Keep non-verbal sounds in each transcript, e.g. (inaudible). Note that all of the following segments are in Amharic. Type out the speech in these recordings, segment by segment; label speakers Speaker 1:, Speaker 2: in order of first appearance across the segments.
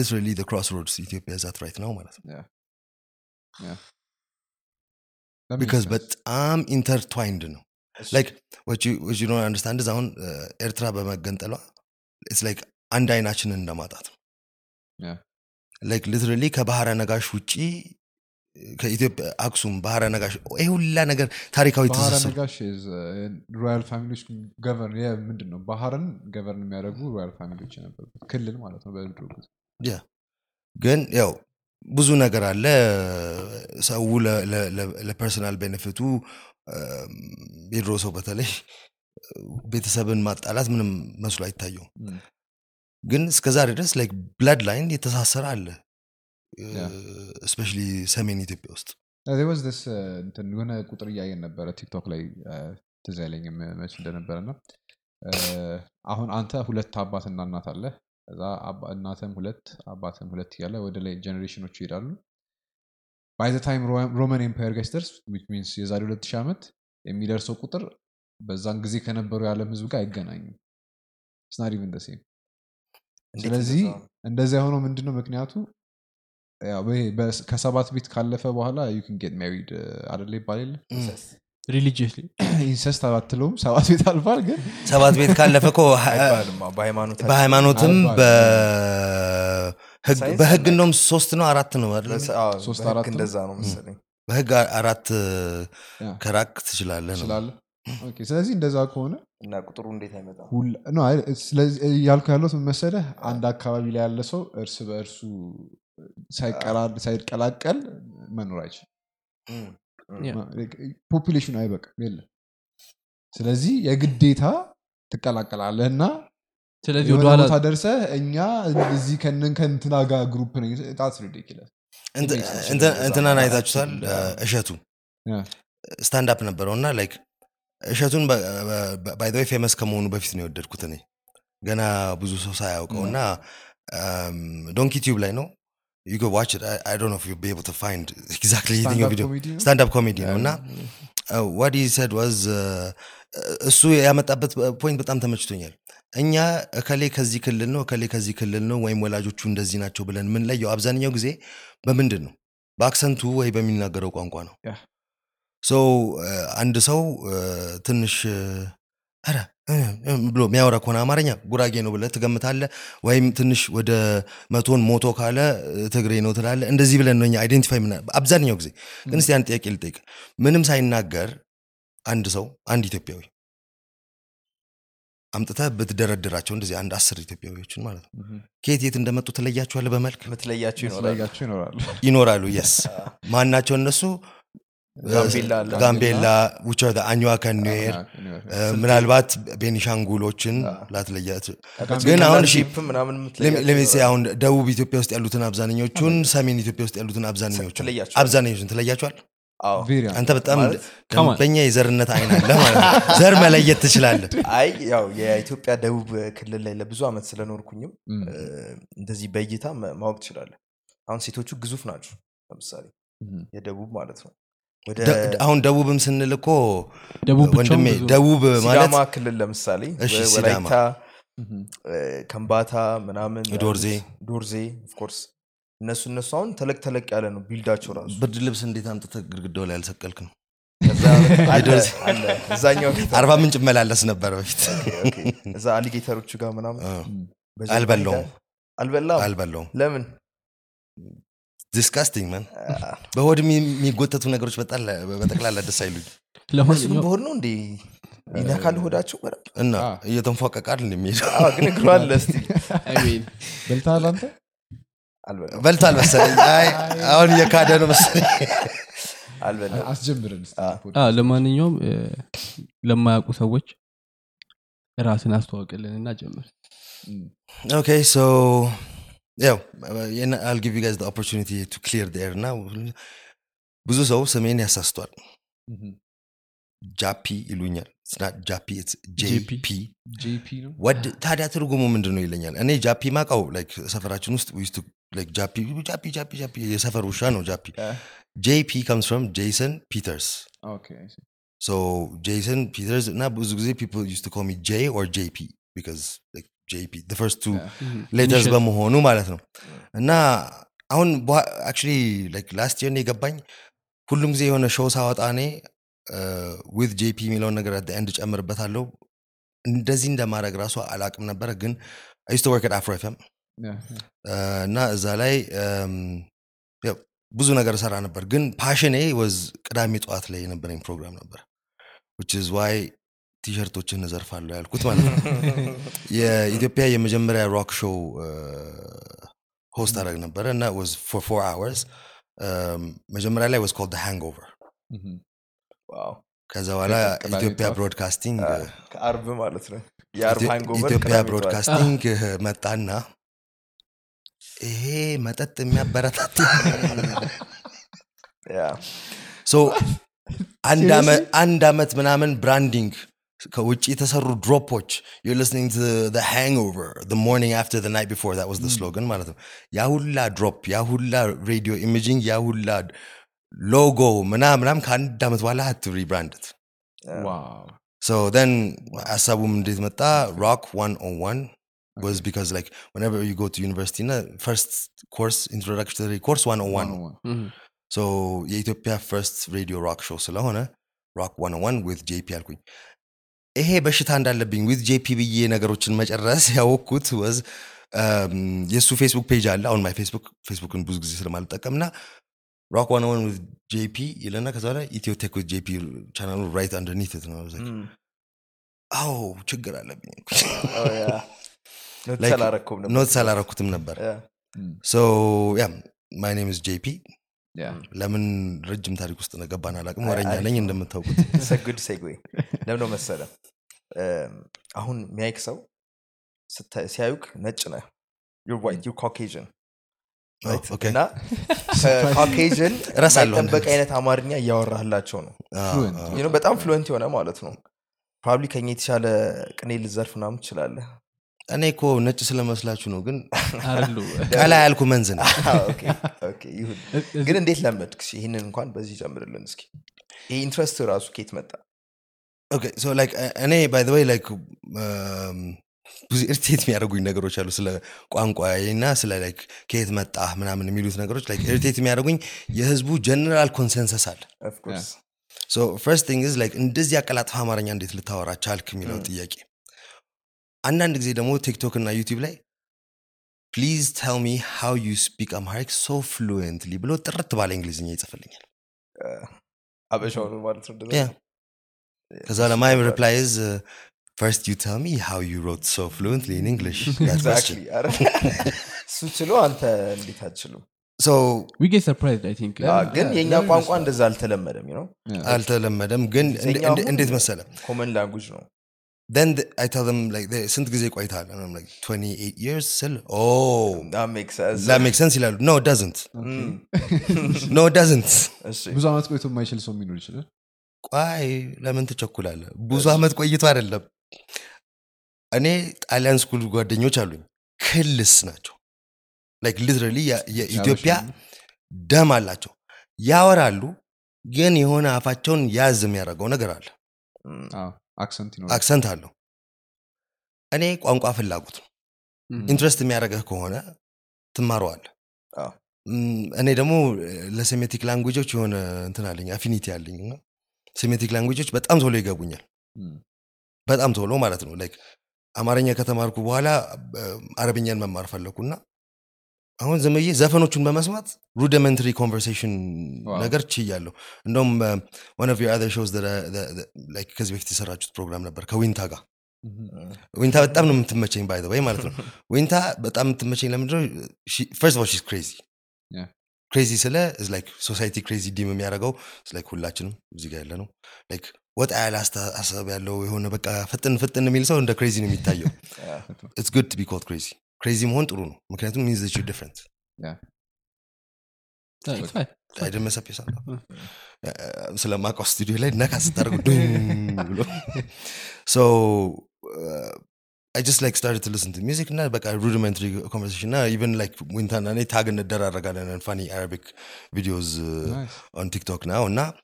Speaker 1: literally crossroads ኢትዮጵያ that's right ነው ማለት ነው
Speaker 2: because.
Speaker 1: በጣም intertwined ነው like don't understand አሁን ኤርትራ በመገንጠሏ it's like አንድ አይናችንን እንደማጣት ነው. like literally ከባህረ ነጋሽ ውጪ ከኢትዮጵያ አክሱም ባህረ ነጋሽ ይህ ሁላ ነገር ታሪካዊ
Speaker 2: ባህረ
Speaker 1: ትስስር
Speaker 2: ነጋሽ royal family ዎች ምንድን ነው ባህርን govern የሚያደርጉ royal family ዎች የነበሩበት ክልል ማለት ነው በድሮ ጊዜ
Speaker 1: ግን ያው ብዙ ነገር አለ ሰው ለ personal benefit ኡ የድሮ ሰው በተለይ ቤተሰብን ማጣላት ምንም መስሎ አይታየውም
Speaker 2: Mm.
Speaker 1: ግን እስከዛሬ ድረስ like bloodline የተሳሰረ አለ. especially ሰሜን ኢትዮጵያ ውስጥ
Speaker 2: ስ እንትን የሆነ ቁጥር እያየን ነበረ TikTok ላይ ትዝ መች እንደነበረ እና አሁን አንተ ሁለት አባትና እናት አለ ከዛ እናትም ሁለት አባትም ሁለት እያለ ወደ ላይ generation ኖች ይሄዳሉ። by time Roman Empire ጋር ሲደርስ means የዛሬ ሁለት ሺህ ዓመት የሚደርሰው ቁጥር በዛን ጊዜ ከነበሩ የዓለም ህዝብ ጋር አይገናኙም it's not
Speaker 3: even
Speaker 2: ስለዚህ? እንደዚያ የሆነው ምንድነው ምክንያቱ? ከሰባት ቤት ካለፈ በኋላ you get married አደለ ይባል የለ
Speaker 4: religiously (clears throat)
Speaker 2: incest አትባለውም። ሰባት ቤት አልፏል ግን
Speaker 1: ሰባት ቤት ካለፈ
Speaker 3: በሃይማኖት
Speaker 1: በሃይማኖትም በህግ- እንደውም ሶስት ነው አራት ነው አይደል?
Speaker 2: ሶስት
Speaker 3: በህግ
Speaker 2: አራት ነው?
Speaker 3: እንደዛ ነው መሰለኝ።
Speaker 1: በህግ አራት
Speaker 2: yeah፣
Speaker 1: ከራክ ትችላለህ ነው።
Speaker 2: ስለዚህ እንደዛ ከሆነ
Speaker 3: እና ቁጥሩ እንዴት አይመጣም?
Speaker 2: ያልኩ ያለሁት ምን መሰለህ አንድ አካባቢ ላይ ያለ ሰው እርስ በእርሱ ሳይቀላ- ሳይቀላቀል መኖር
Speaker 4: ያ።
Speaker 2: ፖፑሌሽኑ አይበቅም የለም። ስለዚህ የግዴታ ትቀላቀላለህ እና
Speaker 4: ስለዚህ
Speaker 2: የሆነ
Speaker 4: ወደኋላ
Speaker 2: ቦታ ደርሰህ እኛ እዚህ ከንን ከንትና ጋር ግሩፕ ነው ጣት ሪዲኪለስ
Speaker 1: እንትናን አይታችሁታል? እሸቱ ስታንዳፕ ነበረው እና ላይክ እሸቱን ባይ ወይ ፌመስ ከመሆኑ በፊት ነው የወደድኩት እኔ። ገና ብዙ ሰው ሳያውቀው እና Donkey Tube ላይ ነው you go watch it. I, I don't know if you'll be able to find (laughs) exactly የትኛው ቪዲዮ stand-up comedy ነው እና what said was እሱ ያመጣበት point በጣም ተመችቶኛል። እኛ እከሌ ከዚህ ክልል ነው እከሌ ከዚህ ክልል ነው ወይም ወላጆቹ እንደዚህ ናቸው ብለን የምንለየው አብዛኛው ጊዜ በምንድን ነው? በ accent ኡ ወይ በሚናገረው ቋንቋ ነው። so አንድ ሰው ትንሽ ኧረ ብሎ የሚያወራ ከሆነ አማርኛ ጉራጌ ነው ብለህ ትገምታለህ? ወይም ትንሽ ወደ መቶን ሞቶ ካለ ትግሬ ነው ትላለህ? እንደዚህ ብለን ነው እኛ identify ምና አብዛኛው ጊዜ ግን እስቲ አንድ ጥያቄ ልጠይቅ። ምንም ሳይናገር አንድ ሰው አንድ ኢትዮጵያዊ አምጥተህ ብትደረድራቸው እንደዚህ አንድ አስር ኢትዮጵያዊዎችን ማለት ነው ከየት የት እንደመጡ ትለያቸዋለህ በመልክ?
Speaker 2: ስለያቸው ይኖራሉ።
Speaker 1: ይኖራሉ። የስ (laughs) ማናቸው እነሱ
Speaker 3: ጋምቤላ አለ።
Speaker 1: ጋምቤላ ውጭ አኝዋ ከኒዌር ምናልባት ቤኒሻንጉሎችን ላትለያት። ግን አሁን ለሜሴ አሁን ደቡብ ኢትዮጵያ ውስጥ ያሉትን አብዛኛዎቹን ሰሜን ኢትዮጵያ ውስጥ ያሉትን አብዛኛዎቹን
Speaker 3: ትለያቸዋለህ።
Speaker 1: አብዛኛዎቹን ትለያቸዋል
Speaker 3: አዎ።
Speaker 1: አንተ በጣም. ደንበኛ የዘርነት አይን አለ ማለት ነው። ዘር መለየት ትችላለህ።
Speaker 3: አይ ያው የኢትዮጵያ ደቡብ ክልል ላይ ለብዙ ዓመት ስለኖርኩኝም እንደዚህ በእይታ ማወቅ ትችላለህ። አሁን ሴቶቹ ግዙፍ ናቸው ለምሳሌ የደቡብ ማለት ነው
Speaker 1: አሁን ደቡብም ስንል እኮ ወንድሜ
Speaker 4: ነው።
Speaker 1: ደቡብ ማለት
Speaker 3: ሲዳማ ክልል ለምሳሌ
Speaker 1: እሺ፣
Speaker 3: ወ-
Speaker 1: ሲዳማ።
Speaker 3: ወላይታ ከምባታ ምናምን
Speaker 1: ዶርዜ።
Speaker 3: ዶርዜ of course እነሱ እነሱ አሁን ተለቅ ተለቅ ያለ ነው build ኣቸው ራሱ
Speaker 1: ብርድ ልብስ እንዴት አምጥተህ ግድግዳው ላይ (laughs)
Speaker 3: እዛኛው ቤት
Speaker 1: አርባ ምንጭ መላለስ ነበረ በፊት
Speaker 3: okay፣ (laughs) እዛ alligator ኦቹ ጋር ምናምን
Speaker 1: አልበላውም። አልበላውም
Speaker 3: ለምን
Speaker 1: disgusting
Speaker 3: man
Speaker 1: በሆድ የሚ- የሚጎተቱ ነገሮች በጣም በጠቅላላ ደስ አይሉኝ
Speaker 3: እነሱንም
Speaker 4: ለማንኛውም
Speaker 3: በሆድ ነው እንዴ? ይነካል ሆዳቸው?
Speaker 1: እና እየተንፏቀቃል የሚሄደው?
Speaker 3: አዎ፣ ግን እግሩ አለ እስቲ።
Speaker 4: I mean፣
Speaker 2: በልተሃል አንተ?
Speaker 1: በልቷል መሰለኝ። አይ አሁን እየካደ ነው መሰለኝ።
Speaker 4: ለማንኛውም ለማያውቁ ሰዎች ራስን አስተዋውቅልን እና ጀምር።
Speaker 1: okay so ያው አል ጊቭ ዩ ጋይዝ ኦፖርቹኒቲ ቱ ክሊር ር እና ብዙ ሰው ስሜን ያሳስቷል
Speaker 2: Mhm.
Speaker 1: ጃፒ ይሉኛል ስናት ጃፒ
Speaker 4: JP.
Speaker 1: ጄፒ
Speaker 2: JP ነው
Speaker 1: ወድ ታዲያ ትርጉሙ ምንድን ነው ይለኛል እኔ ጃፒ ማቃው ሰፈራችን ውስጥ ዊስቱ ጃፒ ጃፒ ጃፒ ጃፒ የሰፈር ውሻ ነው ጃፒ
Speaker 3: አ፣
Speaker 1: ጄፒ ከምስ ፍሮም ጄሰን ፒተርስ
Speaker 2: Okay, I see.
Speaker 1: ሶ ጄሰን ፒተርስ እና ብዙ ጊዜ ፒፕል ዩስ ቱ ኮል ሚ ጄ ኦር ጄፒ ቢካዝ ጄፒ ፈርስት ቱ. ሌተርስ. በመሆኑ ማለት ነው እና አሁን actually last year የገባኝ ሁሉም ጊዜ የሆነ show ሳወጣ እኔ with JP የሚለውን ነገር at end ጨምርበታለሁ እንደዚህ እንደማድረግ ራሱ አላቅም ነበረ ግን used work አፍሮ ኤፍኤም. እና እዛ ላይ ያው ብዙ ነገር ሰራ ነበር ግን passion ኔ was ቅዳሜ ጠዋት ላይ የነበረኝ ፕሮግራም ነበር which is why T-shirt ኦችን እዘርፋለሁ ያልኩት ማለት ነው። (laughs) የኢትዮጵያ የመጀመሪያ rock show host አደረግ ነበረ እና for four hours Um, መጀመሪያ ላይ hangover
Speaker 2: Mhm.
Speaker 3: wow!
Speaker 1: ከዛ በኋላ ኢትዮጵያ? broadcasting
Speaker 3: ከአርብ ማለት ነው። ሃንጎቨር
Speaker 1: ኢትዮጵያ broadcasting መጣና ይሄ መጠጥ የሚያበረታታ (laughs) አንድ ዓመት ምናምን branding ከውጭ የተሰሩ ድሮፖች you're listening to the hangover the morning after the night before that was the slogan ማለት ነው ያ ሁላ ድሮፕ ያ ሁላ ሬዲዮ ኢሜጂንግ ያ ሁላ ሎጎ ምናም ምናም ከአንድ ዓመት በኋላ ሀት ሪብራንድት
Speaker 2: Wow.
Speaker 1: So then ሀሳቡም እንዴት መጣ rock 101 was because like whenever you go to university na first course introductory course 101
Speaker 2: 101.
Speaker 4: Mhm.
Speaker 1: so የኢትዮጵያ first radio rock show ስለሆነ rock 101 with JP አልኩኝ ይሄ በሽታ እንዳለብኝ with JP ብዬ ነገሮችን መጨረስ (laughs) ያወቅኩት was um, የእሱ ፌስቡክ ፔጅ አለ። አሁን ማይ ፌስቡክ ፌስቡክን ብዙ ጊዜ ስለማልጠቀም እና ሮክ 101 with JP ይለና ከዛ በኋላ ኢትዮ ቴክ with JP ቻናሉ right underneath ነው አዎ ችግር አለብኝ notes (laughs) አላረኩትም ነበር። yeah my name's
Speaker 2: JP.
Speaker 1: ለምን ረጅም ታሪክ ውስጥ ነገባን አላቅም ወረኛ ነኝ እንደምታውቁት።
Speaker 3: so good segue መሰለ አሁን የሚያይክ ሰው ሲያዩክ ነጭ ነህ። you're white you're Caucasian
Speaker 1: okay።
Speaker 3: እና (laughs) ጠበቅ አይነት አማርኛ እያወራህላቸው ነው። በጣም fluent የሆነ ማለት ነው። probably ከኛ የተሻለ ቅኔ ልዘርፍ ምናምን ትችላለህ።
Speaker 1: እኔ እኮ ነጭ ስለመስላችሁ ነው ግን (laughs) ቀላ ያልኩ መንዝ ነው። (laughs)
Speaker 3: okay፣ okay፣ ይሁን። ግን እንዴት ለመድክ ይህንን እንኳን በዚህ ጨምርልን እስኪ። ይህ interest ራሱ ኬት መጣ
Speaker 1: okay so like እኔ by the way like ብዙ irritate የሚያደርጉኝ ነገሮች አሉ። ስለ ቋንቋ እና ስለ like ከየት መጣህ ምናምን የሚሉት ነገሮች like irritate የሚያደርጉኝ የህዝቡ general consensus አለ። first thing is like እንደዚህ አቀላጥፈ አማርኛ እንዴት ልታወራ ቻልክ የሚለው
Speaker 3: Mm.
Speaker 1: ጥያቄ። አንዳንድ ጊዜ ደግሞ ቲክቶክ እና ዩቲብ ላይ please tell me how you speak Amharic so fluently ብሎ ጥርት ባለ እንግሊዝኛ ይጽፍልኛል።
Speaker 3: አበሻውን ማለት ነው እንደዛ?
Speaker 1: ያ ከዛ ለማይ ሪፕላይ ኢዝ ፈርስት ዩ ቴል ሚ ሃው ዩ ሮት ሶ ፍሉዌንትሊ ኢን እንግሊሽ (laughs)
Speaker 3: Exactly። (laughs) አረ፣ እሱ ችሎ አንተ እንዴት አትችሉም
Speaker 1: ሶ
Speaker 4: we get surprised i think
Speaker 3: አ፣ ግን
Speaker 2: Yeah,
Speaker 3: የእኛ
Speaker 2: ለምን
Speaker 3: ቋንቋ
Speaker 2: ይመስላል?
Speaker 3: እንደዛ አልተለመደም ነው
Speaker 2: Yeah.
Speaker 1: አልተለመደም ግን እንደ-
Speaker 3: እንግሊዝኛ
Speaker 1: እንደ-
Speaker 3: አሁን
Speaker 1: እንዴት መሰለ
Speaker 3: ኮመን ላንጉጅ ነው
Speaker 1: then th- I tell them like they- ስንት ጊዜ ቆይታል And I'm like 28 years ስል oh
Speaker 3: That makes sense.
Speaker 1: that makes sense ይላሉ no it doesn't
Speaker 3: Mm. (laughs)
Speaker 1: no it doesn't
Speaker 3: እሺ።
Speaker 2: ብዙ ዓመት ቆይቶ የማይችል ሰው የሚኖር ይችላል
Speaker 1: ቆይ ለምን ትቸኩላለ ብዙ አመት ቆይቶ አይደለም። እኔ ጣሊያን school ጓደኞች አሉኝ። ክልስ ናቸው። like literally የኢትዮጵያ ደም አላቸው። ያወራሉ ግን የሆነ አፋቸውን ያዝ የሚያደርገው ነገር አለ. accent አለው። እኔ ቋንቋ ፍላጎት ነው. interest የሚያደርገህ ከሆነ ትማረዋል
Speaker 3: አዎ።
Speaker 1: እኔ ደግሞ ለ Semitic language ኦች የሆነ እንትን አለኝ affinity አለኝ እና Semitic language ኦች በጣም ቶሎ ይገቡኛል. በጣም ቶሎ ማለት ነው like አማርኛ ከተማርኩ በኋላ አረብኛን መማር ፈለኩና አሁን ዝም ብዬ ዘፈኖቹን በመስማት rudimentary
Speaker 2: conversation.
Speaker 1: ነገር ችያለሁ እንደውም uh, that- that- like ከዚህ በፊት የሰራችሁት ፕሮግራም ነበር ከዊንታ ጋር. ዊንታ በጣም ነው የምትመቸኝ by way ማለት ነው (laughs) ዊንታ በጣም የምትመቸኝ ለምንድነው ፈርስት ኦፍ ሺስ ክሬዚ. ክሬዚ ስለ ላይክ ሶሳይቲ ክሬዚ ዲም የሚያደርገው ላይክ ሁላችንም እዚህ ጋር ያለ ነው ላይክ ወጣ ያለ አስተሳሰብ ያለው የሆነ በቃ ፍጥን ፍጥን የሚል ሰው እንደ ክሬዚ ነው የሚታየው
Speaker 3: Yeah.
Speaker 1: ኢትስ ጉድ ቱ ቢ ኮልድ ክሬዚ ክሬዚ መሆን ጥሩ ነው ምክንያቱም ሚንስ ዩ ዲፍረንት
Speaker 4: Uh, it's fine.
Speaker 1: አይደመሰብ የሳ
Speaker 4: Mm.
Speaker 1: ስለማውቀው ስቱዲዮ ላይ ነካ ስታደርጉ ዱም ብሎ ሶ I just like started to listen to music now, like a rudimentary conversation now. Even like when I tag in the Dararagan and funny Arabic videos uh,
Speaker 2: nice.
Speaker 1: on TikTok now. Now,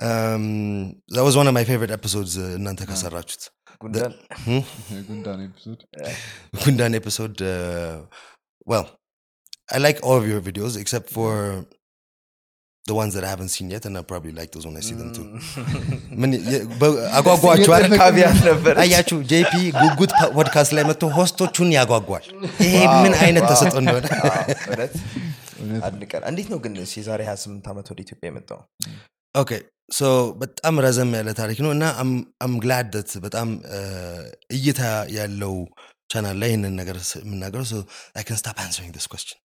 Speaker 1: um, that was one of my favorite episodes. Uh, Nanta Good.
Speaker 3: Gundan. (laughs)
Speaker 2: Hmm? (laughs) Good.
Speaker 1: Gundan episode. (laughs) Gundan episode. Uh, well, I like all of your videos except for the ones that i haven't seen yet and i probably like those when i see them too ምን የ- በ- አጓጓችሁ አይደል?
Speaker 3: ካቪያት ነበር
Speaker 1: አያችሁ ጄፒ ጉጉት ፖድካስት ላይ መጥቶ ሆስቶቹን ያጓጓል ይሄ ምን አይነት ተሰጦ እንደሆነ
Speaker 3: እውነት (laughs)
Speaker 2: እውነት
Speaker 3: አንድ ቀን እንዴት ነው ግን የዛሬ 28 ዓመት ወደ ኢትዮጵያ የመጣው
Speaker 1: ኦኬ ሶ በጣም ረዘም ያለ ታሪክ ነው እና አም ግላድ ት በጣም እ፣ እይታ ያለው ቻናል ላይ ይህንን ነገር ስ- የምናገረው ሶ አይ ከን ስታፕ አንሰሪንግ ዲስ ኮስችን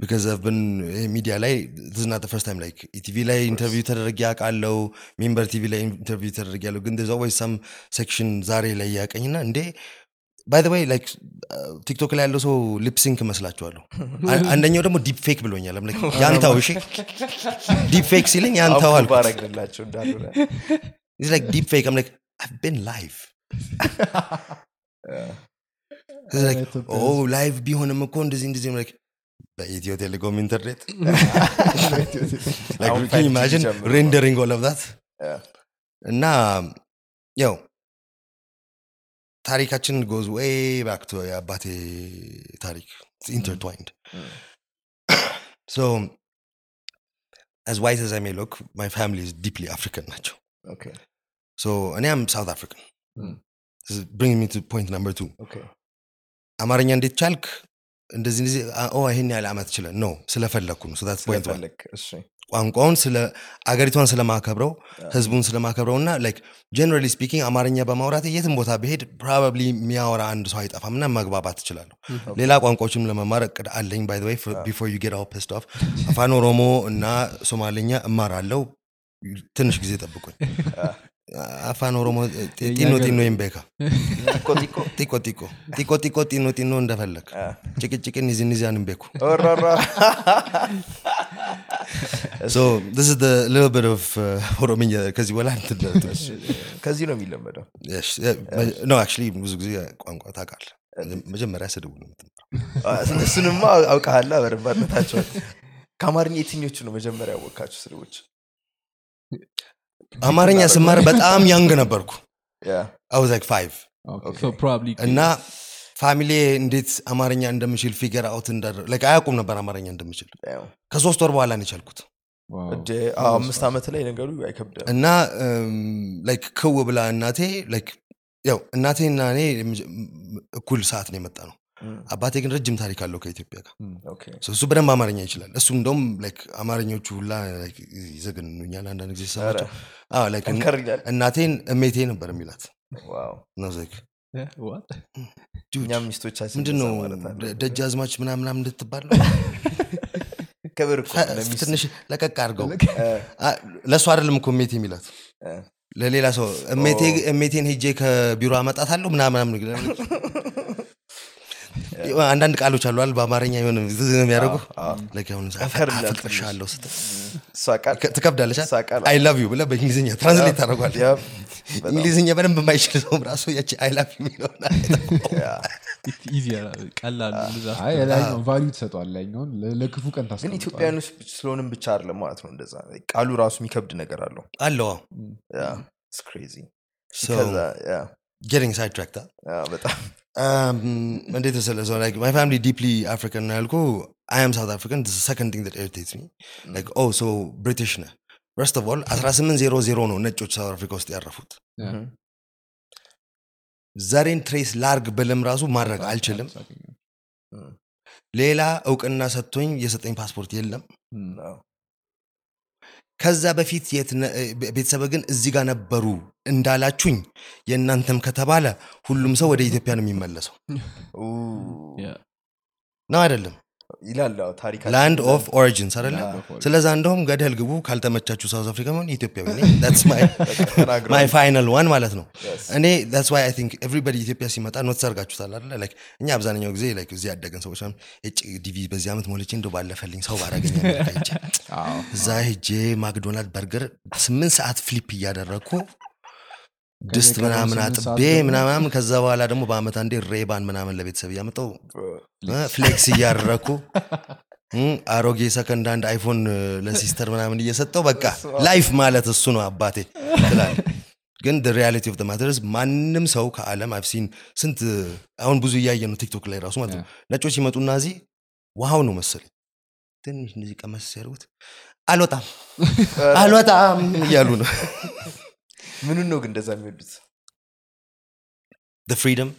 Speaker 1: ቢካዝ ብን ሚዲያ ላይ ዝና ፈርስት ታይም ላይክ ኢቲቪ ላይ ኢንተርቪው ተደረግ ያውቃለው ሜምበር ቲቪ ላይ ኢንተርቪው ተደረግ ያለው ግን ዝ ኦልዌይስ ሳም ሴክሽን ዛሬ ላይ ያቀኝና እንዴ! ባይ ወይ ላይክ ቲክቶክ ላይ ያለው ሰው ሊፕሲንክ መስላችኋለሁ አ- አንደኛው ደግሞ ዲፕ ፌክ ብሎኛል. (laughs) ያንተው እሺ? ዲፕ ፌክ ሲለኝ like, I've been live. (laughs) He's like,
Speaker 2: ኢትዮጵያ
Speaker 1: oh, live ቢሆንም እኮ እንደዚህ እንደዚህ. I'm like, በኢትዮ ቴሌኮም ኢንተርኔት (laughs) like,
Speaker 3: አሁን (laughs)
Speaker 1: can
Speaker 3: 5G
Speaker 1: you imagine
Speaker 3: ጀምሮ ነው።
Speaker 1: rendering all of that
Speaker 3: Yeah.
Speaker 1: እና ያው ታሪካችን ጎዝ ወይ ባክ ቱ የአባቴ ታሪክ ኢንተርትዋይንድ (coughs)
Speaker 3: Mm.
Speaker 1: so as white as I may look my family is deeply African ናቸው
Speaker 3: Okay.
Speaker 1: so እኔ am South African
Speaker 3: Mm.
Speaker 1: this is bringing me to point number two
Speaker 3: Okay.
Speaker 1: አማርኛ እንዴት ቻልክ እንደዚህ እንደዚህ ይሄን ያህል ዓመት ችለ ነው ስለፈለግኩ ነው
Speaker 3: point
Speaker 1: ቋንቋውን ስለ አገሪቷን ስለማከብረው. ህዝቡን ስለማከብረው እና like generally speaking አማርኛ በማውራት የትም ቦታ ብሄድ probably የሚያወራ አንድ ሰው አይጠፋም እና መግባባት ትችላለሁ ሌላ ቋንቋዎችም ለመማር እቅድ አለኝ by way ቢፎር ዩ ጌት ፒስድ ኦፍ አፋን ኦሮሞ እና ሶማሌኛ እማራለሁ። ትንሽ ጊዜ ጠብቁኝ አፋን ኦሮሞ ጢ- ጢኖ ጢኖ ይምቤካ
Speaker 3: ጢቆ ጢቆ
Speaker 1: ጢቆ ጢቆ ጢቆ ጢቆ ጢኖ ጢኖ እንደፈለግ ጭቅጭቅን ይዝንዚያን ቤኩ
Speaker 3: ኦሮሮ።
Speaker 1: so this is the little bit of uh, ኦሮምኛ ከዚህ በኋላ
Speaker 3: ከዚህ ነው የሚለመደው
Speaker 1: ኖ አክቹዋሊ ብዙ ጊዜ ቋንቋ ታውቃለህ? መጀመሪያ ስድቡ ነው የምትማረው።
Speaker 3: እሱንማ አውቃላ በደንባነታቸው ከአማርኛ የትኞቹ ነው መጀመሪያ ያወቃችሁ ስድቦች
Speaker 1: አማርኛ ስማር በጣም young ነበርኩ.
Speaker 4: five
Speaker 1: እና family እንዴት አማርኛ እንደምችል figure out እንዳደረ አያውቁም ነበር አማርኛ እንደምችል። ከሶስት ወር በኋላ ነው የቻልኩት።
Speaker 3: አምስት ዓመት ላይ ነገሩ አይከብድም።
Speaker 1: እና like ክው ብላ እናቴ like ያው እናቴና እኔ እኩል ሰዓት ነው የመጣ ነው አባቴ ግን ረጅም ታሪክ አለው ከኢትዮጵያ ጋር። እሱ በደንብ አማርኛ ይችላል። እሱ እንደውም አማርኞቹ ሁላ ይዘግንኑኛል አንዳንድ ጊዜ ሰማቸው እናቴን እሜቴ ነበር የሚላት። ነው ደጅ አዝማች ምናምን ምናምን እንድትባል ነው? (laughs) ትንሽ ለቀቅ አድርገው ለእሱ አይደለም እኮ እሜቴ የሚላት። ለሌላ ሰው እሜቴን ሄጄ ከቢሮ አመጣታለሁ ምናምናም (laughs) አንዳንድ ቃሎች አሉ አይደል? በአማርኛ የሆነ የሚያደርጉ?
Speaker 3: ቃል
Speaker 1: ትከብዳለች አይ ላቭ ዩ ብለህ በእንግሊዝኛ translate ታደርጓል እንግሊዝኛ በደንብ የማይችል ሰውም ራሱ ያቺ
Speaker 2: I (laughs) love you ላይኛውን ለ- ለክፉ ቀን
Speaker 3: ግን
Speaker 2: ታስቀምጠዋል
Speaker 3: ኢትዮጵያኖች ስለሆንም ብቻ አይደለም ማለት ነው እንደዛ። ቃሉ ራሱ የሚከብድ ነገር አለው።
Speaker 1: አለው።
Speaker 3: ያ፣ it's crazy።
Speaker 1: So,
Speaker 3: ከዛ ያ፣
Speaker 1: getting sidetracked huh?
Speaker 3: ያ፣ በጣም
Speaker 1: እንዴት መሰለህ ሰው like my family deeply African ነው ያልኩህ I am South African this is the second thing that irritates me like oh so British ነህ first of all 1800 ነው ነጮች ሳውት አፍሪካ ውስጥ ያረፉት ዘሬን ትሬስ ላርግ ብልም ራሱ ማድረግ አልችልም ሌላ እውቅና ሰጥቶኝ የሰጠኝ ፓስፖርት የለም ከዛ በፊት ቤተሰብ ግን እዚህ ጋር ነበሩ እንዳላችሁኝ የእናንተም ከተባለ ሁሉም ሰው ወደ ኢትዮጵያ ነው የሚመለሰው. ነው አይደለም
Speaker 3: ይላል ታሪካችን land
Speaker 1: of origins አይደለም
Speaker 3: yeah፣
Speaker 1: ስለዛ እንደውም ገደል ግቡ ካልተመቻችሁ South Africa መሆን ኢትዮጵያዊ (laughs) my final one ማለት ነው። እኔ why I think everybody ኢትዮጵያ ሲመጣ not ሰርጋችሁታል like እኛ አብዛኛው ጊዜ እዚህ ያደገን ሰዎች እጭ DV በዚህ ዓመት ሞልቼ እንደው ባለፈልኝ ሰው ባረገኝ (laughs) እዛ ሄጄ ማክዶናልድ በርገር ስምንት ሰዓት flip እያደረግኩ ድስት ምናምን አጥቤ ምናምን (laughs) ከዛ በኋላ ደግሞ በአመት አንዴ Ray-Ban ምናምን ለቤተሰብ እያመጣው flex እያደረግኩ (laughs) እም፣ አሮጌ secondhand አይፎን ለ sister ምናምን እየሰጠው በቃ (laughs) life ማለት እሱ ነው አባቴ ትላል ግን reality of matters ማንም ሰው ከዓለም አፍሲን ስንት አሁን ብዙ እያየ ነው ቲክቶክ ላይ ራሱ ማለት ነው ነጮች ሲመጡና እዚህ ውሃው ነው መሰለኝ ትንሽ እንደዚህ ቀመስ ሲያደርጉት አልወጣም አልወጣም እያሉ ነው
Speaker 3: ምኑን ነው ግን እንደዛ የሚወዱት? freedom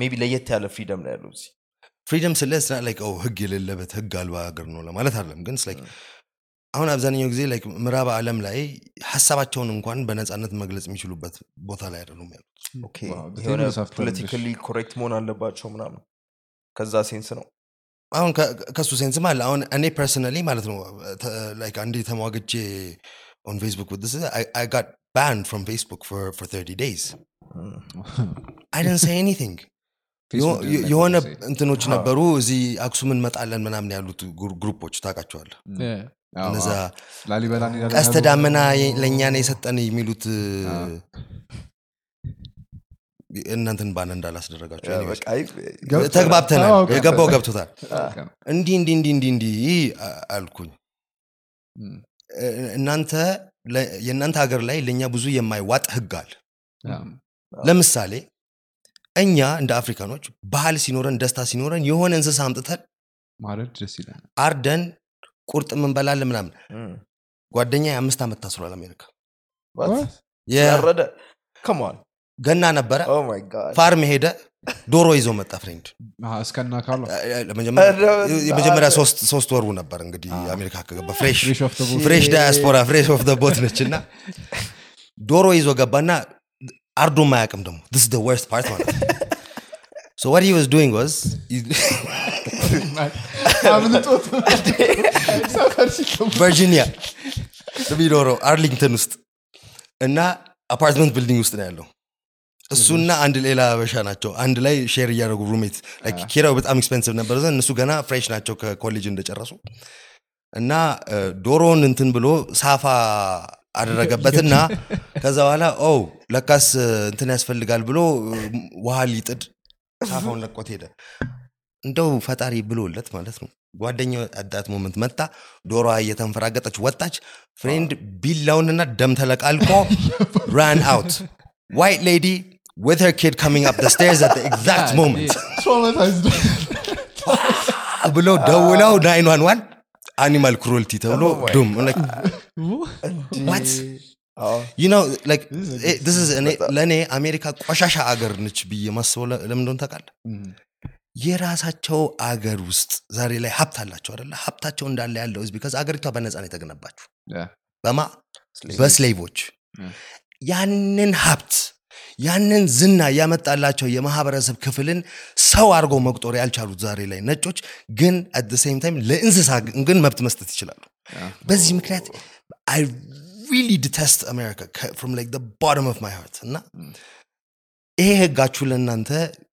Speaker 3: maybe ለየት ያለ freedom ነው ያለው እዚህ።
Speaker 1: freedom ስለ ስና like ህግ የሌለበት ህግ አልባ ሀገር ነው ለማለት አይደለም ግን like አሁን አብዛኛው ጊዜ like ምዕራብ ዓለም ላይ ሀሳባቸውን እንኳን በነፃነት መግለጽ የሚችሉበት ቦታ ላይ አይደሉም ያሉት።
Speaker 3: የሆነ politically correct መሆን አለባቸው ምናምን ከዛ sense ነው።
Speaker 1: አሁን ከሱ sense ም አለ አሁን እኔ personally ማለት ነው like አንዴ ተሟግቼ ኦን ፌስቡክ with this I got banned from Facebook for for 30 days I didn't say anything
Speaker 2: Facebook
Speaker 1: የሆ-
Speaker 2: didn't
Speaker 1: የሆነ
Speaker 2: like what you say.
Speaker 1: እንትኖች
Speaker 3: አሃ።
Speaker 1: ነበሩ እዚህ አክሱም እንመጣለን ምናምን ያሉት ግሩ- ግሩፖች ታውቃቸዋል
Speaker 2: ም፣ አዎ፣
Speaker 1: እነዛ
Speaker 2: አዎ። ላሊበላ እንሄዳለን
Speaker 1: ቀስተ
Speaker 2: ያሉ-
Speaker 1: ዳመና የ- ለእኛ ነው የሰጠን የሚሉት
Speaker 2: አዎ።
Speaker 1: እናንተን ባን እንዳላስደረጋቸው
Speaker 3: ያ
Speaker 1: anyways።
Speaker 3: በቃ አይ፣
Speaker 2: ገብቶናል።
Speaker 1: ተግባብተናል
Speaker 2: አዎ፣ ገብቶናል።
Speaker 1: የገባው ገብቶታል
Speaker 2: በቃ ነው።
Speaker 1: እንዲህ እንዲህ እንዲህ እንዲህ እንዲህ አ- አልኩኝ
Speaker 2: ም፣
Speaker 1: እ- እናንተ የእናንተ ሀገር ላይ ለእኛ ብዙ የማይዋጥ ህግ አለ። ለምሳሌ እኛ እንደ አፍሪካኖች ባህል ሲኖረን ደስታ ሲኖረን የሆነ እንስሳ አምጥተን
Speaker 2: ማረድ ደስ ይላል።
Speaker 1: አርደን ቁርጥ ምንበላለን ምናምን ጓደኛ የአምስት ዓመት ታስሯል አሜሪካ። ገና ነበረ።
Speaker 3: God
Speaker 1: farm ሄደ ዶሮ ይዞ መጣ
Speaker 2: friend። እስከና ካሉ
Speaker 1: የመጀመሪያ ሶስት ወሩ ነበር እንግዲህ አሜሪካ ከገባ። fresh ዳያስፖራ fresh off boat ነች እና (laughs) ዶሮ ይዞ ገባና አርዶ ማያቅም ደግሞ። 's worst part ማለት ነው So what he was doing was (laughs) (laughs) ቨርጂኒያ የሚኖረው አርሊንግተን ውስጥ እና apartment building ውስጥ ነው ያለው እሱና አንድ ሌላ አበሻ ናቸው። አንድ ላይ share እያደረጉ roommate ኪራው በጣም expensive ነበር። ዘንድ እነሱ ገና fresh ናቸው ከኮሌጅ እንደጨረሱ። እና እ፣ ዶሮውን እንትን ብሎ ሳፋ አደረገበትና (laughs) ከዛ በኋላ oh ለካስ እንትን ያስፈልጋል ብሎ ውሃ ሊጥድ ሳፋውን ለቆት ሄደ። እንደው ፈጣሪ ብሎለት ማለት ነው። ጓደኛው at that moment መጣ ዶሮዋ እየተንፈራገጠች ወጣች። friend ቢላውንና ደም ተለቃልቆ run out white lady with her kid coming up the stairs at the exact (laughs) moment
Speaker 2: traumatized (laughs)
Speaker 1: ብሎ ደውለው nine one one animal cruelty ተብሎ doomed like, (laughs) what?
Speaker 3: አዎ።
Speaker 1: you know like
Speaker 2: This is a
Speaker 1: eh, ለእኔ አሜሪካ ቆሻሻ አገር ነች ብዬ ማስበው ለ- ለምን እንደሆነ ታውቃለህ የራሳቸው አገር ውስጥ ዛሬ ላይ ሀብት አላቸው አደለ ሀብታቸው እንዳለ ያለው because አገሪቷ በነፃ ነው የተገነባችሁ
Speaker 2: yeah.
Speaker 1: በማ. በስሌቮች. ያንን ሀብት ያንን ዝና ያመጣላቸው የማህበረሰብ ክፍልን ሰው አድርገው መቁጠር ያልቻሉት ዛሬ ላይ ነጮች ግን at same time ለእንስሳ ግን መብት መስጠት ይችላሉ. በዚህ ምክንያት I really detest አሜሪካ from like bottom of my heart እና ይሄ ህጋችሁ ለእናንተ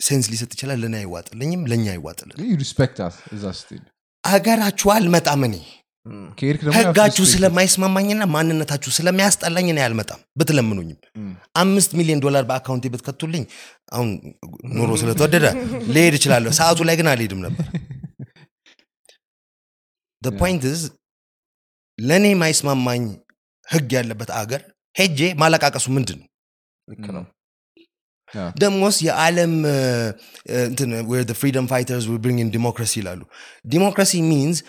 Speaker 1: sense ሊሰጥ ይችላል ለእኔ አይዋጥልኝም ለእኛ አይዋጥልን።
Speaker 2: You respect us እዛ ስትሄድ
Speaker 1: አገራችሁ አልመጣም እኔ ህጋችሁ. ስለማይስማማኝና ማንነታችሁ ስለሚያስጠላኝ እኔ አልመጣም። ብትለምኑኝም አምስት ሚሊዮን ዶላር በ account ኤ ብትከቱልኝ አሁን ኑሮ ስለተወደደ ልሄድ እችላለሁ። ሰዓቱ ላይ ግን አልሄድም ነበር. point is ለእኔ የማይስማማኝ ህግ ያለበት አገር ሄጄ ማለቃቀሱ ምንድን ነው. ደሞስ የዓለም freedom fighters bring democracy ይላሉ። democracy means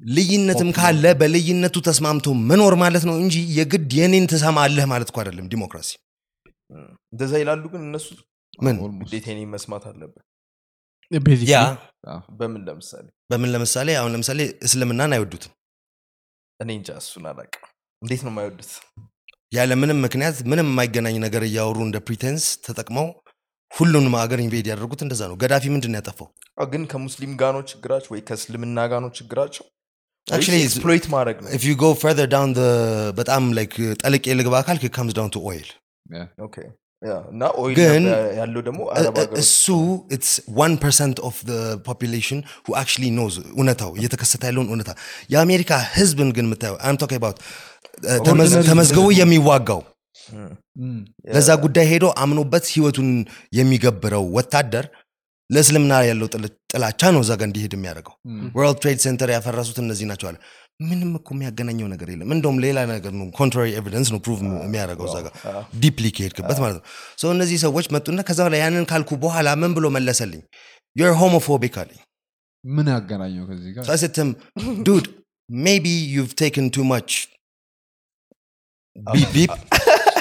Speaker 1: ልዩነትም ካለ በልዩነቱ ተስማምቶ መኖር ማለት ነው እንጂ የግድ የኔን ትሰማለህ ማለት እኮ አይደለም ዲሞክራሲ።
Speaker 3: እንደዛ ይላሉ ግን እነሱ
Speaker 1: ምን?
Speaker 3: እኔን መስማት አለብን።
Speaker 2: yeah
Speaker 3: በምን ለምሳሌ?
Speaker 1: በምን ለምሳሌ? አሁን ለምሳሌ እስልምናን አይወዱትም።
Speaker 3: እኔ እንጃ እሱን አላውቅም። እንዴት ነው የማይወዱት?
Speaker 1: ያለ ምንም ምክንያት ምንም የማይገናኝ ነገር እያወሩ እንደ pretense ተጠቅመው ሁሉንም ሀገር invade ያደረጉት እንደዛ ነው። ገዳፊ ምንድን ነው ያጠፋው?
Speaker 3: ግን ከሙስሊም ነው ችግራቸው? ወይ ከእስልምና ነው ችግራቸው exploit ማድረግ ነው.
Speaker 1: if you go further down the በጣም like ጠልቅ የልግባ አካል comes down to oil.
Speaker 2: Yeah.
Speaker 3: okay፣ yeah፣ እና oil
Speaker 1: ግን
Speaker 3: ያለው ደግሞ አረብ ሀገሮች
Speaker 1: እሱ it's 1% of the population who actually knows እውነታው እየተከሰተ ያለውን እውነታ. የአሜሪካ ህዝብን ግን የምታየው I'm talking about uh, ተመዝ-
Speaker 2: Ordinary
Speaker 1: ተመዝግቦ የሚዋጋው.
Speaker 2: ም፣
Speaker 3: yeah፣
Speaker 1: ለዛ ጉዳይ ሄዶ አምኖበት ህይወቱን የሚገብረው ወታደር ለእስልምና ያለው ጥላቻ ነው እዛ ጋር እንዲሄድ የሚያደርገው። World Trade Center ያፈረሱት እነዚህ ናቸው አለ። ምንም እኮ የሚያገናኘው ነገር የለም። እንደውም ሌላ ነገር ነው contrary evidence ነው prove የሚያደርገው እዛ ጋር deeply ከሄድክበት ማለት ነው። ሰው እነዚህ ሰዎች መጡና ከዛ በኋላ ያንን ካልኩ በኋላ ምን ብሎ መለሰልኝ? you're homophobic አለኝ።
Speaker 2: ምን ያገናኘው ከዚህ ጋር?
Speaker 1: So I said to him, dude, maybe you've taken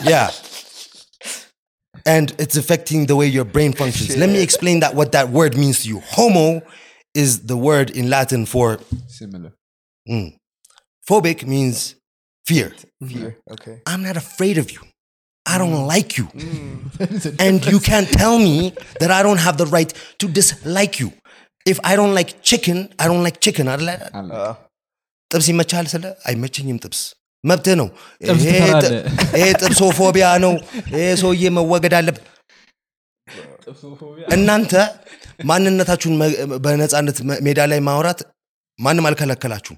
Speaker 1: (laughs) and it's affecting the way your brain functions. Let me explain that what that word means to you. Homo is the word in Latin for
Speaker 2: similar.
Speaker 1: Mm. Phobic means fear.
Speaker 3: Fear. Okay.
Speaker 1: I'm not afraid of you. I don't mm. like you. Mm. (laughs) and you can't tell me that I don't have the right to dislike you. If I don't like chicken, I don't like chicken. I
Speaker 2: like.
Speaker 3: Uh.
Speaker 1: طب سي ما تشعل سلا اي ما
Speaker 4: تشينيم
Speaker 1: طبس ጥ-
Speaker 4: ትፈራለህ።
Speaker 1: ይሄ ጥብሶፎቢያ ነው። ይሄ ሰውዬ መወገድ አለበት እናንተ ማንነታችሁን በነፃነት ሜዳ ላይ ማውራት ማንም አልከለከላችሁም።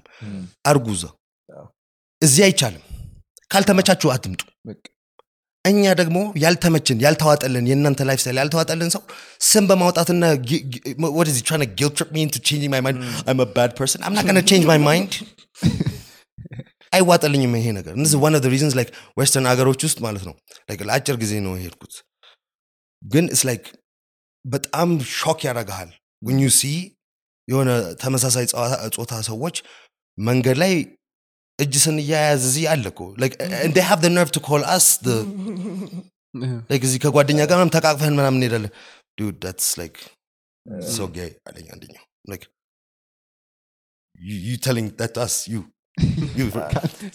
Speaker 1: አርጉዘ እዚህ አይቻልም። ካልተመቻችሁ አትምጡ። እኛ ደግሞ ያልተመችን ያልተዋጠልን የእናንተ life style ያልተዋጠልን ሰው ስም በማውጣትና ጊ- ጊ- what is he trying to guilt trip me into changing my mind. I'm a bad person. I'm (laughs) አይዋጠልኝም ይሄ ነገር እነዚህ one of the reasons like ዌስተርን ሀገሮች ውስጥ ማለት ነው like ለአጭር ጊዜ ነው የሄድኩት ግን it's like በጣም ሾክ ያደርግሃል when you see የሆነ ተመሳሳይ ጸዋ- ጾታ ሰዎች መንገድ ላይ እጅ ስንያያዝ እዚህ አለ እኮ like and they have the nerve to call us the like እዚህ ከጓደኛ ጋር ምናምን ተቃቅፈን ምናምን እንሄዳለን dude that's like so gay አለኝ አንደኛው like you, you telling that to us you you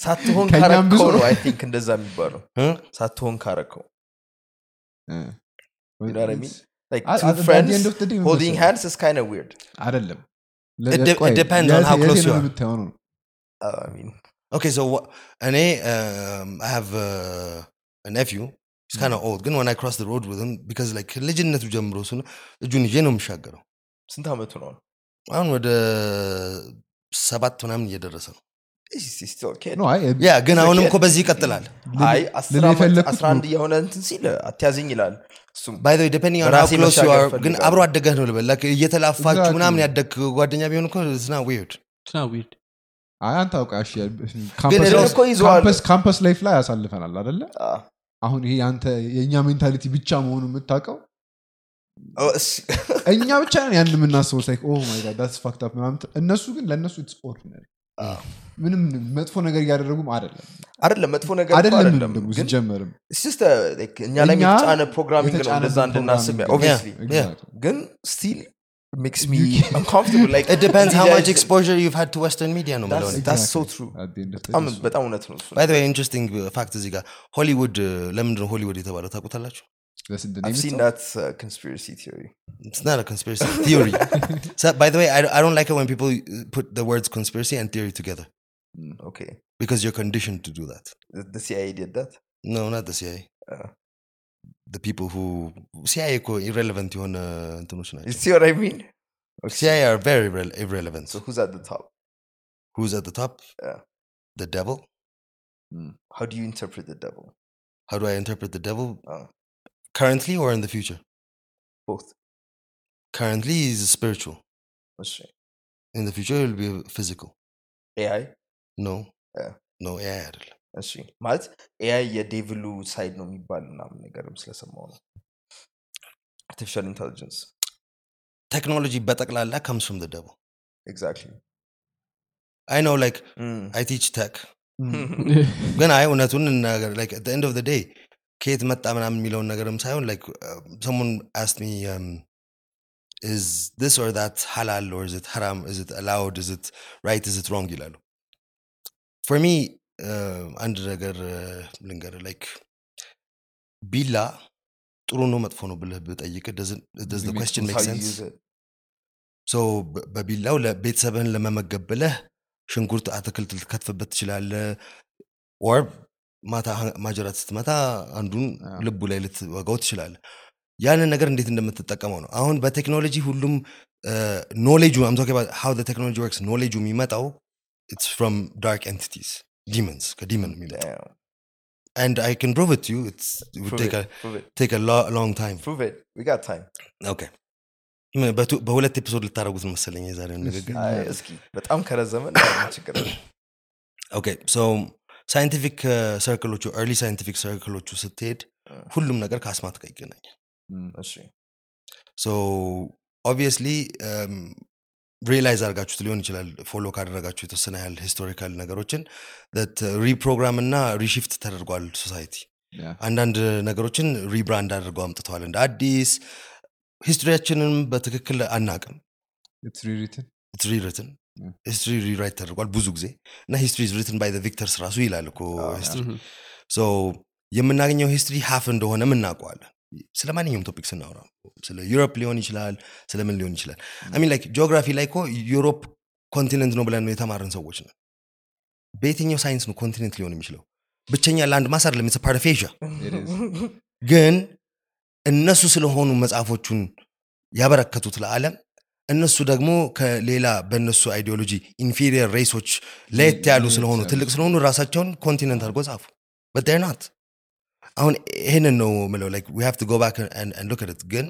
Speaker 3: ሳትሆን
Speaker 2: ከእኛም
Speaker 3: ካረከው
Speaker 2: ብዙ
Speaker 3: ነው
Speaker 2: ነው።
Speaker 3: አይ ቲንክ እንደዛ የሚባለው
Speaker 1: huh?
Speaker 3: ሳትሆን ካረከው
Speaker 2: እ።
Speaker 3: You know what I mean? like
Speaker 2: at-
Speaker 3: two
Speaker 2: at the
Speaker 3: friends
Speaker 2: end of the day ምን
Speaker 3: holding
Speaker 2: መሰለህ?
Speaker 3: hands is kind of weird
Speaker 2: አይደለም
Speaker 1: It de-
Speaker 2: ቆይ፣
Speaker 1: it depends on
Speaker 2: የት-
Speaker 1: how
Speaker 2: የት
Speaker 1: close you
Speaker 2: ነው
Speaker 1: are.
Speaker 2: የምታየው ነው
Speaker 3: uh, I mean
Speaker 1: okay so what እኔ um, I have uh, a nephew he's kind of old ግን when I cross the road with him because like ልጅነቱ ጀምሮ እሱ እጁን ይዤ ነው የምሻገረው
Speaker 3: ስንት ዓመቱ ነው
Speaker 1: አሁን ወደ ሰባት ምናምን እየደረሰ ነው ያ ግን አሁንም. እኮ በዚህ ይቀጥላል።
Speaker 3: አይ አስራ አንድ የሆነ እንትን ሲል አትያዝኝ ይላል።
Speaker 1: ግን አብሮ አደገህ ነው ልበል። እየተላፋችሁ. ምናምን ያደግ ጓደኛ ቢሆን እኮ it's
Speaker 4: not
Speaker 2: weird አንተ campus life ላይ ያሳልፈናል አደለ. አሁን ይሄ አንተ የእኛ mentality ብቻ መሆኑ የምታውቀው?
Speaker 3: Oh,
Speaker 2: እኛ ብቻ ነን ያን የምናስበው። it's like oh my god that's fucked up ምናምን እነሱ ግን ለእነሱ it's
Speaker 3: ordinary.
Speaker 2: ምንም መጥፎ ነገር እያደረጉም አይደለም
Speaker 3: አይደለም መጥፎ ነገር እኮ
Speaker 2: አይደለም
Speaker 3: አይደለም
Speaker 2: ደግሞ
Speaker 3: ግን
Speaker 2: ሲጀመርም
Speaker 3: it's just a, like, እኛ ላይ የተጫነ programming ነው እንደዛ እንድናስብ. ግን still makes me
Speaker 2: You can-
Speaker 3: uncomfortable like
Speaker 1: it depends how
Speaker 3: these
Speaker 1: much
Speaker 3: guys-
Speaker 1: exposure you've had to western media ነው
Speaker 3: that's, that's so true በጣም በጣም እውነት
Speaker 1: እዚህ ጋር ሆሊውድ ለምንድን ነው ሆሊውድ የተባለው ታውቁታላችሁ
Speaker 2: That's the name
Speaker 3: I've
Speaker 2: seen
Speaker 3: that's uh, conspiracy theory.
Speaker 1: It's not a conspiracy (laughs) theory. (laughs) so, by the way, I, I don't like it when people uh, put the words conspiracy and theory together.
Speaker 3: Mm, okay.
Speaker 1: Because you're conditioned to do that.
Speaker 3: The, CIA did that?
Speaker 1: No, not the CIA.
Speaker 3: Uh,
Speaker 1: the people who CIA is irrelevant you uh,
Speaker 3: international.
Speaker 1: You
Speaker 3: see what I mean? Okay.
Speaker 1: CIA are very re- irrelevant.
Speaker 3: So who's at the top?
Speaker 1: Who's at the top?
Speaker 3: Yeah.
Speaker 1: The devil. Mm.
Speaker 3: How do you interpret the devil?
Speaker 1: How do I interpret the devil? Currently or in the future?
Speaker 3: both
Speaker 1: Currently, he's spiritual.
Speaker 3: Let's see.
Speaker 1: In the future, he'll be physical.
Speaker 3: AI
Speaker 1: No.
Speaker 3: Yeah.
Speaker 1: No, AI አይደለም።
Speaker 3: እሺ ማለት ኤአይ የዴቭሉ ሳይድ ነው የሚባል ምናምን ነገርም ስለሰማው ነው አርቲፊሻል ኢንቴሊጀንስ
Speaker 1: Technology በጠቅላላ comes from the devil.
Speaker 3: ኤግዛክትሊ
Speaker 1: I know, like, I teach tech.
Speaker 2: Mm.
Speaker 1: ግን (laughs) አይ እውነቱን እንናገር like at the end of the day ከየት መጣ ምናምን የሚለውን ነገርም ሳይሆን uh, um, this or that halal or is it haram is it allowed is it right is it wrong ይላሉ me uh, አንድ ነገር uh, ልንገር like ቢላ ጥሩ ነው መጥፎ ነው ብለህ ብጠይቅ
Speaker 3: it.
Speaker 1: so በ- በቢላው ለቤተሰብህን ለመመገብ ብለህ ሽንኩርት አትክልት ልትከትፍበት ትችላለህ or ማታ ማጀራት ስትመታ አንዱን ልቡ ላይ ልትወጋው ትችላለህ። ያንን ነገር እንዴት እንደምትጠቀመው ነው። አሁን በቴክኖሎጂ ሁሉም knowledge ኡ how technology works knowledge ኡ የሚመጣው it's from dark entities demons ከ demon
Speaker 3: የሚመጣው
Speaker 1: and i can prove it to you it's, it would
Speaker 3: Prove
Speaker 1: take
Speaker 3: it,
Speaker 1: a
Speaker 3: prove it,
Speaker 1: take a lo- long time.
Speaker 3: Prove it. We got time.
Speaker 1: okay. በሁለት episode ልታደረጉት መሰለኝ የዛሬውን ንግግር።
Speaker 3: እስኪ በጣም ከረዘመ እንዳይሆን ችግር okay
Speaker 1: so (coughs) scientific circle ኦቹ early scientific circle ኦቹ ስትሄድ ሁሉም ነገር ከአስማት ጋር ይገናኛል። obviously realize አድርጋችሁት ሊሆን ይችላል follow ካደረጋችሁ የተወሰነ ያህል historical ነገሮችን reprogram እና reshift ተደርጓል
Speaker 2: society
Speaker 1: አንዳንድ ነገሮችን rebrand አድርገው አምጥተዋል። እንደ አዲስ history ያችንም በትክክል አናቅም history rewrite ተደርጓል ብዙ ጊዜ እና history written by victors ራሱ ይላል እኮ history so የምናገኘው history half እንደሆነ እናውቀዋለን። ስለ ማንኛውም topic ስናወራ ስለ Europe ሊሆን ይችላል ስለምን ሊሆን ይችላል? I mean like geography ላይ እኮ Europe continent ነው ብለን ነው የተማርን ሰዎች ነን። በየትኛው ሳይንስ ነው continent ሊሆን የሚችለው? ብቸኛ ለአንድ ማሳር ለሚስ part of Asia ግን እነሱ ስለሆኑ መጽሐፎቹን ያበረከቱት ለዓለም እነሱ ደግሞ ከሌላ በእነሱ አይዲዮሎጂ ኢንፌሪየር ሬሶች ለየት ያሉ
Speaker 2: ለየት
Speaker 1: ስለሆኑ
Speaker 2: ያሉ
Speaker 1: ትልቅ ስለሆኑ ራሳቸውን ኮንቲነንት አድርጎ ጻፉ በዳይ ናት አሁን ይህንን ነው ምለው ላይክ ዊ ሃቭ ቱ ጎ ባክ ሉክ አት ግን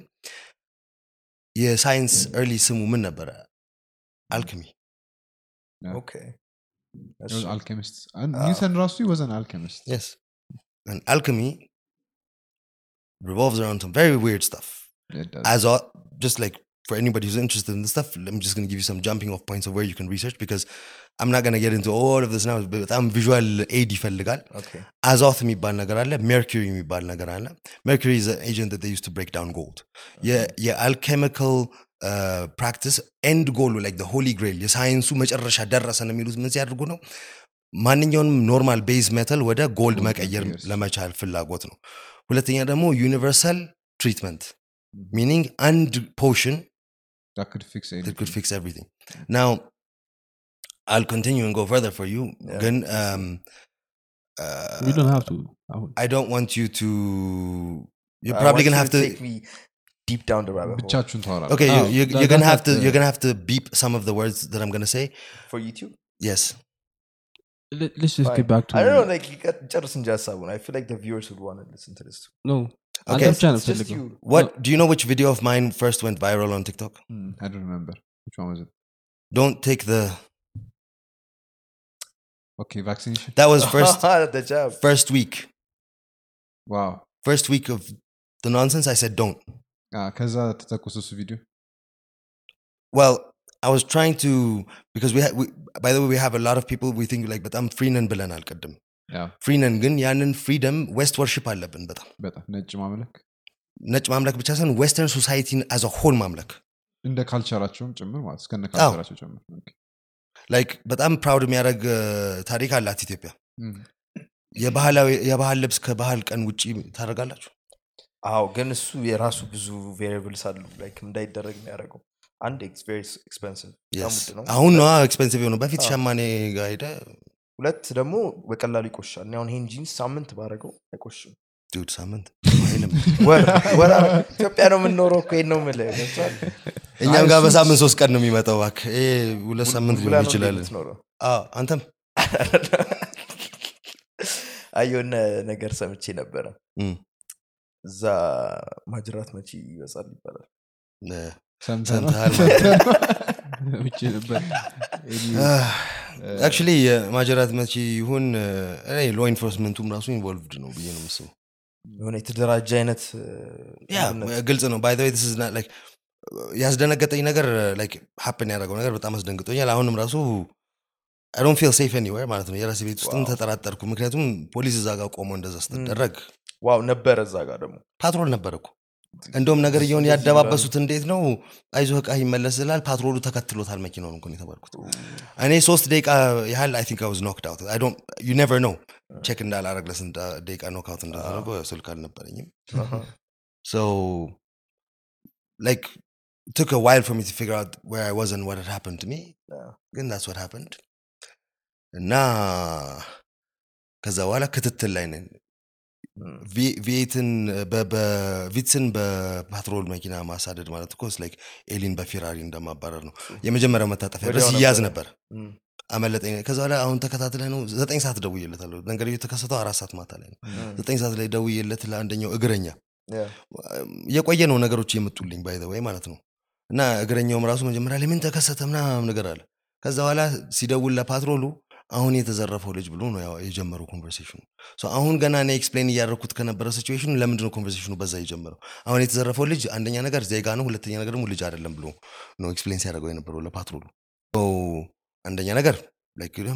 Speaker 1: የሳይንስ ኤርሊ ስሙ ምን ነበረ አልክሚ
Speaker 3: ኦኬ እሺ።
Speaker 2: አልኬሚስት ኒውተን ራሱ ወዘን አልኬሚስት
Speaker 1: yes and alchemy revolves around some very weird stuff as a, just like for anybody who's interested in this stuff, I'm just going to give you some jumping off points of where you can research because I'm not going to get into all of this now. በጣም ቪዥዋል ኤድ ይፈልጋል
Speaker 3: ኦኬ
Speaker 1: አዞት የሚባል ነገር አለ ሜርኩሪ የሚባል ነገር አለ ሜርኩሪ is an agent that they used to break down gold የአልኬሚካል ፕራክቲስ ኤንድ ጎሉ ላይክ ሆሊ ግሬል የሳይንሱ መጨረሻ ደረሰ ነው የሚሉት ምን ሲያደርጉ ነው ማንኛውንም ኖርማል ቤዝ ሜታል ወደ ጎልድ
Speaker 2: Gold
Speaker 1: መቀየር
Speaker 2: መቀየር።
Speaker 1: ለመቻል ፍላጎት ነው ሁለተኛ ደግሞ ዩኒቨርሳል ትሪትመንት ሚኒንግ አንድ ፖሽን
Speaker 2: that could fix anything.
Speaker 1: It could fix everything. Now, I'll continue and go further for you.
Speaker 3: Yeah.
Speaker 1: Um, uh,
Speaker 4: we don't have to. I,
Speaker 1: I, don't want you to. You're probably gonna have to,
Speaker 3: take me deep down the rabbit hole.
Speaker 1: Okay,
Speaker 4: oh,
Speaker 1: you, are gonna have to. You're gonna have to beep some of the words that I'm gonna say
Speaker 3: for YouTube.
Speaker 1: Yes.
Speaker 4: Let, us just
Speaker 3: Fine.
Speaker 4: get back to.
Speaker 3: I don't know, like you got Jarvis and Jasabun. I feel like the viewers would want to listen to this.
Speaker 4: No,
Speaker 1: Okay.
Speaker 3: Other. Just you.
Speaker 1: What do you know? Which video of mine first went viral on TikTok?
Speaker 2: Mm, I don't remember. Which one was it?
Speaker 1: Don't take the.
Speaker 2: Okay, vaccination.
Speaker 1: That was (laughs) first. (laughs)
Speaker 3: the job.
Speaker 1: First week.
Speaker 2: Wow.
Speaker 1: First week of the nonsense. I said don't.
Speaker 2: Ah, kaza uh, tatakususu video.
Speaker 1: Well, I was trying to because we, had, we by the way we have a lot of people we think like but I'm free and bilan al
Speaker 2: ያ
Speaker 1: ፍሪ ነን ግን ያንን ፍሪደም ዌስት ወርሽፕ አለብን በጣም።
Speaker 2: በጣም ነጭ ማምለክ?
Speaker 1: ነጭ ማምለክ ብቻ ሳይሆን western society ን as a whole ማምለክ።
Speaker 2: እንደ culture ኣቸውም ጭምር ማለት እስከነ culture ኣቸው ጭምር.
Speaker 1: like በጣም proud የሚያደርግ ታሪክ አላት ኢትዮጵያ. የባህላዊ የባህል ልብስ ከባህል ቀን ውጭ ታደርጋላችሁ?
Speaker 3: አዎ ግን እሱ የራሱ ብዙ variables አሉ like እንዳይደረግ የሚያደርገው። አንድ
Speaker 1: Yes. አሁን ነዋ expensive የሆነው። በፊት ሸማኔ ጋር ሄደ
Speaker 3: ሁለት ደግሞ በቀላሉ ይቆሻል። እኔ አሁን ይሄን ጂንስ ሳምንት ባረገው አይቆሽም።
Speaker 1: ዱድ ሳምንት?
Speaker 3: ኢትዮጵያ ነው የምንኖረው እኮ ይሄን ነው የምልህ። ገብቶሃል?
Speaker 1: እኛም ጋር በሳምንት ሶስት ቀን ነው የሚመጣው እባክህ። ይሄ ሁለት ሳምንት ሊሆን ይችላል። አንተም? (laughs)
Speaker 3: አይ የሆነ ነገር ሰምቼ ነበረ። እዛ ማጅራት መቺ ይበጻል ይባላል?
Speaker 1: ሰምተሃል?
Speaker 4: ነበር (laughs)
Speaker 1: አክቹሊ የማጀራት መቺ ይሁን law enforcement ኡም ራሱ involved ነው ብዬ ነው ምስቡ
Speaker 3: የሆነ የተደራጀ አይነት
Speaker 1: ግልጽ ነው። ባይ ያስደነገጠኝ ነገር happen ያደረገው ነገር በጣም አስደንግጦኛል። አሁንም ራሱ I don't feel safe anywhere ማለት ነው። የራሴ ቤት ውስጥም ተጠራጠርኩ። ምክንያቱም ፖሊስ እዛ ጋር ቆሞ እንደዛ ስትደረግ
Speaker 3: wow ነበረ እዛ ጋር ደግሞ?
Speaker 1: patrol ነበር እኮ እንደውም ነገር እየሆን ያደባበሱት እንዴት ነው? አይዞህ ዕቃ ይመለስ ስላል patrol ኡ ተከትሎታል መኪናውን እንኳን የተባልኩት። እኔ ሶስት ደቂቃ ያህል I think was knocked out you never know check እንዳላረግ ለስንት ደቂቃ knock out እንዳደረገው ስልክ አልነበረኝም። took a while for me to figure out where I was and what had happened to me.
Speaker 3: Yeah.
Speaker 1: ግን that's what happened. እና ከዛ በኋላ ክትትል ላይ ነን
Speaker 3: V8
Speaker 1: ን Vitz ን በ patrol መኪና ማሳደድ ማለት እኮ like ኤሊን በፌራሪ እንደማባረር ነው። የመጀመሪያው መታጠፊያ ድረስ ይያዝ ነበር። አመለጠኝ። ከዛ በኋላ አሁን ተከታትለ ነው ዘጠኝ ሰዓት ደውዬለታለሁ። ነገር የተከሰተው አራት ሰዓት ማታ ላይ ነው። ዘጠኝ ሰዓት ላይ ደውዬለት ለአንደኛው እግረኛ. የቆየ ነው ነገሮች የመጡልኝ ባይ ወይ ማለት ነው። እና እግረኛውም ራሱ መጀመሪያ ላይ ምን ተከሰተ? ምናምን ነገር አለ። ከዛ በኋላ ሲደውል ለ patrol ኡ አሁን የተዘረፈው ልጅ ብሎ ነው የጀመረው conversation ኡ አሁን ገና እኔ explain እያደረኩት ከነበረ ሲቹዌሽኑ ለምንድነው conversation ኡ በዛ የጀመረው? አሁን የተዘረፈው ልጅ አንደኛ ነገር ዜጋ ነው ሁለተኛ ነገር ደግሞ ልጅ አይደለም ብሎ ነው explain ሲያደርገው የነበረው ለ patrol ኡ። አንደኛ ነገር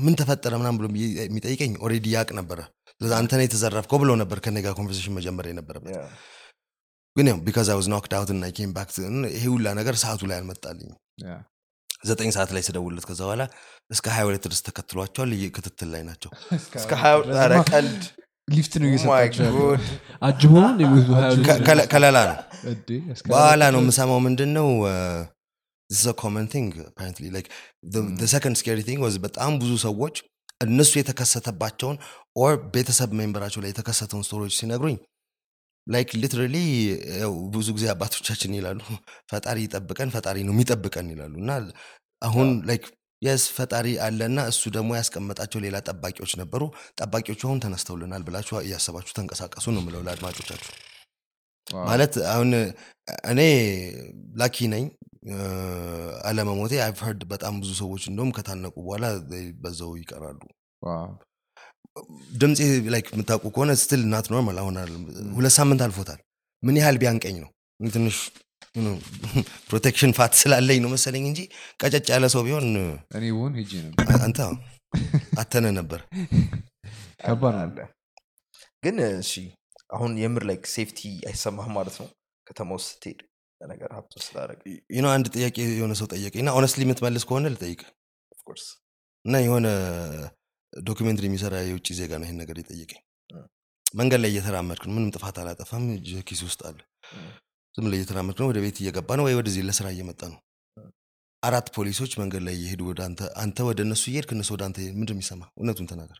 Speaker 1: ምን ተፈጠረ ምናም ብሎ የሚጠይቀኝ already ያቅ ነበረ። አንተ ነው የተዘረፍከው ብሎ ነበር ከኔ ጋር conversation መጀመር የነበረበት. ግን ያው because I was knocked out እና came back ይሄ ሁላ ነገር ሰዓቱ ላይ አልመጣልኝም ዘጠኝ ሰዓት ላይ ስደውልለት ከዛ በኋላ እስከ ሀያ ሁለት ድረስ ተከትሏቸዋል። ክትትል ላይ ናቸው። (laughs)
Speaker 3: እስከ ሀያ ቀልድ!
Speaker 2: ሊፍት ነው
Speaker 3: Oh my
Speaker 2: እየሰጣቸው ያለው።
Speaker 3: God.
Speaker 4: አጅቦ ነው
Speaker 1: ከለላ በኋላ ነው የምሰማው ምንድን ነው second scary thing was በጣም ብዙ ሰዎች እነሱ የተከሰተባቸውን or ቤተሰብ member ኣቸው ላይ የተከሰተውን story ዎች ሲነግሩኝ like literally ብዙ ጊዜ አባቶቻችን ይላሉ ፈጣሪ ይጠብቀን ፈጣሪ ነው የሚጠብቀን ይላሉ። እና አሁን like yes ፈጣሪ አለና እሱ ደግሞ ያስቀመጣቸው ሌላ ጠባቂዎች ነበሩ። ጠባቂዎቹ አሁን ተነስተውልናል ብላችሁ እያሰባችሁ ተንቀሳቀሱ ነው ምለው ለአድማጮቻችሁ። ማለት አሁን እኔ lucky ነኝ። አለመሞቴ I've heard በጣም ብዙ ሰዎች እንደውም ከታነቁ በኋላ በዛው ይቀራሉ ድምፄ like የምታውቁ ከሆነ still not normal አሁን ሁለት ሳምንት አልፎታል። ምን ያህል ቢያንቀኝ ነው? እኔ ትንሽ protection fat (laughs) ስላለኝ ነው መሰለኝ እንጂ ቀጨጭ ያለ ሰው ቢሆን
Speaker 2: እኔ ሄጄ ነበር
Speaker 1: አንተ አተነ ነበር። (laughs)
Speaker 2: ከባድ
Speaker 3: ግን እሺ አሁን የምር like safety አይሰማህም ማለት ነው? ከተማ ውስጥ ስትሄድ ለነገር ሀብቶ ስላደረግ
Speaker 1: you know አንድ ጥያቄ የሆነ ሰው ጠየቀኝ እና honestly የምትመልስ ከሆነ ልጠይቅ እና የሆነ documentary የሚሰራ የውጭ ዜጋ ነው ይህን ነገር የጠየቀኝ። መንገድ ላይ እየተራመድክ ነው። ምንም ጥፋት አላጠፋም። ኪስ ውስጥ አለ። ዝም ላይ እየተራመድክ ነው። ወደ ቤት እየገባ ነው ወይ ወደዚህ ለስራ እየመጣ ነው። አራት ፖሊሶች መንገድ ላይ እየሄዱ ወደ አንተ አንተ ወደ እነሱ እየሄድክ እነሱ ወደ አንተ ምንድን የሚሰማ እውነቱን ተናገር።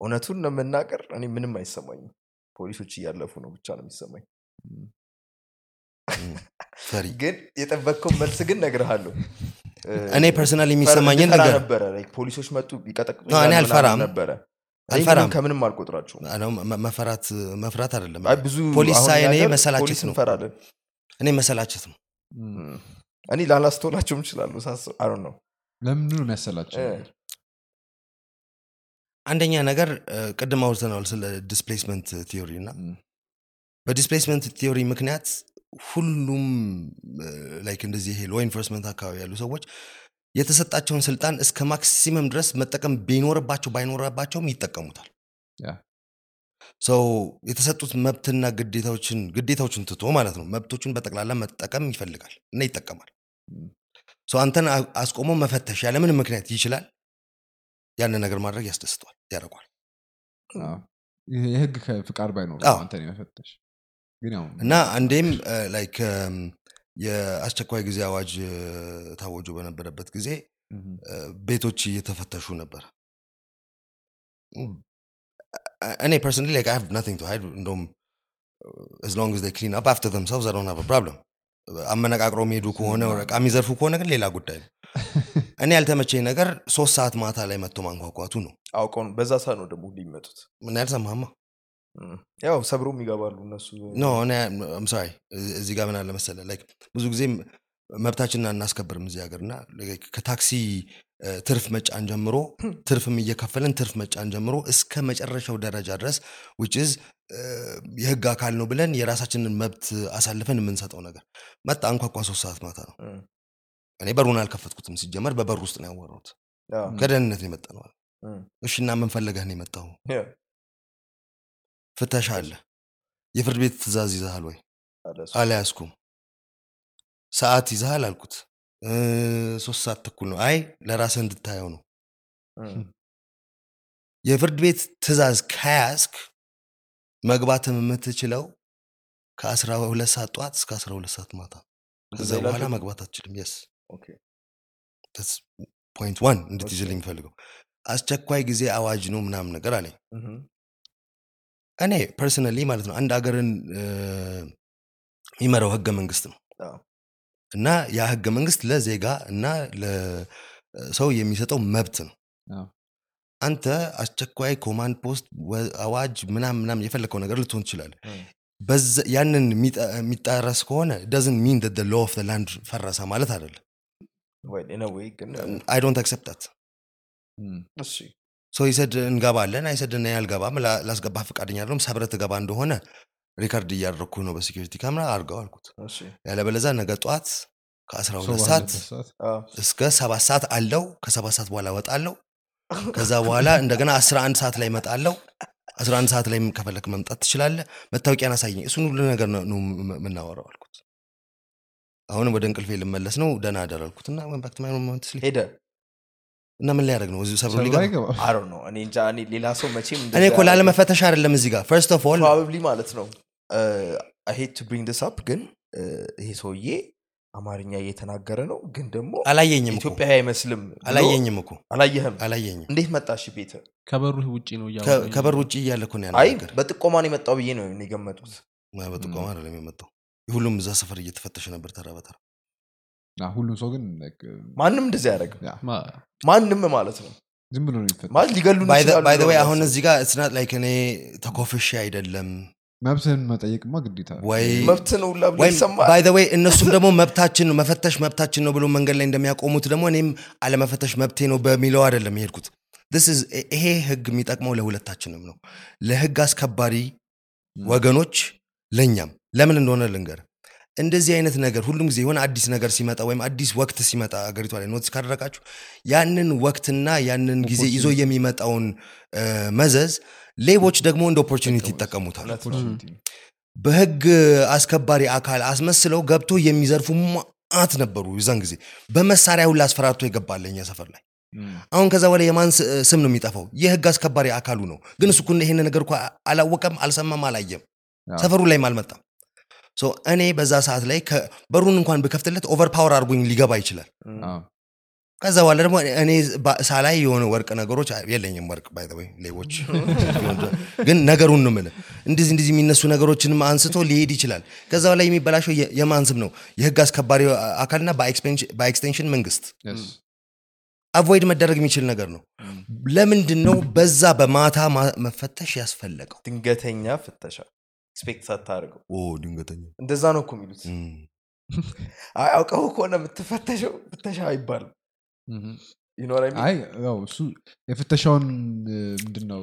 Speaker 3: እውነቱን ለመናገር እኔ ምንም አይሰማኝም። ፖሊሶች እያለፉ ነው ብቻ ነው የሚሰማኝ። ግን የጠበቅከው መልስ ግን ነግርሃለሁ
Speaker 1: እኔ personal የሚሰማኝን ነገር
Speaker 3: ነበረ። ፖሊሶች መጡ ቢቀጠቅጡ
Speaker 1: እኔ አልፈራም።
Speaker 3: ነበረ።
Speaker 1: አልፈራም።
Speaker 3: ምንም ከምንም
Speaker 1: መ- መፈራት መፍራት አይደለም።
Speaker 3: አይ ብዙ
Speaker 1: ፖሊስ
Speaker 3: አሁን
Speaker 1: ሳይ እኔ መሰላቸት ነው።
Speaker 3: እንፈራለን።
Speaker 1: እኔ መሰላቸት ነው።
Speaker 3: እኔ ላላስተውላቸውም ይችላሉ። ሳስብ አይ ነው
Speaker 2: ለምንድን ነው የሚያሰላቸው?
Speaker 1: አንደኛ ነገር ቅድም አውርተናል ስለ displacement theory እና
Speaker 2: በ
Speaker 1: displacement theory ምክንያት ሁሉም like እንደዚህ ይሄ law enforcement አካባቢ ያሉ ሰዎች የተሰጣቸውን ስልጣን እስከ ማክሲመም ድረስ መጠቀም ቢኖርባቸው ባይኖርባቸውም ይጠቀሙታል። ሰው የተሰጡት መብትና ግዴታዎችን ግዴታዎችን ትቶ ማለት ነው መብቶችን በጠቅላላ መጠቀም ይፈልጋል እና ይጠቀማል። ሰው አንተን አስቆሞ መፈተሽ ያለምንም ምክንያት ይችላል። ያንን ነገር ማድረግ ያስደስተዋል ያደርጓል
Speaker 2: የህግ ፍቃድ ባይኖር አንተን የመፈተሽ
Speaker 1: እና አንዴም like የአስቸኳይ ጊዜ አዋጅ ታወጆ በነበረበት ጊዜ ቤቶች እየተፈተሹ ነበር። እኔ personally like I have nothing to hide እንደውም as long as they clean up after themselves I don't have a problem. አመነቃቅረው የሚሄዱ ከሆነ ዕቃ (laughs) የሚዘርፉ ከሆነ ግን ሌላ ጉዳይ ነው። እኔ (laughs) ያልተመቸኝ ነገር ሶስት ሰዓት ማታ ላይ መጥቶ ማንኳኳቱ ነው።
Speaker 3: አውቀው በዛ ሰዓት ነው ደግሞ ሊመጡት
Speaker 1: ምን ያልሰማማ
Speaker 3: ያው ሰብሮም ይገባሉ እነሱ
Speaker 1: no sorry እዚህ ጋር ምን አለ መሰለህ like ብዙ ጊዜ መብታችንን አናስከብርም እዚህ ሀገር እና ከታክሲ ትርፍ መጫን ጀምሮ (clears throat) ትርፍም እየከፈልን ትርፍ መጫን ጀምሮ እስከ መጨረሻው ደረጃ ድረስ which is እ፣ የህግ አካል ነው ብለን የራሳችንን መብት አሳልፈን የምንሰጠው ነገር መጣ አንኳኳ ሶስት ሰዓት ማታ ነው። እኔ በሩን አልከፈትኩትም ሲጀመር በበሩ ውስጥ ነው ያወራሁት። ከደህንነት ነው የመጣ ነው እሺ እና ምን ፈልገህ ነው የመጣው ፍተሻ አለ። የፍርድ ቤት ትእዛዝ ይዘሃል ወይ? አልያዝኩም። ሰዓት ይዘሃል አልኩት። "እ፣ ሶስት ሰዓት ተኩል ነው። አይ ለራስህ እንድታየው ነው። የፍርድ ቤት ትእዛዝ ከያዝክ መግባትም የምትችለው ከአስራ ሁለት ሰዓት ጠዋት እስከ አስራ ሁለት ሰዓት ማታ። ከዛ በኋላ? መግባት አትችልም። የስ point one እንድትይዝልኝ
Speaker 3: okay።
Speaker 1: የሚፈልገው አስቸኳይ ጊዜ አዋጅ ነው ምናምን ነገር አለኝ እኔ personally ማለት ነው አንድ ሀገርን እ፣ የሚመራው ህገ መንግስት ነው። እና ያ ህገ መንግስት ለዜጋ እና ለሰው የሚሰጠው መብት ነው። አንተ አስቸኳይ command post አዋጅ ምናም ምናም የፈለግከው ነገር ልትሆን ትችላለ ያንን የሚጣረስ ከሆነ doesn't mean law of land ፈረሰ ማለት አይደለም። I don't
Speaker 2: accept
Speaker 3: so
Speaker 1: he said እንገባለን I said እና ላስገባ ፈቃደኛ አይደለም ሰብረ ትገባ እንደሆነ record እያደረግኩ ነው በ security camera አድርገው አልኩት። ያለበለዛ ነገ ጠዋት ከአስራ
Speaker 2: ሰው
Speaker 1: ሁለት ሰዓት? እስከ ሰባት ሰዓት አለው። ከሰባት ሰዓት በኋላ እወጣለሁ። (laughs) ከዛ በኋላ እንደገና 11 ሰዓት ላይ እመጣለሁ። 11 ሰዓት ላይ ከፈለክ መምጣት ትችላለህ። መታወቂያን አሳየኝ። እሱን ሁሉ ነገር ነው ነው የም- የምናወራው አልኩት። አሁንም ወደ እንቅልፌ ልመለስ ነው። ደህና አደር አልኩት እና went እና ምን ሊያደርግ ነው? እዚሁ ሰብሮ
Speaker 3: ሌላ ሰው መቼም
Speaker 1: እኔ እኮ ላለመፈተሽ አይደለም እዚህ ጋር። first of all
Speaker 3: probably ማለት ነው። hate to bring this up ግን እ፣ ይሄ ሰውዬ አማርኛ እየተናገረ ነው ግን ደግሞ
Speaker 1: አላየኝም እኮ።
Speaker 3: ኢትዮጵያዊ አይመስልም
Speaker 1: አላየኝም እኮ።
Speaker 3: አላየህም?
Speaker 1: አላየኝም።
Speaker 3: እንዴት መጣሽ ቤት
Speaker 4: ከበሩ ውጭ ነው
Speaker 1: ከበር ውጭ እያለ እኮ ነው
Speaker 3: አይ
Speaker 1: ያናገር
Speaker 3: በጥቆማ ነው የመጣው ብዬ ነው የገመጡት
Speaker 1: በጥቆማ አይደለም የመጣው። ሁሉም እዛ ሰፈር እየተፈተሸ ነበር ተራ በተራ
Speaker 2: ሁሉም ሰው ግን like,
Speaker 3: ማንም እንደዚህ አያደርግም።
Speaker 2: yeah፣
Speaker 4: ማ-
Speaker 3: ማንም ማለት ነው።
Speaker 2: ዝም ብሎ
Speaker 3: ማለት ሊገሉን
Speaker 1: ባይ
Speaker 3: ይችላሉ
Speaker 1: ወይ
Speaker 3: ብለው
Speaker 1: አሁን እዚህ ጋር ስናት like እኔ ተኮፍሼ አይደለም።
Speaker 2: መብትህን መጠየቅማ ግዴታ
Speaker 3: መብት ነው
Speaker 1: እነሱም ደግሞ መብታችን ነው መፈተሽ መብታችን ነው ብሎ መንገድ ላይ እንደሚያቆሙት ደግሞ እኔም አለመፈተሽ መብቴ ነው በሚለው አይደለም የሄድኩት። This is- ይሄ ህግ የሚጠቅመው ለሁለታችንም ነው። ለህግ አስከባሪ ወገኖች ለእኛም ለምን እንደሆነ ልንገር እንደዚህ አይነት ነገር ሁሉም ጊዜ የሆነ አዲስ ነገር ሲመጣ ወይም አዲስ ወቅት ሲመጣ አገሪቷ ላይ notice ካደረጋችሁ ያንን ወቅትና ያንን ጊዜ ይዞ የሚመጣውን መዘዝ ሌቦች ደግሞ እንደ
Speaker 2: opportunity ይጠቀሙታል።
Speaker 1: በህግ አስከባሪ አካል አስመስለው ገብቶ የሚዘርፉ ማአት ነበሩ የዛን ጊዜ። በመሳሪያ ሁላ አስፈራርቶ የገባለ እኛ ሰፈር ላይ። አሁን ከዛ በላይ የማን ስም ነው የሚጠፋው? የህግ አስከባሪ አካሉ ነው። ግን እሱ እኮ ይሄን ነገር እኮ አላወቀም አልሰማም አላየም። ሰፈሩ ላይም አልመጣም እኔ በዛ ሰዓት ላይ በሩን እንኳን ብከፍትለት overpower አድርጎኝ ሊገባ ይችላል። ከዛ በኋላ ደግሞ እኔ ሳላይ የሆነ ወርቅ ነገሮች የለኝም ወርቅ ባይ ወይ ሌቦች (laughs) ግን ነገሩን ነው የምልህ። እንደዚህ እንደዚህ የሚነሱ ነገሮችንም አንስቶ ሊሄድ ይችላል። ከዛ በላይ የሚበላሸው የማን ስም ነው? የህግ አስከባሪ አካልና በ extension መንግስት።
Speaker 2: Yes.
Speaker 1: avoid መደረግ የሚችል ነገር ነው። ለምንድን ነው በዛ በማታ መፈተሽ ያስፈለገው?
Speaker 3: ድንገተኛ ፍተሻ expect ሳታደርገው።
Speaker 1: ድንገተኛ።
Speaker 3: እንደዛ ነው እኮ የሚሉት። (laughs) አውቀው ከሆነ የምትፈተሸው ፍተሻ አይባልም።
Speaker 2: እሱ የፍተሻውን ምንድን ነው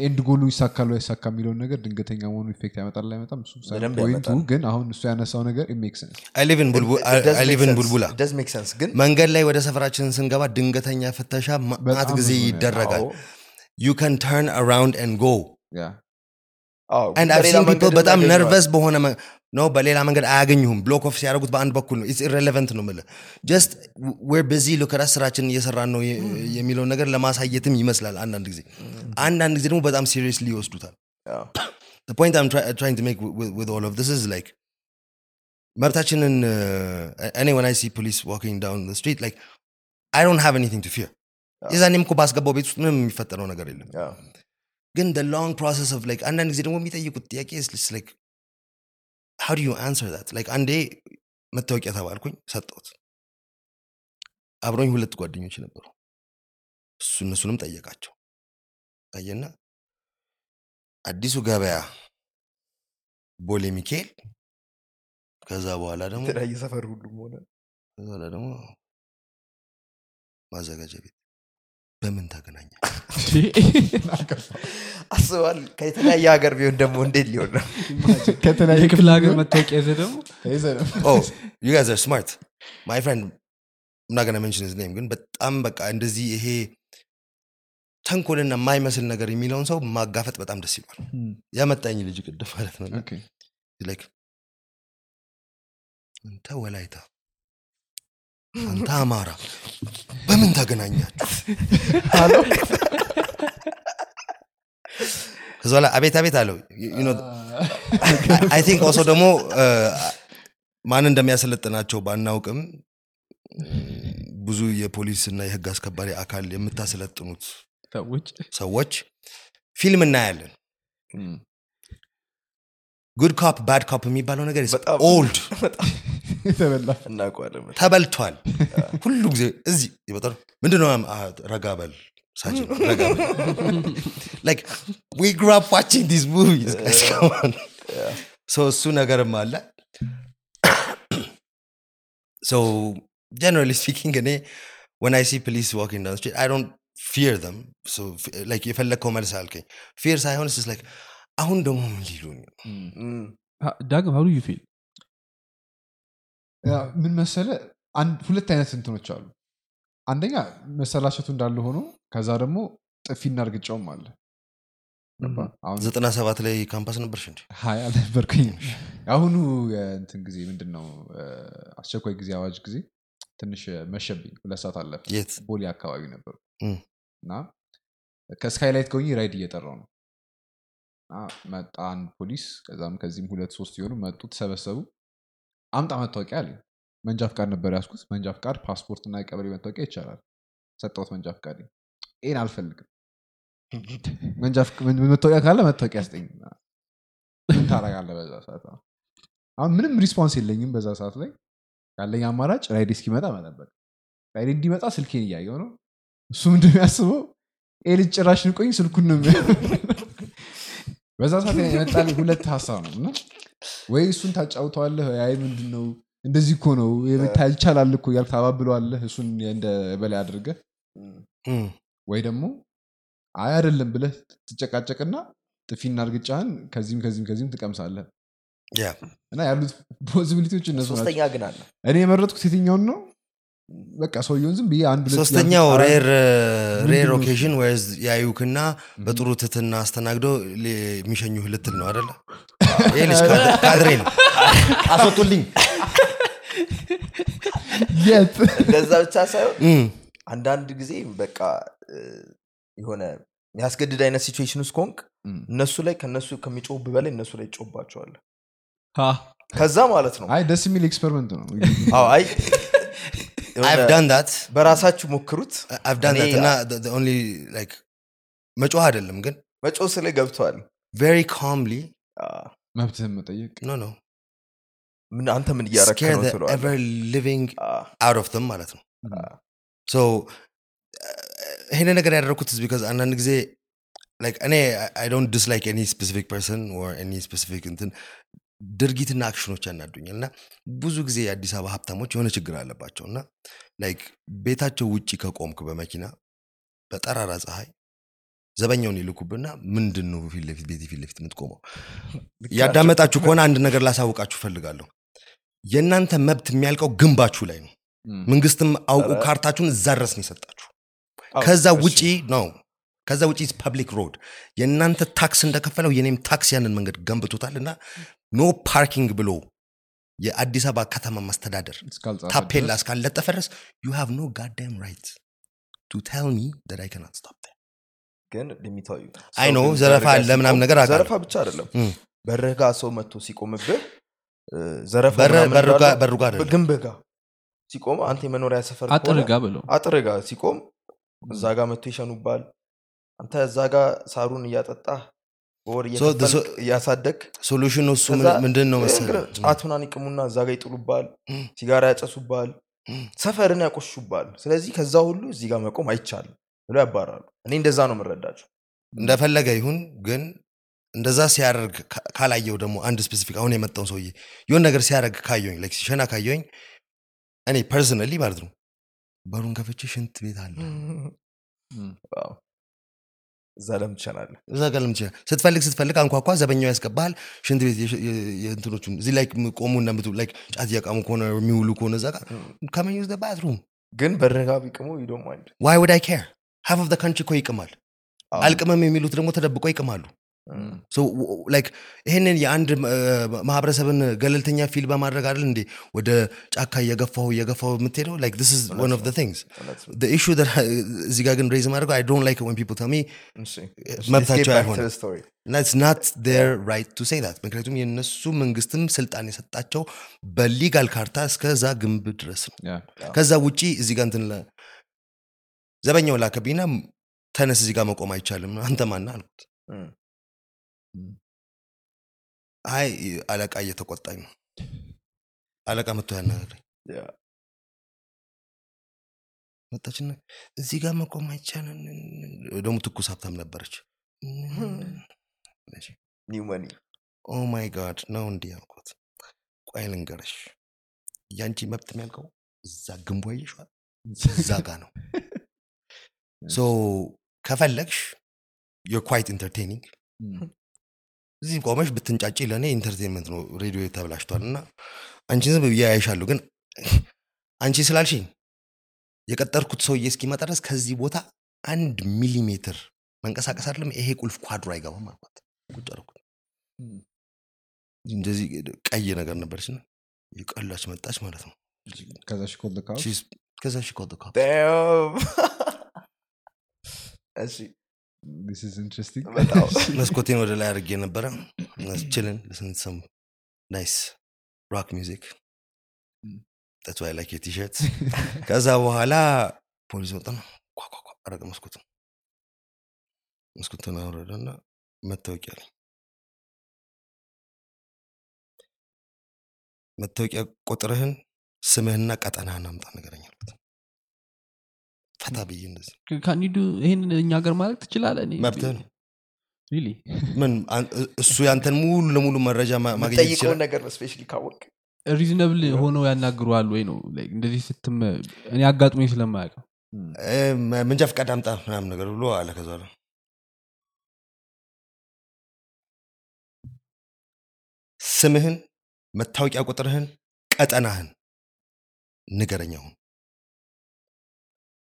Speaker 2: ኤንድ ጎሉ ይሳካል ወይ አይሳካ የሚለውን ነገር ድንገተኛ መሆኑ ኢፌክት ያመጣል አይመጣም? እሱ ግን አሁን እሱ ያነሳው ነገር ሜክ ሰንስ
Speaker 1: I live in ቡልቡ- I- I live in ቡልቡላ መንገድ ላይ ወደ ሰፈራችን ስንገባ ድንገተኛ ፍተሻ ማት
Speaker 2: በጣም
Speaker 1: ጊዜ ይደረጋል። ዩ ካን ተርን አራውንድ ን ጎ አንድ
Speaker 3: በሌላ
Speaker 1: አብሲን ፒፕል በጣም ነርቨስ በሆነ ነው በሌላ መንገድ አያገኙሁም ብሎክ ኦፍ ሲያደርጉት በአንድ በኩል ነው። ኢትስ ኢሬሌቨንት ነው ምለ ጀስት ዌር በዚ ሉከራስ ስራችን እየሰራን ነው የሚለውን ነገር ለማሳየትም ይመስላል አንዳንድ ጊዜ። አንዳንድ ጊዜ ደግሞ በጣም ሲሪየስሊ ይወስዱታል።
Speaker 3: አዎ።
Speaker 1: the point I'm try- trying to make with, with, with all of this is like መብታችንን እኔ I see police walking down the street like I don't have anything to fear. የዛኔም እኮ ባስገባው ቤት ውስጥ ምንም የሚፈጠረው ነገር የለም ግን the long process of like አንዳንድ ጊዜ ደግሞ የሚጠይቁት ጥያቄ like how do you answer that? Like አንዴ መታወቂያ ተባልኩኝ ሰጠሁት። አብሮኝ ሁለት ጓደኞች ነበሩ። እሱ እነሱንም ጠየቃቸው። አየና አዲሱ ገበያ ቦሌ ሚካኤል ከዛ በኋላ ደግሞ
Speaker 3: ሰፈር ሁሉም ሆነ።
Speaker 1: ከዛ በኋላ ደግሞ ማዘጋጃ ቤት በምን ታገናኛል (laughs)
Speaker 3: አስባል ከተለያየ ሀገር ቢሆን ደግሞ እንዴት ሊሆን ነው?
Speaker 2: ከተለያየ
Speaker 4: የክፍለ ሀገር መታወቂያ ይዘህ ደግሞ?
Speaker 2: ተይዘህ ነው?
Speaker 1: you guys are smart. My friend I'm not gonna mention his name ግን በጣም በቃ እንደዚህ ይሄ ተንኮልና የማይመስል ነገር የሚለውን ሰው ማጋፈጥ በጣም ደስ ይሏል
Speaker 2: እም፣
Speaker 1: ያመጣኝ ልጅ ቅድም ማለት ነው። አንተ ወላይታ አንተ አማራ በምን ታገናኛችሁ ከዚ በኋላ አቤት አቤት አለው። I think also ደግሞ ማን እንደሚያሰለጥናቸው ባናውቅም ብዙ የፖሊስ እና የህግ አስከባሪ አካል የምታሰለጥኑት
Speaker 4: ሰዎች?
Speaker 1: ፊልም እናያለን። good cop bad cop የሚባለው ነገር old
Speaker 2: የተበላ
Speaker 3: እናውቀዋለን
Speaker 1: ተበልቷል ሁሉ ጊዜ እዚህ ይመጣሉ ምንድነው አ፣ ረጋ በል ሳጅን ረጋ በል like we grew up watching these movies guys come on ሰው እሱ ነገርም አለ ሶ ጀነራሊ ስፒኪንግ እኔ ወን አይ ሲ ፖሊስ ዋኪንግ ዳውን ስትሪት አይ ዶንት ፊር them so f- like የፈለግከው መልስ አልከኝ ፊር ሳይሆን ስ like አሁን ደግሞ ምን ሊሉኝ ነው?
Speaker 3: እም፣
Speaker 4: ሀ- ዳግም ሀው ዩ ፊል
Speaker 2: ያ ምን መሰለ ሁለት አይነት እንትኖች አሉ። አንደኛ መሰላቸቱ እንዳለ ሆኖ ከዛ ደግሞ ጥፊና እርግጫውም አለ።
Speaker 1: ዘጠና ሰባት ላይ ካምፓስ ነበርሽ እንዲ
Speaker 2: ሀያ አልነበርኩኝ የአሁኑ የእንትን ጊዜ ምንድን ነው አስቸኳይ ጊዜ አዋጅ ጊዜ ትንሽ መሸብኝ። ሁለት ሰዓት አለፈ።
Speaker 1: የት?
Speaker 2: ቦሌ አካባቢ
Speaker 1: እም።
Speaker 2: እና ከስካይላይት ሆኜ ራይድ እየጠራው ነው። መጣ አንድ ፖሊስ። ከዛም ከዚህም ሁለት ሶስት የሆኑ መጡ ተሰበሰቡ አምጣ መታወቂያ አለ መንጃ ፍቃድ ነበር ያሳየሁት መንጃ ፍቃድ ፓስፖርት እና የቀበሌ መታወቂያ ይቻላል። ሰጠሁት መንጃ ፍቃድ ይህን አልፈልግም። መታወቂያ ካለ መታወቂያ ስጠኝ ምን ታደርጋለህ በዛ ሰዓት? አሁን ምንም response የለኝም በዛ ሰዓት ላይ። ያለኝ አማራጭ ራይድ እስኪመጣ መጠበቅ። ራይድ እንዲመጣ ስልኬን እያየው ነው። እሱ ምንድን ይህ ልጅ ጭራሽ ንቆኝ ስልኩን ነው በዛ ሰዓት የመጣልኝ ሁለት ሀሳብ ነው። እና ወይ እሱን ታጫውተዋለህ? አይ ምንድን ነው እንደዚህ እኮ ነው። የምታ- ይቻላል እኮ እያልክ ታባብለዋለህ እሱን እንደ በላይ አድርገህ? ወይ ደግሞ አይ አይደለም ብለህ ትጨቃጨቅና ጥፊና እርግጫህን ከዚህም ከዚህም ከዚህም ትቀምሳለህ። እና ያሉት ፖዚቢሊቲዎች እነሱ ናቸው። እኔ የመረጥኩት የትኛውን ነው በቃ ሰውየውን ዝም ብዬ አንድ
Speaker 1: ሶስተኛው
Speaker 2: rare
Speaker 1: occasion ወይስ ያዩክና በጥሩ ትህትና አስተናግዶ ሊ- የሚሸኙህ ልትል ነው አደለ ይህ ልጅ ካድ- ካድሬ ነው አስወጡልኝ።
Speaker 2: የት?
Speaker 3: እንደዛ ብቻ ሳይሆን አንዳንድ ጊዜ በቃ የሆነ የሚያስገድድ አይነት situation ውስጥ ከሆንክ እነሱ ላይ ከነሱ ከሚጮህብ በላይ እነሱ ላይ ይጮባቸዋል
Speaker 4: ሀ፣
Speaker 3: ከዛ ማለት ነው።
Speaker 2: አይ ደስ የሚል experiment ነው።
Speaker 3: አዎ፣ I የሆነ
Speaker 1: I've done that
Speaker 3: በራሳችሁ ሞክሩት?
Speaker 1: I've done
Speaker 3: እኔ
Speaker 1: that. እና the- the only like መጮህ አይደለም ግን
Speaker 3: መጮ ስለ ገብተዋል
Speaker 1: very calmly
Speaker 2: መብትህን መጠየቅ?
Speaker 3: ምን አንተ ምን እያረክ
Speaker 1: scare
Speaker 3: ነው
Speaker 1: the
Speaker 3: ትለዋለህ።
Speaker 1: ever living
Speaker 3: አዎ፣
Speaker 1: out of them ማለት ነው። ይሄን ነገር ያደረኩት because አንዳንድ ጊዜ እኔ I don't dislike any specific person or any specific እንትን ድርጊትና action ኦች ያናዱኛል እና ብዙ ጊዜ የአዲስ አበባ ሀብታሞች የሆነ ችግር አለባቸው እና like ቤታቸው ውጭ ከቆምክ በመኪና በጠራራ ፀሐይ ዘበኛውን ይልኩብና ምንድን ነው ፊት ለፊት ቤት ፊት ለፊት የምትቆመው? ያዳመጣችሁ ከሆነ አንድ ነገር ላሳውቃችሁ ፈልጋለሁ የእናንተ መብት የሚያልቀው ግንባችሁ ላይ ነው። መንግስትም አውቁ ካርታችሁን እዛ ድረስ ነው የሰጣችሁ። ከዛ ውጪ ነው። ከዛ ውጪ public road የእናንተ ታክስ እንደከፈለው የኔም ታክስ ያንን መንገድ ገንብቶታል እና no parking ብሎ የአዲስ አበባ ከተማ ማስተዳደር ታፔላ እስካልለጠፈ ድረስ ዩ ሃቭ ኖ ጋዳም ራይት ቱ ቴል ሚ ዳት አይ ካናት ስቶፕ
Speaker 3: ግን የሚታዩ
Speaker 1: I
Speaker 3: know
Speaker 1: ዘረፋ አለ ምናምን
Speaker 3: ሲቆም-
Speaker 1: ነገር
Speaker 3: ዘረፋ ብቻ አይደለም።
Speaker 1: በር
Speaker 3: ጋ ሰው መጥቶ ሲቆምብህ ዘረፋ
Speaker 1: በር-
Speaker 3: ምናምን
Speaker 1: በሩ ጋር-
Speaker 3: እንዳለ
Speaker 1: በሩ ጋር አይደለም።
Speaker 3: ግንብህ ጋር ሲቆም አንተ የመኖሪያ ሰፈር ከሆነ
Speaker 4: አጥር ጋ ብለው።
Speaker 3: አጥር ጋር ሲቆም እዛ ጋር መጥቶ ይሸኑባል አንተ እዛ ጋር ሳሩን እያጠጣህ እየከፈልክ እያሳደግ
Speaker 1: solution
Speaker 3: ኑ
Speaker 1: እሱ ምንድን ነው መሰለህ?
Speaker 3: ይቅሙና እዛ ጋር ይጥሉባል ሲጋራ ያጨሱባል ሰፈርን ያቆሹባል። ስለዚህ ከዛ ሁሉ እዚህ ጋር መቆም አይቻልም ብሎ ያባራሉ እኔ እንደዛ ነው የምረዳቸው።
Speaker 1: እንደፈለገ ይሁን ግን እንደዛ ሲያደርግ ካላየው ደግሞ አንድ specific አሁን የመጣው ሰውዬ የሆን ነገር ሲያደርግ ካየኝ like ሲሸና ካየኝ እኔ personally ማለት ነው በሩን ከፍቼ ሽንት ቤት አለ (laughs)
Speaker 3: እዛ ለምን ትሸናለህ
Speaker 1: እዛ ጋር ለምን ትችላለህ? ስትፈልግ ስትፈልግ አንኳኳ ዘበኛው ያስገባሃል ሽንት ቤት የእንትኖቹን እዚህ ላይ ቆሙ እንደምት like ጫት እያቃሙ ከሆነ የሚውሉ ከሆነ እዛ ጋር come in the bathroom
Speaker 3: ግን በር ጋ ቢቅሙ mind
Speaker 1: why would I care half of the country እኮ ይቅማል. አልቅመም የሚሉት ደግሞ ተደብቆ ይቅማሉ Like ይህንን የአንድ ማህበረሰብን ገለልተኛ ፊል በማድረግ አይደል እንዴ ወደ ጫካ እየገፋሁ እየገፋሁ የምትሄደው? like this is one of the things. the issue that (laughs) እዚህ ጋር ግን ሬዝ ማድረገው I don't like it when people tell me መብታቸው አይሆንም. እና not their right to say that. ምክንያቱም የነሱ መንግስትም ስልጣን የሰጣቸው በሊጋል ካርታ እስከዛ ግንብ ድረስ ነው። ከዛ ውጪ እዚህ ጋር እንትን ዘበኛው ላከብኝና ተነስ እዚህ ጋር መቆም አይቻልም። አንተ ማና አልኩት አይ አለቃ እየተቆጣኝ ነው። አለቃ መጥቶ ያናገረኝ መጣችና እዚህ ጋር መቆም አይቻልም። ደግሞ ትኩስ ሀብታም ነበረች።
Speaker 3: new money
Speaker 1: oh my God ነው እንዲህ ያልኳት ቆይ ልንገርሽ ያንቺ መብት የሚያልቀው እዛ ግንቦ ይሸዋል እዛ ጋ ነው። (laughs) so ከፈለግሽ you're quite entertaining እዚህ ቆመሽ ብትንጫጭ ለእኔ entertainment ነው ሬዲዮ ተብላሽቷል። እና አንቺን ዝም ብዬ ያይሻለሁ ግን አንቺ ስላልሽኝ የቀጠርኩት ሰውዬ እስኪመጣ ድረስ ከዚህ ቦታ አንድ ሚሊሜትር መንቀሳቀስ አይደለም። ይሄ ቁልፍ ኳድሮ አይገባም አልኳት። ቁጭ እንደዚህ ቀይ ነገር ነበረች ና የቀላች መጣች ማለት ነው።
Speaker 2: ከዛ ሽኮል (laughs)
Speaker 1: መስኮቴን ወደ ላይ አድርጌ ነበረ ችልን ሰም ናይስ ሮክ I like your t-shirts. ከዛ በኋላ ፖሊስ ነው ኳኳኳ አረገ መስኮቱን መስኮቱን አወረደና መታወቂያ መታወቂያ ቁጥርህን ስምህና ቀጠናህን አምጣ ነገረኝ አልኩት ፈታ ብዬ እንደዚህ።
Speaker 4: can he do ይህን እኛ ሀገር ማለት ትችላለህ? እኔ-
Speaker 1: መብትህ ነው።
Speaker 4: Really?
Speaker 1: ምን? እሱ ያንተን ሙሉ ለሙሉ መረጃ ማ- ማግኘት
Speaker 3: የምጠይቀውን
Speaker 1: ይችላል?
Speaker 3: ነገር especially ካወቅ
Speaker 4: reasonable ሆነው ያናግረዋል ወይ ነው? Like እንደዚህ ስትም እኔ አጋጥሞኝ ስለማያውቅ።
Speaker 1: እ፣ መ- መንጃ ፈቃድ አምጣ ምናምን ነገር ብሎ አለ ከዛ ስምህን መታወቂያ ቁጥርህን ቀጠናህን ንገረኝ አሁን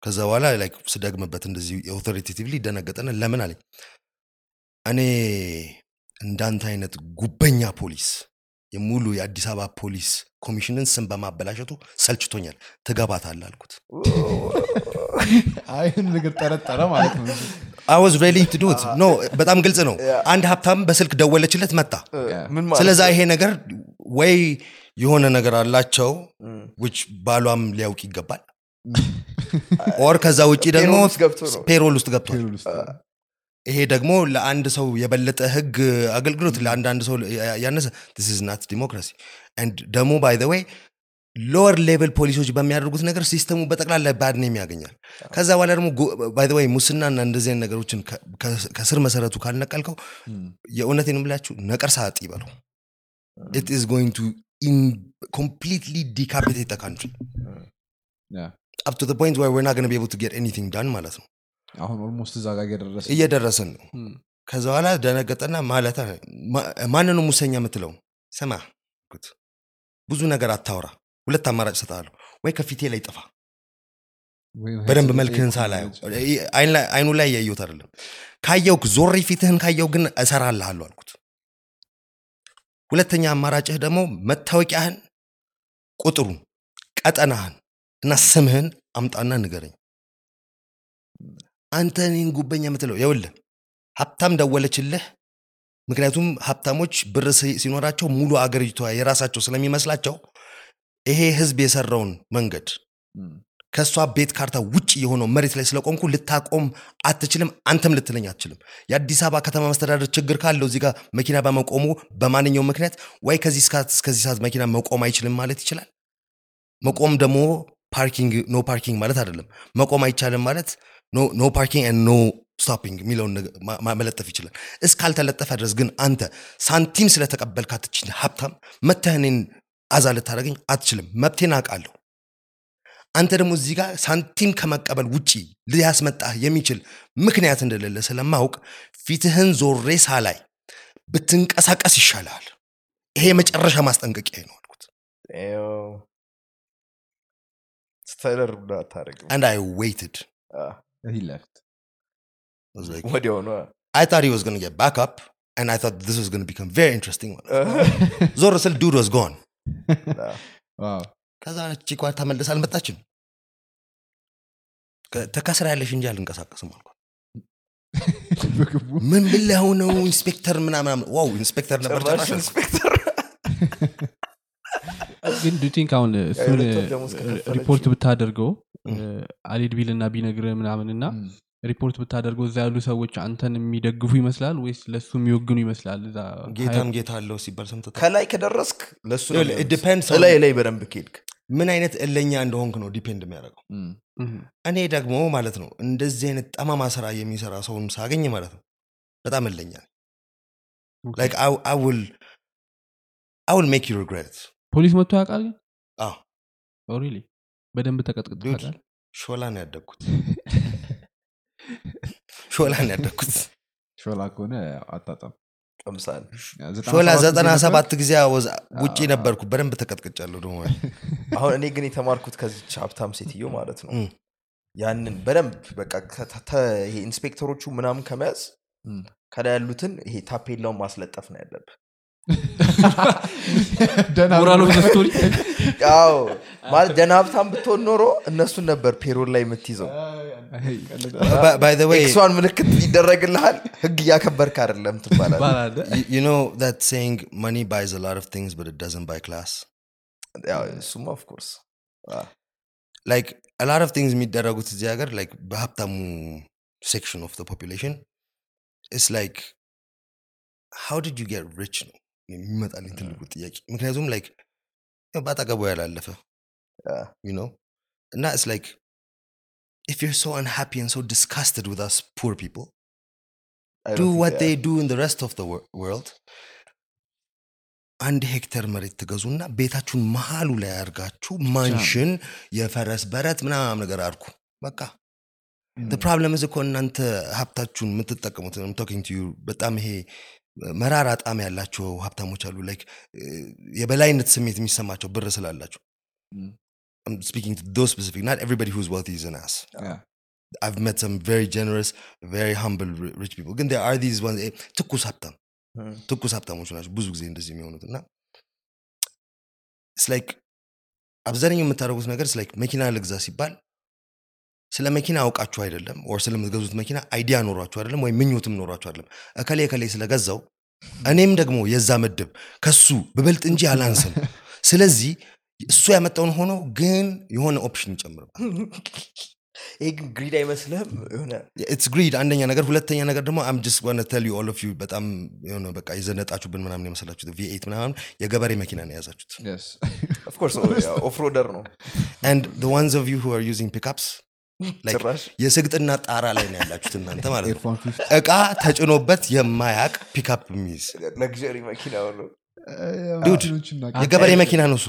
Speaker 1: ከዛ በኋላ like ስደግምበት እንደዚህ authoritatively ደነገጠና ለምን አለኝ? እኔ እንዳንተ አይነት ጉቦኛ ፖሊስ የሙሉ የአዲስ አበባ ፖሊስ ኮሚሽንን ስም በማበላሸቱ ሰልችቶኛል። ትገባታለህ አልኩት።
Speaker 2: አይን ነገር ጠረጠረ ማለት ነው።
Speaker 1: ready to do no በጣም ግልጽ ነው. አንድ ሀብታም በስልክ ደወለችለት መጣ። ስለዛ ይሄ ነገር ወይ የሆነ ነገር አላቸው ውጭ ባሏም ሊያውቅ ይገባል (laughs) or ከዛ ውጭ ደግሞ
Speaker 3: payroll ውስጥ
Speaker 1: ገብቷል። ይሄ ደግሞ ለአንድ ሰው የበለጠ ህግ አገልግሎት ለአንዳንድ ሰው ያነሰ it's not democracy ደግሞ by the way lower level ፖሊሶች በሚያደርጉት ነገር system ኡ በጠቅላላ bad name ያገኛል። ከዛ በኋላ ደግሞ by the way ሙስናና እንደዚህ ነገሮችን ከስር መሰረቱ ካልነቀልከው የእውነቴን ብላችሁ ነቀርሳ አጥ ይበለው it is going to completely decapitate country.
Speaker 2: up
Speaker 1: to point we're not gonna be able to get anything done ማለት ነው.
Speaker 2: አሁን almost እዛ ጋር እየደረሰ
Speaker 1: እየደረስን ነው።
Speaker 4: Hmm.
Speaker 1: ከዛ በኋላ ደነገጠና ማለት ማንኑ ሙሰኛ የምትለው? ስማ አልኩት፣ ብዙ ነገር አታውራ ሁለት አማራጭ ሰጣለሁ ወይ ከፊቴ ላይ ጥፋ. በደንብ መልክህን ሳላየው። አይኑ ላይ ያየሁት አይደለም። ካየው ዞሬ ፊትህን ካየው ግን እሰራልሃለሁ አልኩት። ሁለተኛ አማራጭህ ደግሞ መታወቂያህን ቁጥሩን ቀጠናህን እና ስምህን አምጣና ንገረኝ። አንተ እኔን ጉበኛ የምትለው የውልህ ሀብታም ደወለችልህ። ምክንያቱም ሀብታሞች ብር ሲኖራቸው ሙሉ አገሪቷ የራሳቸው ስለሚመስላቸው ይሄ ህዝብ የሰራውን መንገድ ከእሷ ቤት ካርታ ውጭ የሆነው መሬት ላይ ስለቆምኩ ልታቆም አትችልም አንተም ልትለኝ አትችልም። የአዲስ አበባ ከተማ መስተዳደር ችግር ካለው እዚህ ጋር መኪና በመቆሙ በማንኛውም ምክንያት ወይ ከዚህ እስከ- እስከዚህ ሰዓት መኪና መቆም አይችልም ማለት ይችላል። መቆም ደግሞ ፓርኪንግ no parking ማለት አይደለም። መቆም አይቻልም ማለት no parking no stopping የሚለውን መለጠፍ ይችላል። እስካልተለጠፈ ድረስ ግን አንተ ሳንቲም ስለተቀበልካት እችን ሀብታም መተህ አዛ ልታደረገኝ አትችልም። መብቴን አውቃለሁ። አንተ ደግሞ እዚህ ጋር ሳንቲም ከመቀበል ውጪ ሊያስመጣህ የሚችል ምክንያት እንደሌለ ስለማውቅ ፊትህን ዞሬ ሳላይ ብትንቀሳቀስ ይሻልሃል። ይሄ የመጨረሻ ማስጠንቀቂያ ነው አልኩት
Speaker 3: ስተለር አታደርግም
Speaker 1: and i waited
Speaker 2: he left
Speaker 1: I was like,
Speaker 3: ወዲያውኑ
Speaker 1: I thought he was going to get back up, and I thought this was going to become very interesting. ዞር ስል dude was gone.
Speaker 2: wow
Speaker 1: ከዛ chick ዋ ተመልስ አልመጣችም። ተከስራ ያለሽ እንጂ አልንቀሳቀስም አልኳት።
Speaker 2: በግቡ
Speaker 1: ምን ብለው ነው ኢንስፔክተር ምናምን? wow ኢንስፔክተር ነበር
Speaker 3: ኢንስፔክተር
Speaker 4: ግን do think አሁን እሱን
Speaker 3: ደሞዝ ከከፈለችው።
Speaker 4: ሪፖርት ብታደርገው
Speaker 1: እም።
Speaker 4: አልሄድ ቢል እና ቢነግር ምናምን እና ሪፖርት ብታደርገው እዛ ያሉ ሰዎች አንተን የሚደግፉ ይመስላል ወይስ ለሱ የሚወግኑ ይመስላል
Speaker 1: ጌታም ጌታ አለው ሲባል
Speaker 3: ከላይ ከደረስክ ለሱ ነው
Speaker 1: ይኸውልህ, it depends on-
Speaker 3: ላይ በደንብ ከሄድክ
Speaker 1: ምን አይነት እልኸኛ እንደሆንክ ነው depend የሚያደርገው። እኔ ደግሞ ማለት ነው እንደዚህ አይነት ጠማማ ስራ የሚሰራ ሰውን ሳገኝ ማለት ነው በጣም እልኸኛ ነኝ። like I, I will
Speaker 4: ፖሊስ መጥቶ ያውቃል ግን?
Speaker 1: አዎ።
Speaker 4: Really? በደንብ ተቀጥቅጦ
Speaker 1: Dude.
Speaker 4: ያውቃል
Speaker 1: ሾላ ነው ያደግኩት። (laughs) ሾላ ነው ያደግኩት።
Speaker 2: ሾላ ከሆነ አጣጣም
Speaker 1: ሾላ ዘጠና
Speaker 2: ጊዜ
Speaker 1: ሰባት ጊዜ
Speaker 2: አዎ።
Speaker 1: ነበርኩ። በደንብ ተቀጥቅጫለሁ ደግሞ (laughs)
Speaker 3: አሁን እኔ ግን የተማርኩት ከዚች ሀብታም ሴትዮ ማለት ነው። ያንን በደንብ በቃ ኢንስፔክተሮቹ ምናምን ከመያዝ ከላይ ያሉትን ይሄ ታፔላውን ማስለጠፍ ነው ያለብህ
Speaker 4: ኦፍ
Speaker 3: ደህና ሀብታም ብትሆን ኖሮ እነሱን ነበር payroll ላይ የምትይዘው ኤክሷን ምልክት ይደረግልሃል ህግ እያከበርክ አይደለም ትባላል
Speaker 4: ባላለ
Speaker 1: you, you know that saying money buys a lot of things but it doesn't buy class
Speaker 3: እሱማ of course
Speaker 1: like a lot of things የሚደረጉት እዚህ ሀገር like በሀብታሙ section of the population it's like how did you get rich ነው የሚመጣልኝ ትልቁ ጥያቄ። ምክንያቱም ያው በአጠገቡ ያላለፈ know እና it's like if you're so unhappy and so disgusted with us poor people do what they do in the rest of the wor- world. አንድ ሄክተር መሬት ትገዙና ቤታችሁን መሀሉ ላይ አድርጋችሁ ማንሽን የፈረስ በረት ምናምን ነገር አድርጉ። በቃ problem እኮ እናንተ ሀብታችሁን የምትጠቀሙት talking በጣም ይሄ መራራ ጣም ያላቸው ሀብታሞች አሉ like የበላይነት ስሜት የሚሰማቸው ብር ስላላቸው
Speaker 2: Mm.
Speaker 1: I've met some very generous very humble rich people ግን there are these ones eh, ትኩስ ሀብታም ትኩስ ሀብታሞች ናቸው ብዙ ጊዜ እንደዚህ የሚሆኑት እና like አብዛኛው የምታደርጉት ነገር like መኪና ልግዛ ሲባል ስለ መኪና አውቃችሁ አይደለም or ስለምትገዙት መኪና idea ኖሯችሁ አይደለም ወይም ምኞትም ኖሯችሁ አይደለም። እከሌ እከሌ ስለገዛው እኔም ደግሞ የዛ ምድብ ከሱ ብበልጥ እንጂ አላንስም። ስለዚህ እሱ ያመጣውን ሆኖ ግን የሆነ option ይጨምርበታል
Speaker 3: ይሄ ግን greed አይመስልህም? የሆነ
Speaker 1: It's greed አንደኛ ነገር። ሁለተኛ ነገር ደግሞ I'm just wanna tell you all of you በጣም የሆነ በቃ የዘነጣችሁብን ምናምን የመሰላችሁት V8 ምናምን የገበሬ መኪና ነው የያዛችሁት።
Speaker 3: Off-roader ነው።
Speaker 1: And the ones of you who are using pickups like
Speaker 3: ጭራሽ
Speaker 1: የስግጥና ጣራ ላይ ነው ያላችሁት እናንተ (laughs) ማለት ነው።
Speaker 2: F-150.
Speaker 1: እቃ ተጭኖበት የማያቅ ፒክአፕ የሚይዝ
Speaker 3: መኪና
Speaker 2: እናውቅ-
Speaker 1: የገበሬ መኪና ነው እሱ።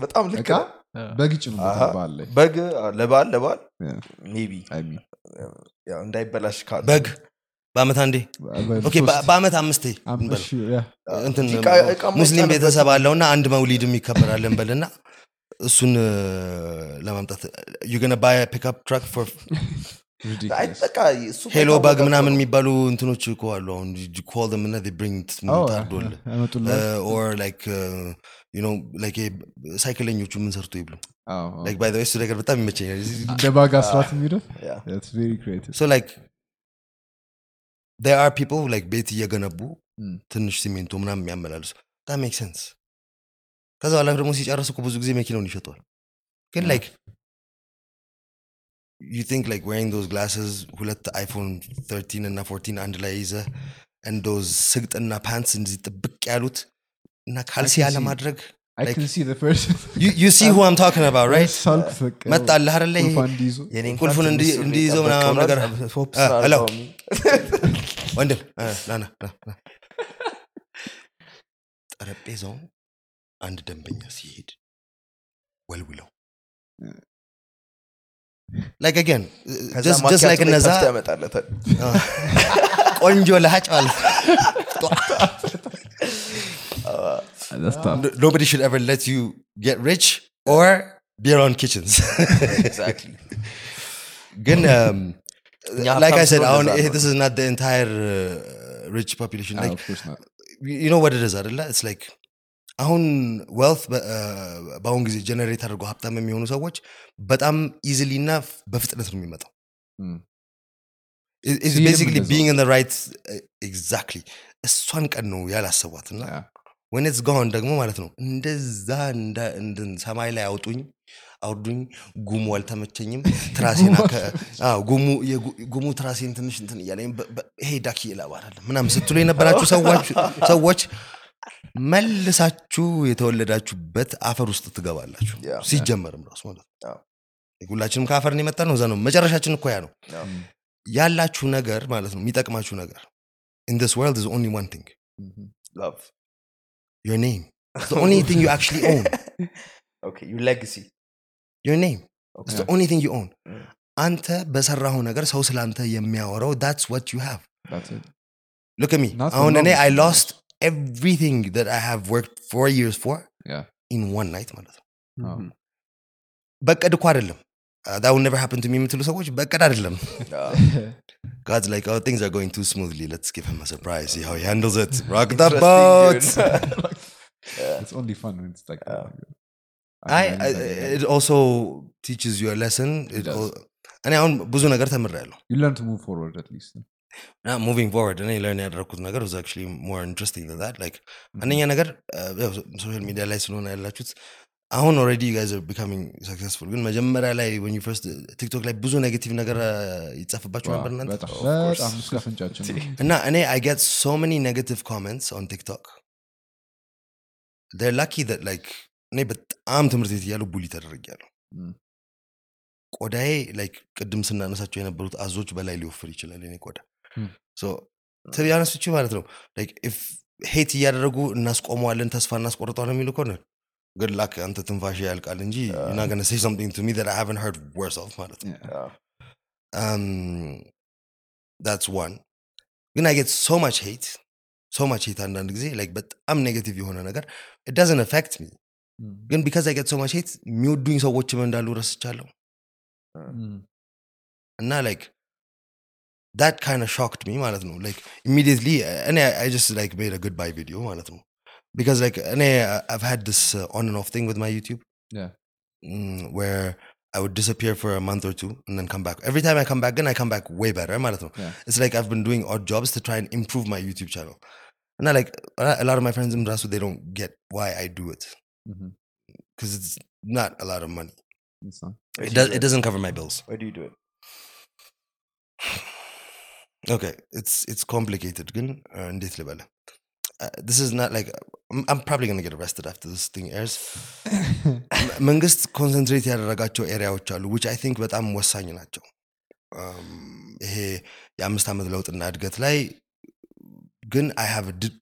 Speaker 3: በጣም ልክ
Speaker 2: እቃ
Speaker 3: ነህ።
Speaker 2: በግ
Speaker 3: በግ ለበዓል ለበዓል ያው እንዳይበላሽ
Speaker 1: በግ? በአመት አንዴ? በአመት አምስቴ ሙስሊም ቤተሰብ አለውና አንድ መውሊድም ይከበራለን በልና እሱን እ፣ ለማምጣት ዩገነ ባይ ፒክአፕ ትራክ ፎር
Speaker 3: አይ፣
Speaker 2: Ridiculous.
Speaker 3: በቃ እሱ
Speaker 1: ሄሎ
Speaker 3: በጣም
Speaker 1: ባግ
Speaker 3: በቃ
Speaker 1: ምናምን
Speaker 3: ነው።
Speaker 1: የሚባሉ እንትኖች እኮ አሉ አሁን ኮል ደም እና ብሪንግ
Speaker 2: Oh,
Speaker 1: ታርዶል
Speaker 2: yeah. ያመጡልሃል?
Speaker 1: ኦር ላይክ ዩ ኖ ላይክ ሳይክለኞቹ ምን ሰርቶ ይብሉ
Speaker 2: አዎ፣ አዎ።
Speaker 1: ላይክ ባይ ዘ ወይ እሱ ነገር በጣም ይመቸኛል
Speaker 2: እንደ ባግ አስራት የሚለው
Speaker 3: Yeah.
Speaker 2: That's very creative.
Speaker 1: ሶ ላይክ there are people like ቤት እየገነቡ
Speaker 2: Mm.
Speaker 1: ትንሽ ሲሜንቶ ምናምን የሚያመላልሱ that makes sense ከዛ በኋላ ደግሞ ሲጨርስ እኮ ብዙ ጊዜ መኪናውን ይሸጠዋል ግን
Speaker 2: Yeah.
Speaker 1: ላይክ you think like wearing those glasses ሁለት አይፎን 13 እና 14 አንድ ላይ ይዘ and those ስግጥና ፓንትስ እንደዚህ ጥብቅ ያሉት እና ካልሲ
Speaker 2: I can
Speaker 1: ያለ
Speaker 2: see.
Speaker 1: ማድረግ
Speaker 2: I
Speaker 1: Like-
Speaker 2: can see the person.
Speaker 1: you, you see who I'm talking about right
Speaker 2: ሳልፍ በቃ
Speaker 1: መጣልህ አይደለ ይሄ
Speaker 2: ቁልፏን እንዲይዙ።
Speaker 3: የኔ እንኳን
Speaker 1: ቁልፉን
Speaker 3: ትንሽ
Speaker 1: እንዲ-
Speaker 3: ሱሪ
Speaker 1: እንዲይዘው
Speaker 3: ጠበቅ
Speaker 1: ምናምን
Speaker 3: ብሏል።
Speaker 1: ነገር-
Speaker 3: ቶፕ
Speaker 1: አ-
Speaker 3: ስራ
Speaker 1: ሄሎ።
Speaker 3: አልተውም።
Speaker 1: ወንድም አ፣ ና ና ና ና። ጠረጴዛውን አንድ ደንበኛ ሲሄድ ወልውለው ላይክ አገን
Speaker 3: ከዛ
Speaker 1: ጀስት
Speaker 3: ማኪያቶ
Speaker 1: ላይክ
Speaker 3: ላይ
Speaker 1: እነዛ
Speaker 3: ከፍተህ ያመጣለታል። (laughs)
Speaker 1: ቆንጆ ለሀጭ ማለት (laughs)
Speaker 4: That's tough.
Speaker 1: ኖበዲ should ever let you get rich or be around kitchens (laughs)
Speaker 3: Exactly.
Speaker 1: ግን um,
Speaker 3: እኛ
Speaker 1: like I
Speaker 3: ሀብታም
Speaker 1: said
Speaker 3: ስለሆነ
Speaker 1: አሁን
Speaker 3: እዛ
Speaker 1: ይሄ
Speaker 3: ነው።
Speaker 1: this is not the entire uh, rich population
Speaker 2: Ah,
Speaker 1: like
Speaker 2: of
Speaker 1: አሁን ዌልት በአሁን ጊዜ ጀነሬት አድርጎ ሀብታም የሚሆኑ ሰዎች በጣም ኢዚሊ እና በፍጥነት ነው የሚመጣው. ኢትስ
Speaker 2: ሲሄድም
Speaker 1: ቤሲክሊ
Speaker 2: እንደዛው።
Speaker 1: ቢንግ ኢን ራይት ኤግዛክትሊ እሷን ቀን ነው ያላሰቧት እና. ወኔትስ ጋውን ደግሞ ማለት ነው እንደዛ ሰማይ ላይ አውጡኝ አውርዱኝ ጉሙ አልተመቸኝም (laughs) አዎ፣ ጉሙ ትራሴን ትንሽ እንትን እያለኝ ይሄ ዳኪ አይደለም ምናምን ስትሉ (laughs) የነበራችሁ ሰዎች መልሳችሁ የተወለዳችሁበት አፈር ውስጥ ትገባላችሁ. ሲጀመርም ራሱ ማለት ነው. ሁላችንም ከአፈርን የመጣ ነው እዛ ነው መጨረሻችን እኮ ያ ነው. ያላችሁ ነገር ማለት ነው የሚጠቅማችሁ ነገር in this world is only one thing
Speaker 2: Mhm.
Speaker 3: love
Speaker 1: your name it's the only thing you actually own
Speaker 3: okay your legacy
Speaker 1: your name it's
Speaker 2: Yeah.
Speaker 1: the only thing you own
Speaker 3: Mm.
Speaker 1: አንተ በሰራሁ ነገር ሰው ስለ አንተ የሚያወራው that's what you have
Speaker 2: That's it.
Speaker 1: look at me
Speaker 2: Not for
Speaker 1: አሁን እኔ I
Speaker 2: of
Speaker 1: lost everything that I have worked four years for
Speaker 2: Yeah.
Speaker 1: in one night ማለት ነው
Speaker 2: አዎ።
Speaker 1: በቀድ እኮ አይደለም Uh, that will never happen to me (laughs) የምትሉ ሰዎች በቀድ አይደለም
Speaker 3: uh,
Speaker 1: God's like, oh, things are going too smoothly. Let's give him a surprise. See how he handles it. (laughs) Rock the
Speaker 3: Interesting,
Speaker 1: boat. (laughs)
Speaker 3: yeah.
Speaker 2: It's only fun when it's like that.
Speaker 1: I,
Speaker 2: mean,
Speaker 1: I,
Speaker 2: it's like-
Speaker 1: it also teaches you a lesson. It
Speaker 2: does.
Speaker 1: al- እኔ አሁን ብዙ ነገር ተምሬያለሁ
Speaker 2: you learn to move forward at least.
Speaker 1: እና ሙቪንግ ፎርወርድ እኔ ለርን ያደረግኩት ነገር was actually more interesting than that like አንደኛ ነገር ሶሻል ሚዲያ ላይ ስለሆነ ያላችሁት አሁን ኦልሬዲ ጋይዝ ቢካሚንግ ሰክሰስፉል ግን መጀመሪያ ላይ when you first ቲክቶክ ላይ ብዙ ኔጌቲቭ ነገር uh, ይጻፍባችሁ ነበር እናንተ
Speaker 2: በጣም
Speaker 3: Of course.
Speaker 2: በጣም እስከ አፍንጫችን ነው።
Speaker 1: እና እኔ I get so many negative comments on TikTok. They're lucky that like እኔ በጣም ትምህርት ቤት እያለሁ ቡሊ ተደርጊያለሁ።
Speaker 2: Mm.
Speaker 1: ቆዳዬ ላይክ ቅድም ስናነሳቸው የነበሩት አዞች በላይ ሊወፍር ይችላል የኔ ቆዳ
Speaker 2: Hmm.
Speaker 1: ትቢያነስች ማለት ነው ሄት እያደረጉ እናስቆመዋለን ተስፋ እናስቆርጠዋለን የሚሉ ከሆነ good luck አንተ ትንፋሽ ያልቃል እንጂ you're not gonna say something to me that I haven't heard worse of ማለት ነው
Speaker 2: Yeah.
Speaker 3: Yeah.
Speaker 1: um, that's one ግን I get so much hate so much hate አንዳንድ ጊዜ like በጣም ኔጌቲቭ የሆነ ነገር it doesn't affect me
Speaker 2: Mm.
Speaker 1: ግን because I get so much hate የሚወዱኝ ሰዎችም እንዳሉ ረስቻለሁ
Speaker 2: Mm.
Speaker 1: እና like that kind of shocked me like immediately uh, and I, just like made a goodbye video because like and uh, i've had this uh, on and off thing with my youtube
Speaker 2: yeah
Speaker 1: mm, where I would disappear for a month or two and then come back. Every time I come back, then I come back way better. Eh,
Speaker 2: yeah.
Speaker 1: It's like I've been doing odd jobs to try and improve my YouTube channel. And I like a lot of my friends in Rasu, they don't get why I do it because mm-hmm. it's not a lot of money.
Speaker 2: It's not.
Speaker 1: It,
Speaker 3: do
Speaker 1: does, it doesn't cover my bills.
Speaker 3: Why do you do it?
Speaker 1: Okay, it's it's complicated. ግን uh, እንዴት ልበለ? Uh, this is not like I'm, I'm probably gonna get arrested after this thing airs. (laughs) ም- መንግስት ኮንሰንትሬት ያደረጋቸው ኤሪያዎች አሉ which I think በጣም ወሳኝ ናቸው። Um, ይሄ የአምስት ዓመት ለውጥና እድገት ላይ ግን I have a di-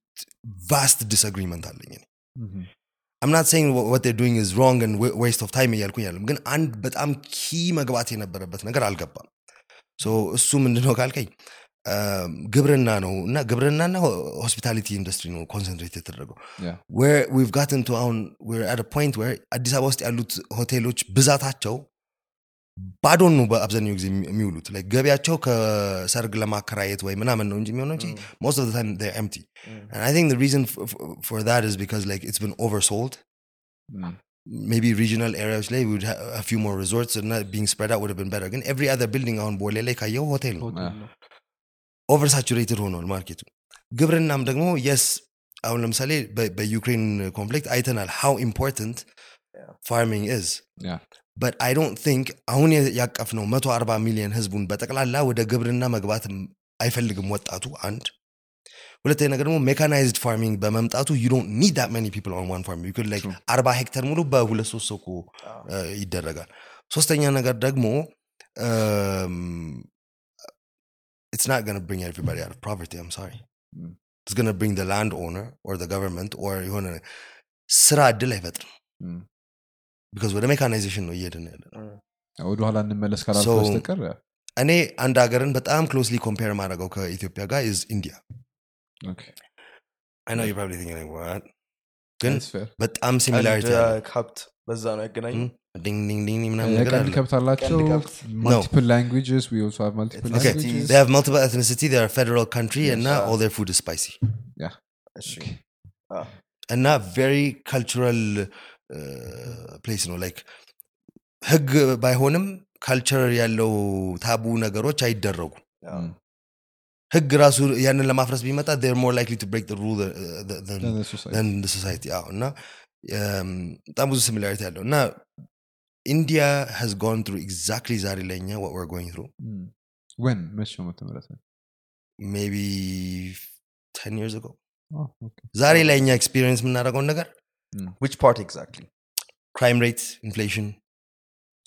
Speaker 1: vast disagreement አለኝ እኔ።
Speaker 2: Mhm.
Speaker 1: I'm not saying what, what they're doing is wrong and wa- waste of time እያልኩኝ አይደለም። ግን አንድ በጣም ኪ መግባት የነበረበት ነገር አልገባም። ሶ እሱ ምንድነው ካልከኝ um, ግብርና ነው እና ግብርናና ሆስፒታሊቲ ኢንዱስትሪ ነው ኮንሰንትሬት የተደረገው
Speaker 2: Yeah.
Speaker 1: where we've gotten to አሁን we're at a point where አዲስ አበባ ውስጥ ያሉት ሆቴሎች ብዛታቸው ባዶን ነው በአብዛኛው ጊዜ የሚ- የሚውሉት like ገቢያቸው ከሰርግ ለማከራየት ወይ ምናምን ነው እንጂ የሚሆነው እንጂ most of the time they're empty
Speaker 3: Mm.
Speaker 1: and I think the reason f- f- for that is because like it's been oversold
Speaker 2: Mm.
Speaker 1: maybe regional areas ላይ would have a few more resorts and not being spread out would have been better ግን every other building አሁን ቦሌ ላይ ካየው ሆቴል ነው
Speaker 4: ሆቴል ነው።
Speaker 1: oversaturated ሆኗል market ኡ ግብርናም ደግሞ yes አሁን ለምሳሌ በዩክሬን conflict አይተናል
Speaker 3: how
Speaker 1: important. farming
Speaker 2: is.
Speaker 1: but I don't think አሁን ያቀፍ ነው 140 ሚሊዮን ህዝቡን በጠቅላላ ወደ ግብርና መግባት አይፈልግም ወጣቱ አንድ ሁለተኛ ነገር ደግሞ mechanized farming በመምጣቱ you don't need that many people on one farm you
Speaker 2: like.
Speaker 1: አርባ ሄክተር ሙሉ በሁለት ሶስት ሰው ይደረጋል ሶስተኛ ነገር ደግሞ it's not going to bring everybody out of poverty i'm sorry
Speaker 2: Mm.
Speaker 1: it's going to bring the landowner or the government or የሆነ ስራ እድል አይፈጥርም
Speaker 2: Mm.
Speaker 1: ቢካዝ ወደ ሜካናይዜሽን ነው እየሄድን ያለ
Speaker 3: Mm.
Speaker 2: ወደኋላ እንመለስ ካላልኩ
Speaker 1: So-
Speaker 2: በስተቀር
Speaker 1: እኔ አንድ ሀገርን በጣም ክሎስሊ ኮምፔር ማድረገው ከኢትዮጵያ ጋር ኢዝ ኢንዲያ
Speaker 2: Okay.
Speaker 1: አይ ነው ዩ ፕሮባብሊ ቲንኪንግ like, what? ግን
Speaker 2: That's fair.
Speaker 1: በጣም ሲሚላሪቲ
Speaker 3: ቀንድ
Speaker 1: አለ
Speaker 3: ከብት በዛ ነው ያገናኙ
Speaker 1: Mm. ዲንግ ዲንግ ዲንግ ምናምን ነገር
Speaker 2: የቀንድ
Speaker 1: አለ
Speaker 2: ከብት አላቸው
Speaker 3: ቀንድ ከብት።
Speaker 2: multiple languages we also have multiple
Speaker 3: Okay.
Speaker 1: Okay,
Speaker 2: languages
Speaker 1: they have multiple ethnicity they're a federal country and
Speaker 3: Yes.
Speaker 1: now all their food is spicy
Speaker 3: እሺ
Speaker 1: እና ቬሪ ካልቸራል ፕሌስ ነው ላይክ ህግ ባይሆንም ካልቸር ያለው ታቡ ነገሮች አይደረጉ
Speaker 3: Yeah.
Speaker 2: Mm.
Speaker 1: ህግ ራሱ ያንን ለማፍረስ ቢመጣ they're more likely to break the rule than, uh, than,
Speaker 2: Then the society.
Speaker 1: than the society አዎ እና um, በጣም ብዙ ሲሚላሪቲ ያለው እና ኢንዲያ has gone through exactly ዛሬ ለኛ what we're going through
Speaker 2: Mm. when መቼ ነው መተመረተ
Speaker 1: maybe 10 years ago
Speaker 2: Oh, okay.
Speaker 1: ዛሬ ላይ እኛ ኤክስፒሪየንስ የምናደርገውን ነገር
Speaker 3: which part exactly
Speaker 1: crime rate inflation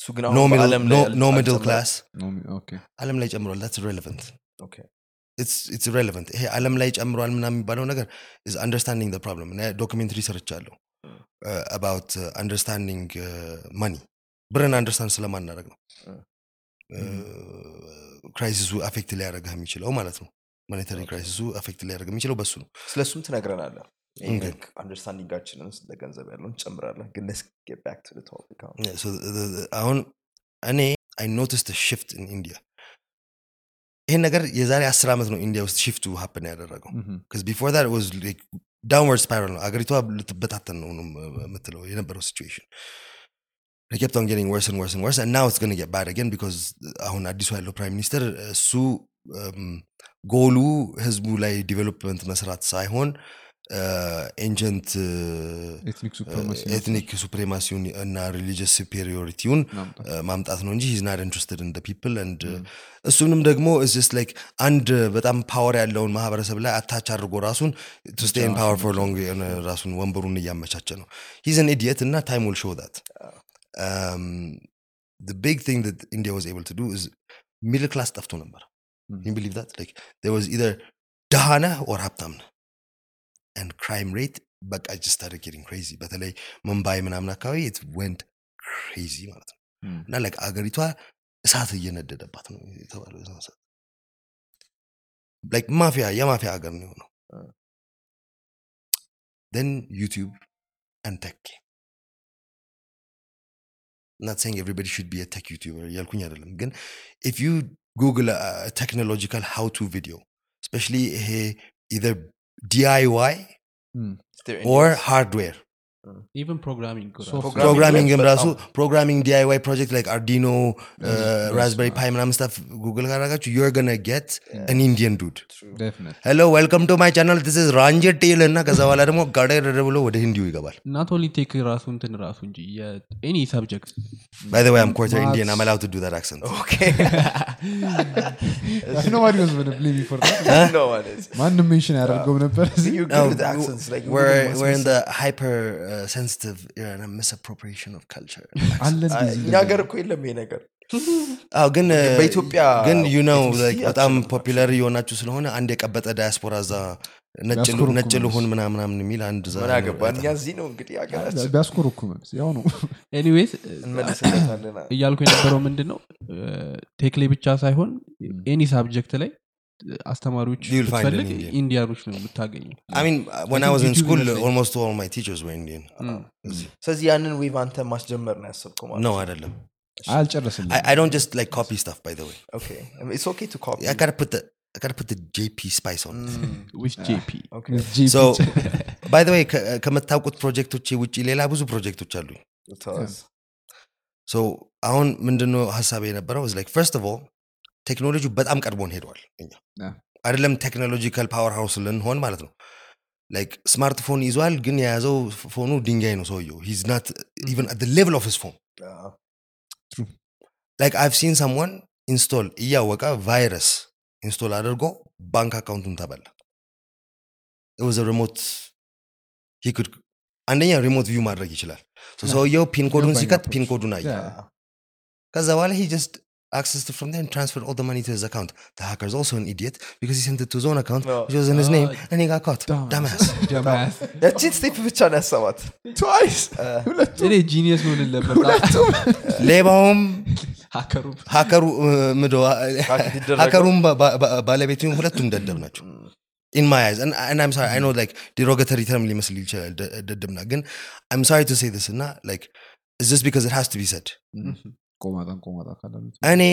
Speaker 3: እሱ ግን
Speaker 1: no
Speaker 3: አሁን
Speaker 1: middle,
Speaker 3: በዓለም ላይ
Speaker 1: no,
Speaker 3: ያል-
Speaker 1: no middle
Speaker 3: አልጨመረም።
Speaker 1: class
Speaker 2: No, okay.
Speaker 1: ዓለም ላይ ጨምሯል that's relevant
Speaker 3: Okay.
Speaker 1: ኢትስ ኢሬሌቨንት ይሄ ዓለም ላይ ጨምሯል ምናምን የሚባለው ነገር ኢዝ አንደርስታንዲንግ ፕሮብለም ዶክሜንተሪ ሰርቻለሁ አባውት አንደርስታንዲንግ ማኒ ብርን አንደርስታንድ ስለማናደረግ ነው። ክራይሲሱ አፌክት ሊያደረግህ የሚችለው ማለት ነው። monetary crisis ኡ affect ሊያደረግ የሚችለው በሱ ነው።
Speaker 3: ስለ እሱም ትነግረናለህ.
Speaker 1: understanding
Speaker 3: ኣችንን ስለ ገንዘብ ያለውን ትጨምራለህ ግን አሁን።
Speaker 1: እኔ I notice shift in India ይሄን ነገር የዛሬ አስር ዓመት ነው India ውስጥ shift ኡ happen ያደረገው was like downward spiral ነው። አገሪቷ ልትበታተን ነው ነው የምትለው የነበረው situation They kept on getting worse and worse and worse and now it's going to get bad again because አሁን አዲሱ ያለው ፕራይም ሚኒስትር እሱ um, ጎሉ ህዝቡ ላይ ዲቨሎፕመንት መስራት ሳይሆን ኤንጀንት
Speaker 2: ኤትኒክ ሱፕሪማሲ
Speaker 1: ኤትኒክ ሱፕሬማሲውን እና ሪሊጂየስ ሱፔሪዮሪቲውን
Speaker 2: ማምጣት።
Speaker 1: uh, ማምጣት ነው እንጂ ሂዝ ናት ኢንትረስትድ ኢን ፒፕል ንድ
Speaker 2: Mm.
Speaker 1: እሱንም ደግሞ ስ ላይክ አንድ በጣም ፓወር ያለውን ማህበረሰብ ላይ አታች አድርጎ ራሱን ቱ ስቴን
Speaker 2: ብቻ
Speaker 1: ፓወር ፎር
Speaker 2: ማስቀመጥ።
Speaker 1: ሎንግ የሆነ ራሱን ወንበሩን እያመቻቸ ነው ሂዝ ን ኢዲየት እና ታይም ውል ሾው ት ቢግ ቲንግ ት ኢንዲያ ዋዝ ኤብል ቱ ዱ ሚድል ክላስ ጠፍቶ ነበር
Speaker 2: Mm.
Speaker 1: you believe that like there was either ደሃነ ኦር ሀብታም ነህ and crime rate በቃ just started getting crazy በተለይ ሙምባይ ምናምን አካባቢ it went crazy ማለት ነው
Speaker 2: Mm.
Speaker 1: እና like አገሪቷ እሳት እየነደደባት ነው የተባለው የዛን ሰዓት like ማፊያ የማፊያ ሀገር ነው የሆነው
Speaker 3: Uh.
Speaker 1: then YouTube and tech came. not saying everybody should be a tech YouTuber እያልኩኝ አይደለም ግን if you google a, a technological how to video especially ይሄ either DIY
Speaker 2: Mm.
Speaker 3: They're
Speaker 1: or
Speaker 3: Indians.
Speaker 1: hardware
Speaker 4: ኢቨን ፕሮግራሚንግ
Speaker 2: Software.
Speaker 1: ፕሮግራሚንግ
Speaker 3: በጣም-
Speaker 1: ራሱ ፕሮግራሚንግ ዲአይዋይ ፕሮጀክት ላይክ አርዲኖ
Speaker 2: Yes,
Speaker 1: ራስበሪ
Speaker 2: yes.
Speaker 1: ፓይ ምናምን ስታፍ ጉግል ካረጋችሁ ዩር ገነ ጌት
Speaker 3: Yeah.
Speaker 1: አን ኢንዲየን ዱድ
Speaker 3: True.
Speaker 2: Definitely.
Speaker 1: ሄሎ ዌልከም ቱ ማይ ቻናል ስ ራንጀር ቴል እና ከዛ በኋላ ደግሞ ጋዳደረ ብሎ ወደ ሂንዲው ይገባል
Speaker 4: ናት ኦንሊ ቴክ ራሱ እንትን ራሱ እንጂ ኤኒ ሰብጀክት
Speaker 1: ባይ ዘ ወይ አም ኳርተር
Speaker 2: Maths.
Speaker 1: ኢንዲየን አም አላውድ ቱ ዱ ዛት አክሰንት
Speaker 3: Okay.
Speaker 2: Nobody was gonna blame you for that.
Speaker 3: No one is.
Speaker 2: ማንም ሜንሽን ያደርገው ነበር እዚህ።
Speaker 3: You're
Speaker 1: No,
Speaker 3: good with accents. Like you
Speaker 1: we're,
Speaker 3: wouldn't
Speaker 1: we're in
Speaker 3: miss-
Speaker 1: the hyper uh, sensitive era and a misappropriation of culture.
Speaker 2: አለ
Speaker 3: አይ፣
Speaker 2: እንደዚህ
Speaker 3: እኛ ሀገር እኮ የለም ይሄ ነገር።
Speaker 1: አዎ ግን
Speaker 3: በኢትዮጵያ
Speaker 1: ግን ዩ ነው በጣም popular የሆናችሁ ስለሆነ አንድ የቀበጠ ዳያስፖራ እዛ ነጭ ልሁን ምናምን ምናምን የሚል አንድ እዛ
Speaker 3: ምን
Speaker 1: ነው
Speaker 3: አገባን እኛ
Speaker 1: ያጠፋው።
Speaker 3: እዚህ ነው እንግዲህ
Speaker 2: ያው ነው።
Speaker 3: anyways (laughs)
Speaker 4: እያልኩ የነበረው ምንድን ነው tech ላይ ብቻ ሳይሆን any subject ላይ አስተማሪዎች
Speaker 1: You'll find an
Speaker 4: ብትፈልግ
Speaker 1: Indian.
Speaker 4: ኢንዲያኖች ነው የምታገኘው
Speaker 1: I mean, uh, when I
Speaker 4: think
Speaker 1: was in
Speaker 4: YouTube
Speaker 1: school,
Speaker 4: ይመስለኛል።
Speaker 1: almost all my teachers were Indian. እዚህ።
Speaker 3: ስለዚህ ያንን ዌቭ አንተ ማስጀመር ነው ያሰብከው ማለት
Speaker 1: No, አይደለም.
Speaker 2: አልጨረስልኝ
Speaker 1: I, I don't just like copy stuff, by the way.
Speaker 3: Okay. I mean, it's okay to copy.
Speaker 1: I gotta put the I gotta put the JP spice on it.
Speaker 3: Mm, (laughs)
Speaker 4: ዊዝ ጄፒ
Speaker 3: okay.
Speaker 1: So, (laughs) by the way, ከ- ከምታውቁት ፕሮጀክቶች ውጭ ሌላ ብዙ ፕሮጀክቶች አሉኝ።
Speaker 3: Tell us.
Speaker 1: ሶ አሁን ምንድነው ሀሳብ የነበረው ላይክ ፈርስት ኦፍ ኦል ቴክኖሎጂ በጣም ቀድሞን ሄደዋል እኛ. አይደለም technological powerhouse ልንሆን ማለት ነው like smartphone ይዟል ግን የያዘው phone ኡ ድንጋይ ነው ሰውየው ሂዝ ናት ኢቨን አት ሌቭል ኦፍ ሂዝ ፎን. ላይክ አይቭ ሲን ሰምዋን ኢንስቶል እያወቀ ቫይረስ ኢንስቶል አድርጎ ባንክ አካውንቱን ተበላ ወዘ ሪሞት ሂክድ አንደኛ remote view ማድረግ ይችላል ሰውየው pin code ኡን
Speaker 2: ገባኝ
Speaker 1: ሲከት
Speaker 2: approach.
Speaker 1: pin code ኡን
Speaker 2: አየ.
Speaker 1: ከዛ በኋላ he just accessed it from there and transferred all the money to his account. The hacker's also an idiot because he sent it to his own account,
Speaker 3: Oh.
Speaker 1: which was in his name, and he got caught.
Speaker 2: Dumbass.
Speaker 1: Dumbass.
Speaker 3: ያቺን ስቴፕ ብቻ ነው ያሰባት
Speaker 2: ትዋይስ
Speaker 4: እኔ ጂኒየስ መሆንን ነበር
Speaker 1: ሌባውም
Speaker 4: ሀከሩ
Speaker 1: ሀከሩ ምዶ
Speaker 3: Hack ሊደረገው?
Speaker 1: ሀከሩም ባ- ባ- ባለቤቱም ሁለቱም ደደብ ናቸው in my eyes and, and i'm sorry i know like derogatory term ሊመስል ይችላል ደ- ደደብና ግን i'm sorry to say this እና like it's just because it has to be said
Speaker 2: ቆማጣን ቆማጣ ካላሉት
Speaker 1: እኔ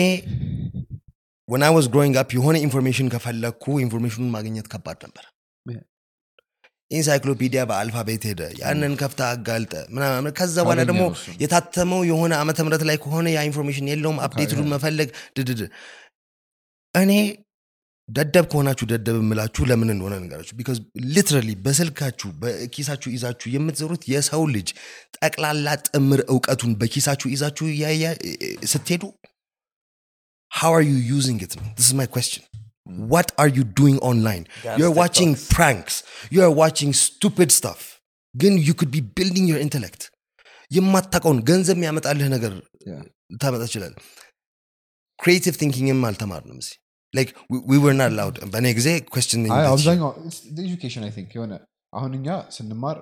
Speaker 1: when i was growing up የሆነ information ከፈለግኩ information ኡን ማግኘት ከባድ ነበር.
Speaker 4: encyclopedia
Speaker 1: በ alphabet ሄደ። ያንን ከፍታ አጋልጠ ምናምን ከዛ በኋላ ደግሞ የታተመው የሆነ ዓመተ ምህረት ላይ ከሆነ ያ information የለውም። update ኡን መፈለግ ድድድ እኔ ደደብ ከሆናችሁ ደደብ የምላችሁ ለምን እንደሆነ ነገራችሁ ቢካዝ ሊትራሊ በስልካችሁ በኪሳችሁ ይዛችሁ የምትዘሩት የሰው ልጅ ጠቅላላ ጥምር እውቀቱን በኪሳችሁ ይዛችሁ እያያ- ስትሄዱ how are you using it this is my question what are you doing online
Speaker 3: Dance
Speaker 1: you're watching
Speaker 3: TikToks.
Speaker 1: pranks you're watching stupid stuff ግን you could be building your intellect የማታውቀውን ገንዘብ የሚያመጣልህ ነገር
Speaker 2: Yeah.
Speaker 1: ታመጣ ይችላል ክሪኤቲቭ ቲንኪንግም አልተማርንም እዚህ like we, we were not allowed በእኔ ጊዜ shit.
Speaker 2: አብዛኛው education I think የሆነ አሁን እኛ ስንማር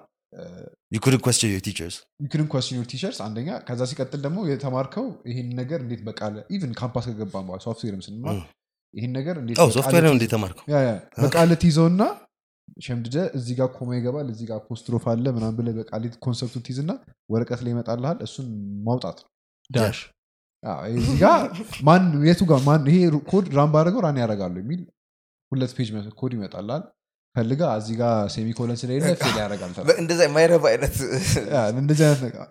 Speaker 1: you couldn't question your teachers
Speaker 2: you couldn't question your teachers አንደኛ ከዛ ሲቀጥል ደግሞ የተማርከው ይህን ነገር እንዴት በቃለ even campus ከገባን በኋላ ሶፍትዌርም ስንማር. ይህን ነገር እንዴት
Speaker 1: oh software ነው
Speaker 2: ትይዝ-
Speaker 1: እንዴ ተማርከው
Speaker 2: ያ፣ ያ። በቃለ ትይዘውና ሸምድደ እዚህ ጋር comma ይገባል እዚህ ጋር apostrophe አለ ምናምን ብለህ በቃል concept ኡን ትይዝና ወረቀት ላይ ይመጣልሃል እሱን ማውጣት ነው dash ጋር ማን የቱ ጋር ማን ይሄ code run ባደረገው run ያደርጋሉ የሚል ሁለት page code ይመጣልሃል ፈልጋ እዚህ ጋር semicolon ስለሌለ fail ያደርጋል
Speaker 3: የማይረባ አይነት
Speaker 2: እንደዚህ አይነት ነገር።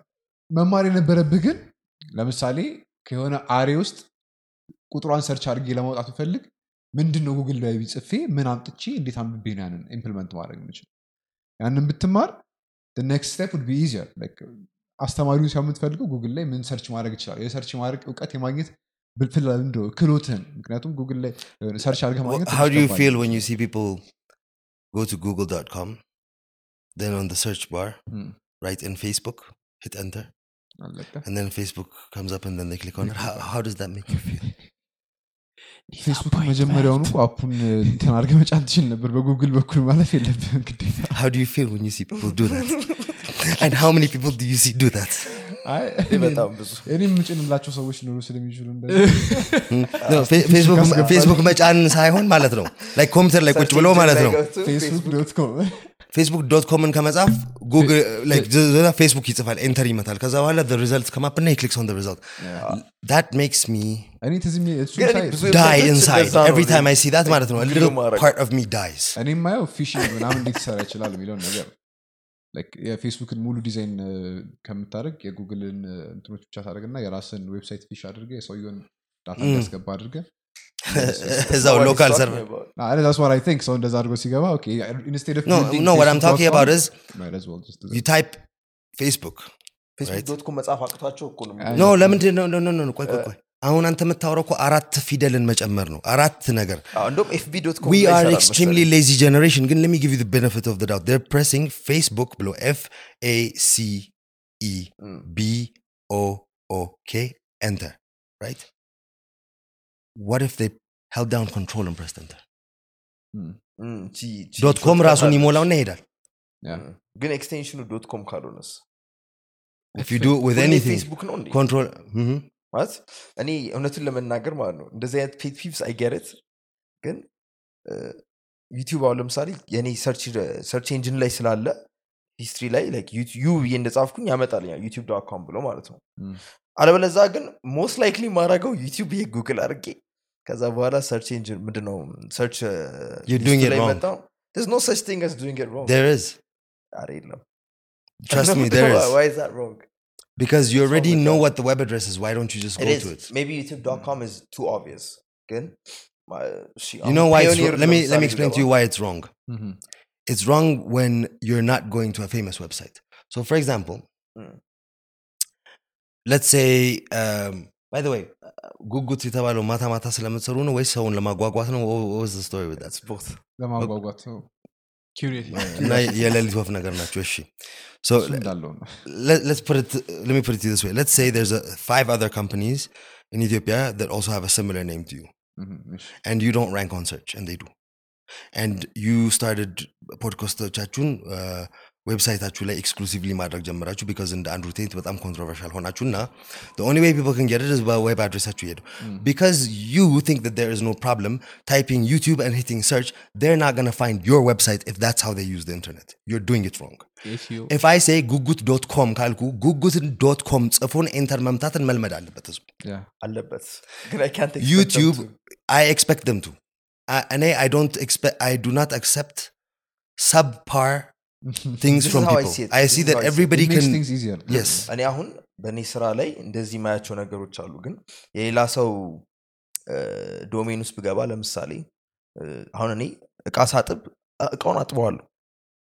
Speaker 2: መማር የነበረብህ ግን ለምሳሌ ከሆነ array ውስጥ ቁጥሯን search አድርጌ ለማውጣት ብፈልግ ምንድን ነው ጉግል ላይ ጽፌ ምን አምጥቼ እንዴት አንብቤ ነው ያንን implement ማድረግ የምችል ያንን ብትማር next step be easier አስተማሪውን ሲሆን የምትፈልገው ጉግል ላይ ምን search ማድረግ ይችላል? የ search ማድረግ እውቀት የማግኘት ነው ክህሎትህን። ምክንያቱም ጉግል ላይ search አድርገህ ማግኘት
Speaker 1: how do you
Speaker 2: ትንሽ
Speaker 1: feel
Speaker 2: ከባድ
Speaker 1: when you see people go to google.com then on the search bar
Speaker 2: Hmm.
Speaker 1: write in facebook hit enter and then facebook comes up and then they click on it. How, how does that make you feel? (laughs)
Speaker 2: ፌስቡክ መጀመሪያውኑ app ኡን (laughs) እንትን አድርገህ መጫን ትችል ነበር። በጉግል በኩል ማለፍ የለብህም ግዴታ (laughs)
Speaker 1: how do you feel when you see people do that and how many people do you see do that
Speaker 2: አይ፣
Speaker 3: በጣም ብዙ
Speaker 2: እኔ የምጭንላቸው ሰዎች ሊኖሩ ስለሚችሉ እንደዚህ
Speaker 1: No, fe- ፌስቡክ
Speaker 2: አስገባለሁ።
Speaker 1: ፌስቡክ መጫን ሳይሆን ማለት ነው ላይክ ኮምፒውተር ላይ ቁጭ ብሎ ማለት ነው
Speaker 2: ፌስቡክ ዶት ኮም
Speaker 1: ፌስቡክ ዶት ኮምን ከመጻፍ ጉግል ፌስቡክ ይጽፋል ኤንተር ይመታል ከዛ በኋላ ሪዘልት ከማፕ እና ክሊክስ ኦን ሪዘልት that makes me
Speaker 2: እኔ ትዝ የሚል- እሱን
Speaker 3: ግን እኔ
Speaker 2: ሳይ-
Speaker 3: ብዙ
Speaker 1: die
Speaker 3: ዌብሳይቶች
Speaker 1: inside
Speaker 3: እንደዛ ነው
Speaker 1: every time I
Speaker 3: እኔ
Speaker 1: see that ማለት ነው a
Speaker 3: Google
Speaker 1: little
Speaker 3: ማድረግ።
Speaker 1: part of me dies
Speaker 2: እኔ የማየው ፊሽንግ ምናምን እንዴት ይሰራ ይችላል የሚለውን ነገር Like የፌስቡክን ሙሉ ዲዛይን ከምታደርግ የጉግልን እንትኖች ብቻ ታደርግ እና የራስን website phish አድርገ የሰውየውን
Speaker 1: data.
Speaker 2: እንዲያስገባ አድርገ (laughs)
Speaker 1: እዛው
Speaker 2: local server ሰው እንደዛ አድርጎ ሲገባ
Speaker 3: ፌስቡክ
Speaker 1: Right.
Speaker 3: dot com መጻፍ አቅቷቸው እኮ ነው
Speaker 1: ለምንድን ነው? No no no ቆይ ቆይ ቆይ አሁን አንተ የምታወራው እኮ አራት ፊደልን መጨመር ነው አራት ነገር
Speaker 3: ይሰራል
Speaker 1: extremely
Speaker 3: መሰለኝ።
Speaker 1: lazy generation ግን let me give you the benefit of the doubt they're pressing facebook below f a c e
Speaker 3: Mm.
Speaker 1: b o o k enter right what if they held down control and pressed enter
Speaker 3: Mm, ቺ- ቺ
Speaker 1: dot
Speaker 3: com
Speaker 1: ራሱን ይሞላውና ይሄዳል.
Speaker 3: Mm. ግን
Speaker 1: extension ኑ dot
Speaker 3: com
Speaker 1: ካልሆነስ
Speaker 3: ፌስቡክ ነው
Speaker 1: mhm.
Speaker 3: ማለት እኔ እውነቱን ለመናገር ማለት ነው እንደዚህ አይነት pet peeves I get it ግን ዩቲዩብ አሁን ለምሳሌ የኔ search engine ላይ ስላለ history ላይ you ብዬ እንደጻፍኩኝ ያመጣልኛል ዩቲዩብ dot com ብሎ ማለት ነው. አለበለዛ ግን ሞስት ላይክሊ ማድረገው ዩቲዩብ ብዬ ጉግል አድርጌ ከዛ በኋላ ሰርች ኤንጂን ምንድነው ሰርች
Speaker 1: You're doing it wrong.
Speaker 3: መጣው። There's no such thing as doing it wrong.
Speaker 1: There is.
Speaker 3: የለም።
Speaker 1: Trust (laughs) me there is.
Speaker 3: why is that wrong
Speaker 1: because you
Speaker 3: What's wrong
Speaker 1: already
Speaker 3: with
Speaker 1: know
Speaker 3: that?
Speaker 1: what the web address is why don't you just
Speaker 3: It
Speaker 1: go
Speaker 3: is.
Speaker 1: to it
Speaker 3: Maybe YouTube.com is too obvious. Good. My, she,
Speaker 1: you know why it's wrong? let me let me explain to you why it's wrong
Speaker 2: Mhm.
Speaker 1: it's wrong when you're not going to a famous website. So, for example,
Speaker 3: Mm.
Speaker 1: let's say, um, by the way, ጉጉት የተባለው ማታ ማታ ስለምትሰሩ ነው ወይስ ሰውን ለማጓጓት ነው? What what was the story with that?
Speaker 3: That's both.
Speaker 2: ለማጓጓት ነው
Speaker 4: ኪሪየስ
Speaker 1: እና የሌሊት ወፍ ነገር ናቸው። እሺ so
Speaker 2: እሱ እንዳለው ነው
Speaker 1: let, let's put it let me put it to you this way let's say there's a, five other companies in ethiopia that also have a similar name to you
Speaker 2: Mhm, እሺ።
Speaker 1: and you don't rank on search and they do and you started ፖድካስቶቻችሁን ዌብሳይታችሁ ላይ ኤክስክሉሲቭሊ ማድረግ ጀመራችሁ ቢካዝ እንደ አንድሩ ቴንት በጣም ኮንትሮቨርሻል ሆናችሁ እና ኦንሊ ዌይ ፒፕል ከን ጌት ኢዝ በዌብ አድሬሳችሁ ሄዱ because you think that there is no problem typing youtube and hitting search they're not going to find your website if that's how they use the internet you're doing it wrong
Speaker 4: ኤሲዮ
Speaker 1: if i say ጉጉት ዶት ኮም ካልኩ ጉጉትን ዶት ኮም ጽፎን ኤንተር መምታትን መልመድ አለበት ህዝቡ
Speaker 2: Yeah.
Speaker 3: አለበት ግን I can't expect them
Speaker 1: YouTube,
Speaker 3: to.
Speaker 1: I expect them to. I, and I, Subpar things from people. I see that everybody can.
Speaker 2: things easier.
Speaker 1: Yes.
Speaker 3: እኔ አሁን በእኔ ስራ ላይ እንደዚህ የማያቸው ነገሮች አሉ። ግን የሌላ ሰው domain ውስጥ ብገባ ለምሳሌ አሁን እኔ እቃ ሳጥብ እቃውን አጥበዋለሁ።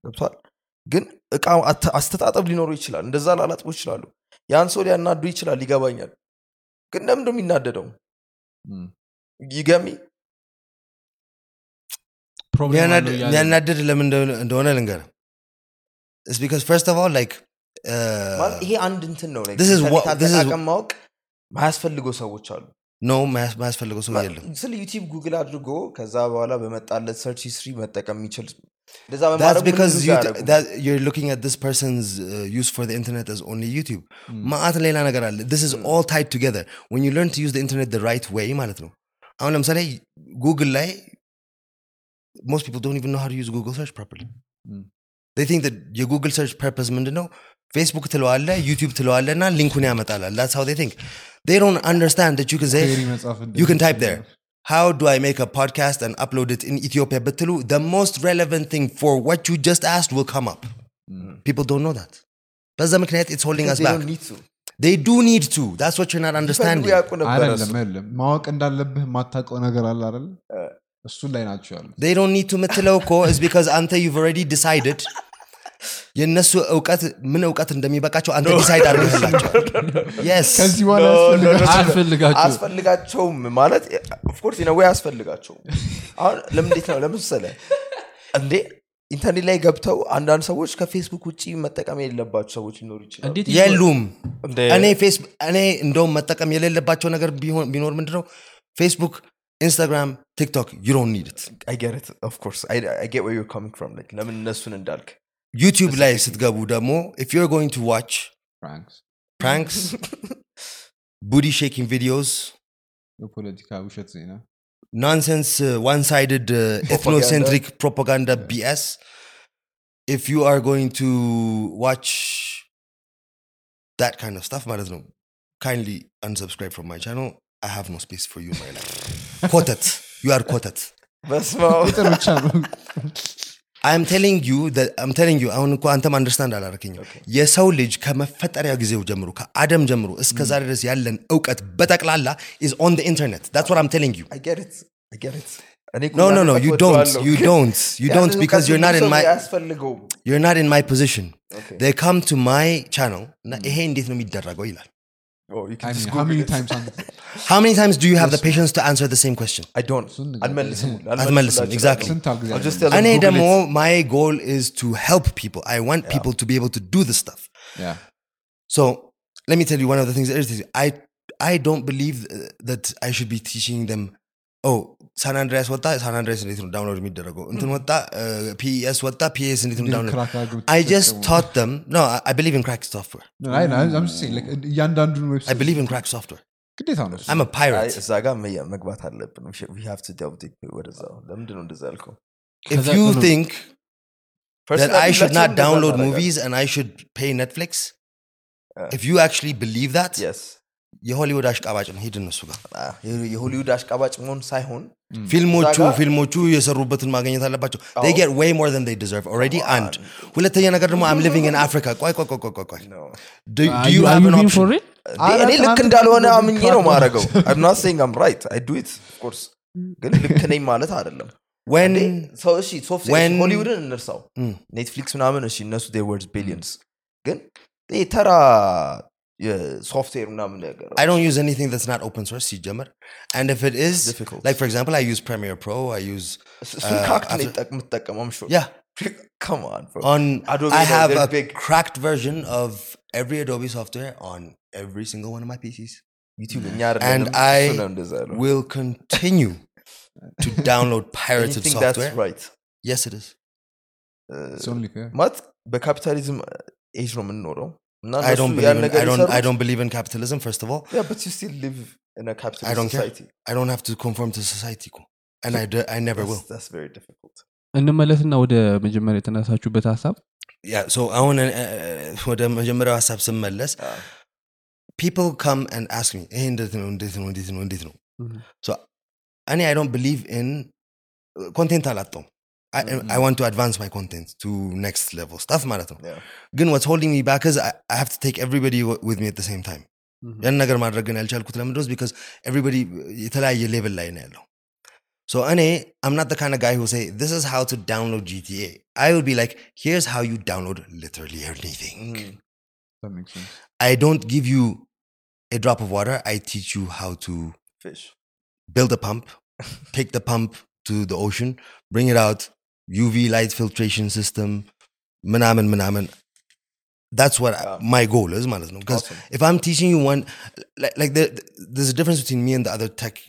Speaker 3: ገብቷል ግን እቃ አስተጣጠብ ሊኖረው ይችላል። እንደዛ ላላጥቦ ይችላሉ። ያን ሰው ሊያናዱ ይችላል ይገባኛል። ግን ለምን ነው የሚናደደው. ይገሚ?
Speaker 1: የሚያናድድ ለምን እንደሆነ- እንደሆነ ልንገር It's because first of all, like, uh,
Speaker 3: ማለት ይሄ አንድ እንትን ነው like
Speaker 1: this is
Speaker 3: ኢንተርኔት
Speaker 1: what- this is
Speaker 3: አጠቃቀም ማወቅ ማያስፈልገው ሰዎች አሉ
Speaker 1: ነው ማያስፈልገው ሰው የለም
Speaker 3: ስለ ዩቲብ ጉግል አድርጎ ከዛ በኋላ በመጣለት ሰርች ሂስትሪ መጠቀም የሚችል እንደዛ
Speaker 1: That's
Speaker 3: በማድረግ ምንም
Speaker 1: because
Speaker 3: use
Speaker 1: you,
Speaker 3: አያደርጉም።
Speaker 1: that you're looking at this person's uh, use for the internet as only YouTube. ማአት ሌላ ነገር አለ this is all tied together when you learn to use the internet the right way ማለት ነው አሁን ለምሳሌ ጉግል ላይ most people don't even know how to use google search properly
Speaker 2: Mm.
Speaker 1: they think that የጉግል search purpose ምንድን ነው ፌስቡክ ትለዋለ ዩቲዩብ ትለዋለ እና ሊንኩን ያመጣላል that's how they think they don't understand that you can say
Speaker 2: ቴሪ መጽሐፍ እንደ-
Speaker 1: you can type there how do i make a podcast and upload it in ethiopia ብትሉ the most relevant thing for what you just asked will come up
Speaker 2: Mm.
Speaker 1: people don't know that በዛ ምክንያት it's holding us
Speaker 3: They
Speaker 1: back
Speaker 3: don't need to.
Speaker 1: they do need to that's what you're not
Speaker 3: ቢፈልጉ
Speaker 1: understanding
Speaker 3: ያውቁ ነበር
Speaker 2: አይደለም
Speaker 3: እሱ።
Speaker 2: አይደለም ማወቅ እንዳለብህ የማታውቀው ነገር አለ አይደል
Speaker 3: እ።
Speaker 2: እሱን ላይ ናቸው ያሉት
Speaker 1: they don't need to ምትለው እኮ is because አንተ you've already decided የእነሱ እውቀት ምን እውቀት እንደሚበቃቸው አንተ decide
Speaker 2: ከዚህ በኋላ
Speaker 3: አያስፈልጋቸውም። ማለት of course ነው ወይ አሁን ለምን እንዴት ነው? ለምሳሌ እንዴ ኢንተርኔት ላይ ገብተው አንዳንድ ሰዎች ከፌስቡክ ውጭ መጠቀም የሌለባቸው ሰዎች ሊኖሩ
Speaker 4: እንዴት
Speaker 1: የሉም። እኔ እንደውም መጠቀም የሌለባቸው ነገር ቢኖር ምንድነው? ፌስቡክ ኢንስታግራም ቲክቶክ you don't need it
Speaker 3: I get it, of course. I, I get where you're coming from. Like, ለምን እነሱን እንዳልክ
Speaker 1: ዩቲዩብ ላይ ስትገቡ ደግሞ if you're going to watch
Speaker 2: ፍራንክስ
Speaker 1: pranks booty shaking videos
Speaker 2: የፖለቲካ ውሸት ዜና
Speaker 1: nonsense uh, one-sided uh, ethnocentric propaganda bs if you are going to watch that kind of stuff ማለት ነው kindly unsubscribe from my channel i have no space for you in my life quoted you are quoted
Speaker 3: በስመ አብ።
Speaker 2: ቁጥር ብቻ ነው
Speaker 1: i'm telling you that i'm telling you አሁን እኮ አንተም understand አላረክኝም የሰው ልጅ ከመፈጠሪያ ጊዜው ጀምሮ ከአደም ጀምሮ እስከ ዛሬ ድረስ ያለን እውቀት በጠቅላላ no you
Speaker 3: እውቀት
Speaker 1: don't
Speaker 3: እወደዋለሁ፣
Speaker 1: you
Speaker 3: ግን
Speaker 1: don't you
Speaker 3: ያንን
Speaker 1: don't because
Speaker 3: እውቀት
Speaker 1: you're not
Speaker 3: ብዙ
Speaker 1: in
Speaker 3: ሰው
Speaker 1: my
Speaker 3: አያስፈልገውም።
Speaker 1: you're not in my position
Speaker 3: Okay.
Speaker 1: they come to my channel እና ይሄ እንዴት ነው የሚደረገው ይላል
Speaker 3: Oh, you can
Speaker 2: I mean, how many times? On (laughs)
Speaker 1: how many times do you have the patience to answer the same question?
Speaker 3: I don't.
Speaker 1: Unmalism.
Speaker 3: Unmalism,
Speaker 1: exactly.
Speaker 3: I'll just tell them,
Speaker 1: my goal is to help people. I want yeah. people to be able to do this stuff.
Speaker 2: Yeah.
Speaker 1: So let me tell you one of the things that. I, I don't believe uh, that I should be teaching them oh ሳን አንድሪያስ ወጣ ሳን አንድሪያስ እንዴት ነው ዳውንሎድ የሚደረገው እንትን ወጣ ፒኤስ ወጣ ፒኤስ እንዴት ነው
Speaker 2: እንዴት
Speaker 1: ዳውንሎድ
Speaker 2: ክራክ አድርገው
Speaker 1: i just
Speaker 2: ተጠቀሙ?
Speaker 1: taught them no I, I believe in cracked software
Speaker 2: No, I know, I'm just saying, like, እያንዳንዱን
Speaker 1: i
Speaker 2: ዌብሳይት
Speaker 1: believe in cracked software
Speaker 2: ግዴታ ነው እሱ።
Speaker 1: i'm a
Speaker 3: አይ፣
Speaker 1: pirate
Speaker 3: እዛ ጋር መ- መግባት አለብን We should- we have to delve deep ወደዛ ለምንድን ነው እንደዛ ያልከው
Speaker 1: if
Speaker 4: ከዛ-
Speaker 1: you
Speaker 4: no, no.
Speaker 1: think that
Speaker 3: Personally,
Speaker 1: I should
Speaker 3: ሁላችንም
Speaker 1: not
Speaker 3: እንደዛ
Speaker 1: download
Speaker 3: እናደርጋለን።
Speaker 1: movies and I should pay Netflix.
Speaker 3: Uh.
Speaker 1: if you actually believe that,
Speaker 3: Yes.
Speaker 1: የሆሊውድ አሽቃባጭ ነው። ሂድ እነሱ ጋር።
Speaker 3: የሆሊውድ አሽቃባጭ መሆን ሳይሆን
Speaker 1: ፊልሞቹ ፊልሞቹ የሰሩበትን ማግኘት አለባቸው።
Speaker 3: አዎ።
Speaker 1: they get way more than they deserve already and ሁለተኛ ነገር ደግሞ I'm living in Africa. ቆይ ቆይ ቆይ ቆይ?
Speaker 3: እኔ
Speaker 2: አረ
Speaker 3: ልክ እንዳልሆነ አምኜ ነው ማድረገው I'm not saying I'm right. I do it of course. ግን ልክ ነኝ ማለት አይደለም። ሆሊውድን እንርሳው. ኔትፍሊክስ ምናምን እሺ እነሱ ዴር ወርድስ ቢሊየንስ ግን ተራ የሶፍትዌር ምናምን ነገር
Speaker 1: I don't use anything that's not open source ሲጀመር and if it is
Speaker 3: difficult
Speaker 1: like for example I use Premiere Pro I use
Speaker 3: እሱን
Speaker 1: uh,
Speaker 3: ካክት ነው
Speaker 1: after-
Speaker 3: ይጠቅ- የምትጠቀመው I'm sure.
Speaker 1: yeah (laughs)
Speaker 3: Come on, bro.
Speaker 1: on
Speaker 3: Adobe,
Speaker 1: I
Speaker 3: they're-
Speaker 1: have
Speaker 3: they're
Speaker 1: a
Speaker 3: big.
Speaker 1: cracked version of every Adobe software on every single one of my PCs
Speaker 3: YouTube እኛ አይደለንም፣
Speaker 1: And
Speaker 3: እሱ
Speaker 1: I
Speaker 3: ነው እንደዛ ያለው።
Speaker 1: will continue to (laughs) download
Speaker 3: And you
Speaker 1: pirated
Speaker 3: think that's
Speaker 1: software.
Speaker 3: right?
Speaker 1: Yes, it is.
Speaker 3: Uh,
Speaker 2: It's only fair.
Speaker 3: ማለት በካፒታሊዝም ኤጅ ነው የምንኖረው እና
Speaker 1: I
Speaker 3: እነሱ
Speaker 1: don't
Speaker 3: ያን
Speaker 1: believe in
Speaker 3: ነገር
Speaker 1: I don't I
Speaker 3: የሰሩት-
Speaker 1: don't believe in capitalism. First of all,
Speaker 3: Yeah, but you still live in a capitalist
Speaker 1: I don't care.
Speaker 3: society.
Speaker 1: I don't have to conform to society, ko. and I d- I never
Speaker 3: That's,
Speaker 1: will.
Speaker 3: that's very difficult.
Speaker 4: እንመለስና ወደ መጀመሪያ የተነሳችሁበት ሀሳብ
Speaker 1: Yeah. So አሁን uh, ወደ መጀመሪያው ሀሳብ ስመለስ
Speaker 3: Ah.
Speaker 1: people come and ask me, "Hey, እንዴት ነው እንዴት ነው እንዴት ነው እንዴት ነው?"
Speaker 4: Mhm.
Speaker 1: So እኔ I don't believe in ኮንቴንት አላጣውም። I,
Speaker 2: Mhm.
Speaker 1: I want to advance my content to next level stuff ማለት ነው።
Speaker 3: Yeah.
Speaker 1: ግን what's holding me back is I, I have to take everybody w- with me at the same time. ያን ነገር ማድረግ ግን ያልቻልኩት ለምንድን ነው ቢካዝ ኤቭሪበዲ የተለያየ ሌቭል ላይ ነው ያለው ሶ እኔ አም ናት ካን ጋይ who say this is how to download GTA I would be like here's how you download literally anything
Speaker 3: Mm.
Speaker 2: That makes sense.
Speaker 1: I don't give you a drop of water I teach you how to
Speaker 3: Fish.
Speaker 1: build a pump take the pump to the ocean bring it out UV light filtration system, manaman manaman. That's what. I, my goal is, Manasno. Because
Speaker 3: awesome.
Speaker 1: if I'm teaching you one, like, like there, there's a difference between me and the other tech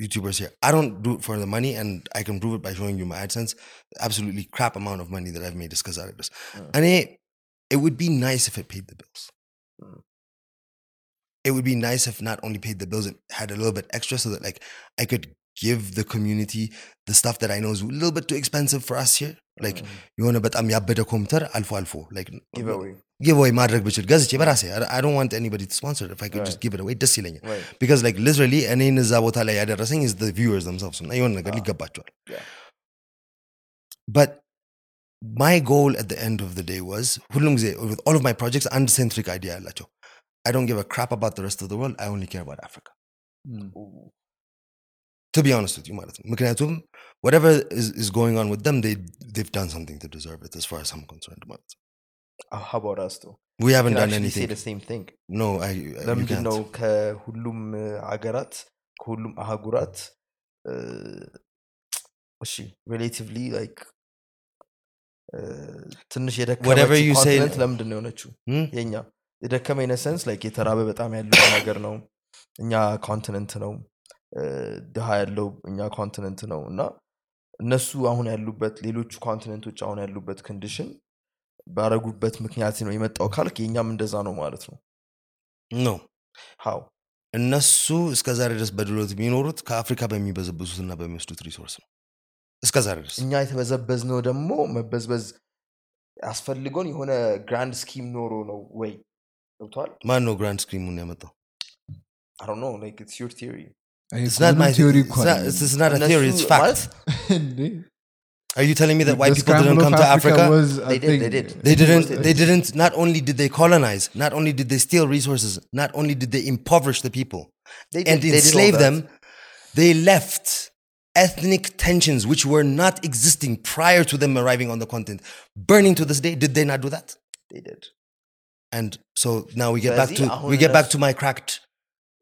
Speaker 1: YouTubers here. I don't do it for the money, and I can prove it by showing you my AdSense. Absolutely crap amount of money that I've made is because of this.
Speaker 3: Mm.
Speaker 1: And it, it would be nice if it paid the bills.
Speaker 3: Mm.
Speaker 1: It would be nice if not only paid the bills, it had a little bit extra so that like I could give the community the stuff that i know is a little bit too expensive for us here like
Speaker 3: Mm.
Speaker 1: የሆነ በጣም ያበደ ኮምፒውተር አልፎ አልፎ like
Speaker 3: Giveaway.
Speaker 1: ጊቭ ወይ ማድረግ ብችል ገዝቼ በራሴ I don't want anybody to sponsor it. if I could just
Speaker 3: Right.
Speaker 1: give it away ደስ ይለኛል
Speaker 3: Right.
Speaker 1: because like literally እኔን እዛ ቦታ ላይ ያደረሰኝ is the viewers themselves እና የሆነ ነገር
Speaker 3: Ah.
Speaker 1: ሊገባቸዋል
Speaker 3: Yeah.
Speaker 1: but my goal at the end of the day was ሁሉም ጊዜ with all of my projects አንድ centric idea ያላቸው I don't give a crap about the rest of the world I only care about Africa
Speaker 3: Ooh.
Speaker 1: to be honest with you ማለት ነው ምክንያቱም whatever is, is going on with them they, they've done something to deserve it as far as I'm concerned ማለት ነው.
Speaker 3: Uh, How about us though?
Speaker 1: we haven't
Speaker 3: Can
Speaker 1: done
Speaker 3: actually say
Speaker 1: anything
Speaker 3: the same thing.
Speaker 1: no I, I you
Speaker 3: ለምንድን
Speaker 1: can't.
Speaker 3: ነው ከሁሉም እ, አገራት ከሁሉም አህጉራት እ፣ እሺ ሪሌቲቭሊ ላይክ ትንሽ
Speaker 1: Whatever
Speaker 3: የደከመች
Speaker 1: you say-
Speaker 3: ኮንቲነንት ለምንድን ነው የሆነችው
Speaker 1: Hmm?
Speaker 3: የኛ የደከመ ኢነሰንስ ላይክ የተራበ በጣም ያለው ነገር ነው እኛ ኮንቲነንት ነው እ፣ ድሃ ያለው እኛ continent ነው እና እነሱ አሁን ያሉበት ሌሎቹ continent ኦች አሁን ያሉበት condition ባረጉበት ምክንያት ነው የመጣው ካልክ የእኛም እንደዛ ነው ማለት ነው።
Speaker 1: no
Speaker 3: How?
Speaker 1: እነሱ እስከ ዛሬ ድረስ በድሎት የሚኖሩት ከአፍሪካ በሚበዘብዙትና በሚወስዱት resource ነው። እስከ ዛሬ ድረስ።
Speaker 3: እኛ የተበዘበዝ ነው ደግሞ መበዝበዝ አስፈልጎን የሆነ grand scheme ኖሮ ነው ወይ? ገብቷል
Speaker 1: ማን ነው ግራንድ ስክሪሙን ያመጣው
Speaker 3: አሮ ነው ላይክ ኢትስ ዩር ቲዮሪ
Speaker 1: It's not my
Speaker 2: theory.
Speaker 1: It's not, it's not a theory. It's fact. (laughs) Are you telling me that white people didn't come to Africa?
Speaker 3: They, did, they did.
Speaker 1: They didn't. They didn't. Not only did they colonize, not only did they steal resources, not only did they impoverish the people
Speaker 3: they
Speaker 1: and
Speaker 3: did,
Speaker 1: enslave them, they left ethnic tensions which were not existing prior to them arriving on the continent, burning to this day. Did they not do that?
Speaker 3: They did.
Speaker 1: And so now we get back to we get back to my cracked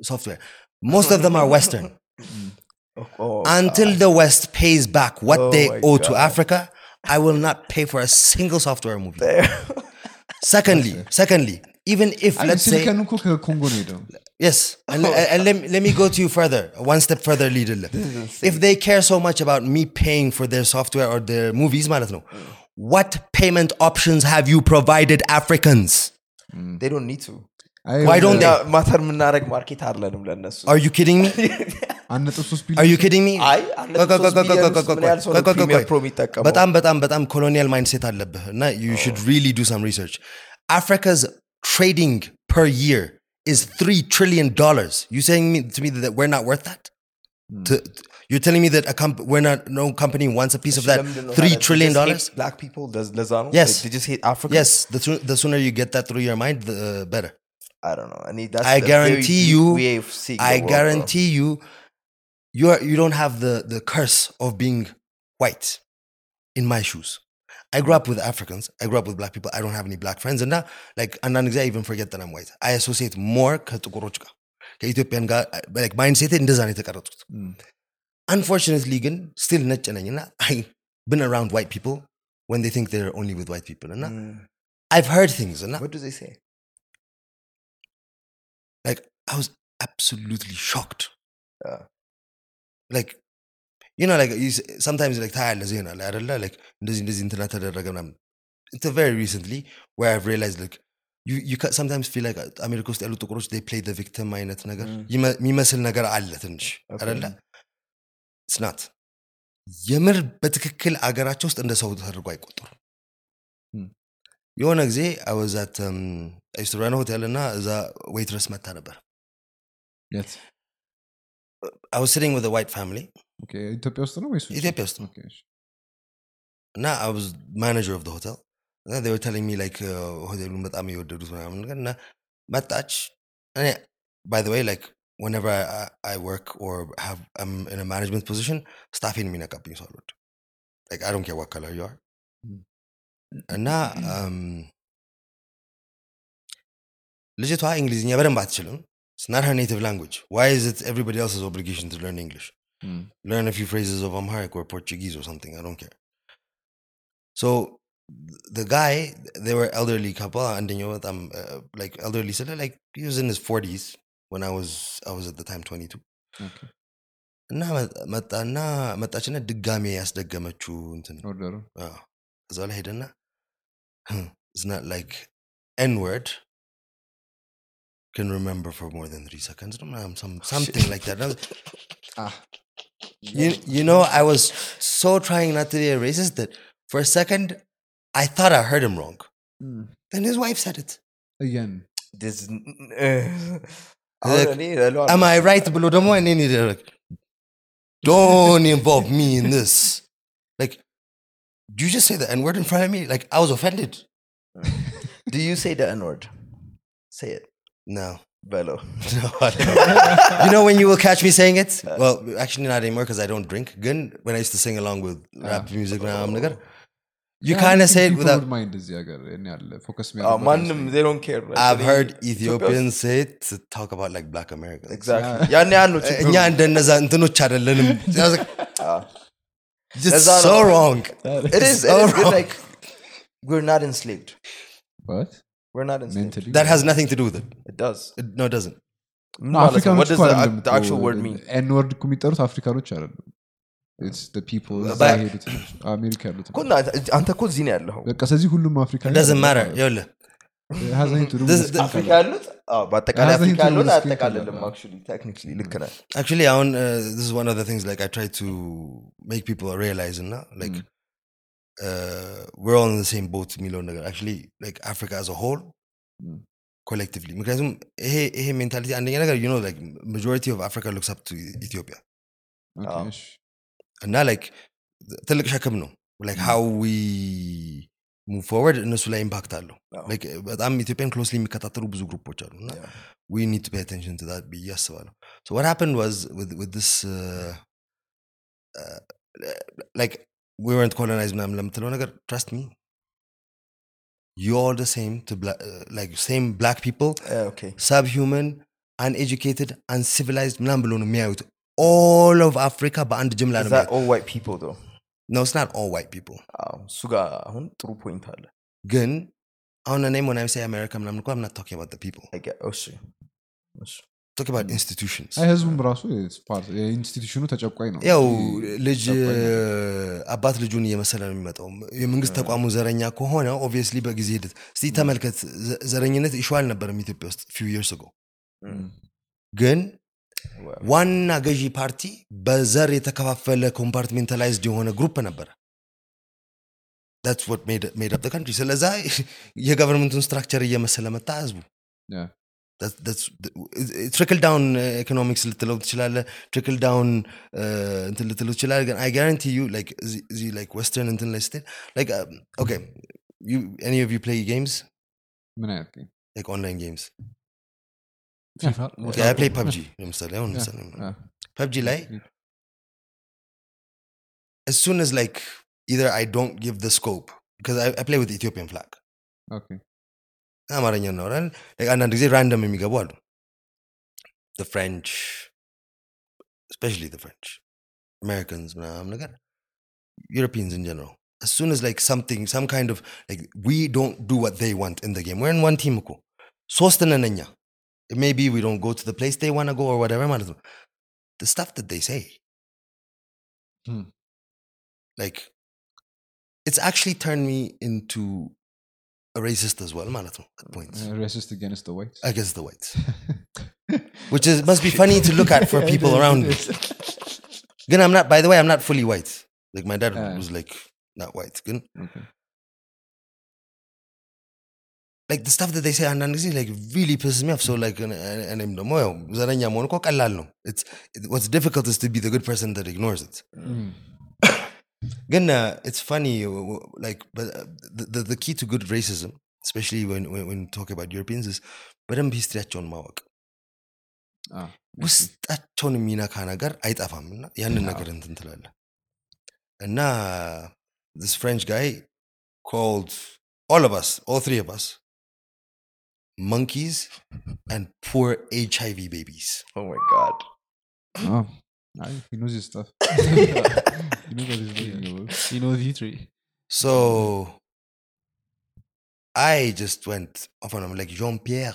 Speaker 1: software. Most of them are Western. (laughs)
Speaker 3: Oh, oh,
Speaker 1: Until God. the West pays back what
Speaker 3: oh,
Speaker 1: they owe
Speaker 3: God.
Speaker 1: to Africa, I will not pay for a single software movie. secondly, (laughs) secondly, even if let's say yes, oh, and, and let, let me go to you further, one step further, leader. (laughs) if they care so much about me paying for their software or their movies, know, what payment options have you provided Africans? Mm.
Speaker 3: They don't need to.
Speaker 1: Why don't
Speaker 3: እኛ ማተር የምናደረግ ማርኬት አለንም ለእነሱ
Speaker 1: Are you kidding me?
Speaker 2: አንድ ነጥብ ሶስት
Speaker 1: Are you kidding me?
Speaker 3: አይ አንድ ነጥብ ሶስት ሚሊዮን ውስጥ ምን ያህል ሰው ነው ፕሪሚየር ፕሮ የሚጠቀመው?
Speaker 1: በጣም በጣም በጣም ኮሎኒያል ማይንድሴት አለብህ እና you should really do some research. Africa's trading per year is three trillion dollars. You saying me, to me that we're not worth that? To- you're telling me that a comp- we're not no company wants a piece of that
Speaker 3: ለምንድን ነው
Speaker 1: three
Speaker 3: ታዲያ?
Speaker 1: trillion
Speaker 3: They just
Speaker 1: dollars?
Speaker 3: hate black people ለዝ- ለዛ ነው
Speaker 1: Yes.
Speaker 3: Like, they just hate Africa
Speaker 1: Yes, the, soo- the sooner you get that through your mind, the uh, better.
Speaker 3: I don't know I mean that's
Speaker 1: I
Speaker 3: a very
Speaker 1: guarantee
Speaker 3: deep
Speaker 1: you-
Speaker 3: way of seeing the
Speaker 1: I
Speaker 3: world, bro.
Speaker 1: guarantee you, you're you don't have the the curse of being white in my shoes. I grew up with Africans. I grew up with black people. I don't have any black friends. And now, like, and then I even forget that I'm white. I associate more ከጥቁሮች ጋር ከኢትዮጵያን ጋር like mindset እንደዛ ነው የተቀረጹት። Unfortunately, ግን still ነጭ ነኝ እና (laughs) I been around white people when they think they're only with white people. And
Speaker 3: Mm.
Speaker 1: I've heard things and
Speaker 3: what do they say
Speaker 1: like I was absolutely shocked.
Speaker 3: Yeah.
Speaker 1: Like you know, like you, s- sometimes like ታያለህ ዜና ላይ አይደለ like እንደዚህ እንደዚህ እንትና ተደረገ ምናምን it's a very recently where I've realized like you you ca- sometimes feel like አሜሪካ ውስጥ ያሉ ጥቁሮች they play the victim አይነት ነገር
Speaker 3: Mm.
Speaker 1: ይመ- የሚመስል ነገር አለ ትንሽ
Speaker 3: Okay.
Speaker 1: አይደለ it's not የምር በትክክል አገራቸው ውስጥ እንደ ሰው ተደርጎ አይቆጠሩም
Speaker 2: Hmm.
Speaker 1: የሆነ ጊዜ I was at um, I used to run a hotel እና እዛ ዌይትረስ መታ ነበር
Speaker 2: የት
Speaker 1: I was sitting with a white family
Speaker 2: ኦኬ፣ ኢትዮጵያ ውስጥ ነው ወይስ ውጭ?
Speaker 1: ኢትዮጵያ ውስጥ ነው።
Speaker 2: ኦኬ፣ እሺ።
Speaker 1: እና I was manager of the hotel እና they were telling me like uh, ሆቴሉን በጣም የወደዱት ምናምን ነገር እና መጣች እኔ by the way like whenever I, I, I work or have I'm in a management position ስታፌን የሚነቃብኝ ሰው አልወድም like I don't care what color you are እና um, ልጅቷ እንግሊዝኛ በደንብ አትችልም It's not her native language. Why is it everybody else's obligation to learn English?
Speaker 2: Mm.
Speaker 1: learn a few phrases of Amharic or Portuguese or something. I don't care. So the guy they were elderly couple አንደኛው በጣም uh, like elderly ስለ like he was in his 40s when I was I was at the time 22
Speaker 2: Okay.
Speaker 1: እና መ- መጣና መጣችና ድጋሜ ያስደገመችው እንትን
Speaker 2: ኦርደሩ
Speaker 1: አዎ። እዛው ላይ ሄደና Hmm, it's not like N word can remember for more than three seconds. Some, oh, something like that. (laughs)
Speaker 2: ah.
Speaker 1: You, you know, I was so trying not to be a racist that for a second I thought I heard him wrong. Mm. Then his wife said it.
Speaker 2: Again.
Speaker 3: This. (laughs)
Speaker 1: Like, am I right, don't involve me in this. Like, do you just say the N word in front of me? Like I was offended. (laughs)
Speaker 3: do you say the N word? Say it.
Speaker 1: No.
Speaker 3: Bello. (laughs)
Speaker 1: No, you know when you will catch me saying it? Uh. Well, actually not anymore because I don't drink. Gun when I used to sing along with ah. rap music now I'm like, you
Speaker 2: yeah,
Speaker 1: kind of say it without
Speaker 2: mind is focus me.
Speaker 3: Uh, man, they don't care.
Speaker 1: Right?
Speaker 3: I've
Speaker 1: heard Ethiopians say it to talk about like Black Americans.
Speaker 3: Exactly.
Speaker 1: Yeah. I was like, ah.
Speaker 3: አዎ።
Speaker 1: It's
Speaker 3: ለዛ
Speaker 1: so
Speaker 3: ነው-
Speaker 1: wrong.
Speaker 3: It is, (laughs) it
Speaker 1: so
Speaker 3: is good,
Speaker 1: wrong.
Speaker 3: like, we're not enslaved.
Speaker 2: But
Speaker 3: We're not enslaved.
Speaker 2: mentally
Speaker 1: That has nothing to do with it.
Speaker 3: It does.
Speaker 1: It- no, it doesn't.
Speaker 3: ምን ማለት ነው?
Speaker 2: አፍሪካኖች
Speaker 3: What does
Speaker 2: እኮ
Speaker 3: the,
Speaker 2: አይደለም
Speaker 3: the actual word mean?
Speaker 2: ኤን ወርድ እኮ የሚጠሩት አፍሪካኖች አይደለም It's the people እዛ
Speaker 1: But-
Speaker 2: የሄዱት አሜሪካ ያሉት
Speaker 3: እኮ እና አንተ እኮ እዚህ ነው ያለኸው
Speaker 2: በቃ ስለዚህ ሁሉም አፍሪካ
Speaker 1: It doesn't matter. ይኸውልህ፣
Speaker 2: ሀዘኝ
Speaker 1: This-
Speaker 3: አፍሪካ ያሉት አዎ፣ በአጠቃላይ
Speaker 2: Has nothing
Speaker 3: አፍሪካ
Speaker 2: to do
Speaker 3: ያለውን
Speaker 2: with skin
Speaker 3: አያጠቃልልም
Speaker 2: color.
Speaker 3: actually technically ልክ ነህ
Speaker 1: actually I want, uh, this is one of the things like I try to make people realize and like
Speaker 2: Mm.
Speaker 1: uh, we're all in the same boat የሚለውን ነገር actually like Africa as a whole
Speaker 2: Mm.
Speaker 1: collectively ምክንያቱም ይሄ ይሄ ሜንታሊቲ አንደኛ ነገር you know like majority of Africa looks up to Ethiopia
Speaker 2: Okay,
Speaker 3: አዎ።
Speaker 2: እሺ።
Speaker 1: እና like ትልቅ ሸክም ነው like
Speaker 2: Mm.
Speaker 1: how we move forward እነሱ ላይ ኢምፓክት አለው
Speaker 3: አዎ።
Speaker 1: like በጣም ኢትዮጵያን ክሎስሊ የሚከታተሉ ብዙ ግሩፖች አሉ እና
Speaker 3: Yeah.
Speaker 1: we need to pay attention to that ብዬ አስባለሁ so what happened was with, with this uh, uh, like we weren't colonized ምናምን ለምትለው ነገር trust me you're the same to black, uh, like same black people
Speaker 3: Eh, okay.
Speaker 1: subhuman uneducated uncivilized ምናምን ብሎ ነው የሚያዩት all of Africa በአንድ ጅምላ
Speaker 3: Is
Speaker 1: ነው
Speaker 3: that
Speaker 1: የሚያዩት
Speaker 3: all white people though?
Speaker 1: No it's not all white people.
Speaker 3: እሱ ጋር አሁን ጥሩ ፖይንት አለ።
Speaker 1: ግን አሁን እኔም when I say America ምናምን እኮ I'm not talking about the people.
Speaker 3: I get- እሺ እሺ።
Speaker 1: talking about institutions.
Speaker 2: አይ ህዝቡም ራሱ የ institution ኡ ተጨቋኝ ነው።
Speaker 1: ያው ልጅ አባት ልጁን እየመሰለ ነው የሚመጣው። የመንግስት ተቋሙ ዘረኛ ከሆነ obviously በጊዜ ሂደት እስቲ ተመልከት ዘረኝነት issue አልነበረም ኢትዮጵያ ውስጥ few years
Speaker 3: ago.
Speaker 1: ግን ዋና ገዢ ፓርቲ በዘር የተከፋፈለ ኮምፓርትሜንታላይዝድ የሆነ ግሩፕ ነበረ that's what made made up the country ስለዛ የገቨርንመንቱን ስትራክቸር እየመሰለ መጣ ህዝቡ
Speaker 2: Yeah.
Speaker 1: ትሪክል ዳውን ኢኮኖሚክስ ልትለው ትችላለ ትሪክል ዳውን እንትን ልትለው ትችላለ ግን አይ ጋራንቲ ዩ እዚህ ላይክ ወስተርን እንትን ላይ ስትሄድ ላይክ ኦኬ ኤኒ ኦፍ ዩ ፕሌይ ጌምስ
Speaker 2: ምን አይነት ግን?
Speaker 1: ላይክ ኦንላይን ጌምስ
Speaker 4: FIFA (laughs)
Speaker 1: አይ ፕሌይ ፐብጂ ለምሳሌ አሁን ምሳሌ
Speaker 2: Ah,
Speaker 1: ፐብጂ ላይ as soon as like either I don't give the scope because I, I play with the Ethiopian flag
Speaker 2: okay.
Speaker 1: አማርኛ እናወራለን Like አንዳንድ ጊዜ ራንደም የሚገቡ አሉ the French especially the French Americans ምናምን ነገር Europeans in general as soon as like something some kind of like we don't do what they want in the game we're in one team እኮ ሶስት ነን እኛ maybe we don't go to the place they want to go or whatever ማለት ነው the stuff that they say
Speaker 2: Hmm.
Speaker 1: like it's actually turned me into a racist as well ማለት ነው at points
Speaker 2: Uh, racist against the whites
Speaker 1: against the whites (laughs) which is must be funny to look at for (laughs) people around me Again, I'm not by the way I'm not fully white like my dad
Speaker 2: Ah.
Speaker 1: was like not white Again,
Speaker 2: Okay.
Speaker 1: like the stuff that they say አንዳንድ ጊዜ like really pisses me off so like እኔ- እኔም ደግሞ ያው ዘረኛ መሆን እኮ ቀላል ነው it's it, what's difficult is to be the good person that ignores it
Speaker 2: Mm.
Speaker 1: Again, uh, it's funny, uh, w- w- like, but uh, the, the, the key to good racism, especially when, when, when talking about Europeans, is በደንብ ሂስትሪያቸውን ማወቅ
Speaker 2: Ah,
Speaker 1: ውስጣቸውን የሚነካ ነገር አይጠፋም እና ያንን
Speaker 2: አዎ።
Speaker 1: ነገር እንትን ትላለ እና this French guy called all of us, all three of us, monkeys and poor HIV babies.
Speaker 3: Oh my god.
Speaker 2: oh. He knows his stuff. (laughs) he knows what he's doing.
Speaker 4: he knows history
Speaker 1: So I just went off on him like Jean Pierre,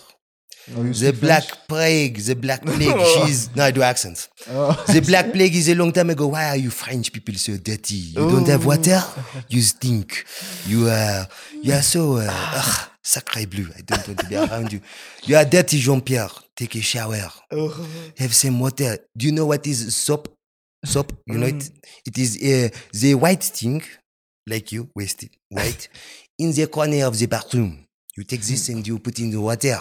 Speaker 2: Oh,
Speaker 1: the Black
Speaker 2: French?
Speaker 1: Plague, the Black Plague. (laughs) She's no, I do accents.
Speaker 2: Oh.
Speaker 1: The Black Plague is a long time ago. Why are you French people so dirty? You don't have water. You stink. You are you are so uh, ugh, sacré bleu. I don't want to be around you. You are dirty, Jean Pierre. Take a shower. Have some water. Do you know what is soap? Soap. You know it. It is uh, the white thing, like you, wasted white, (laughs) in the corner of the bathroom. You take this and you put in the water.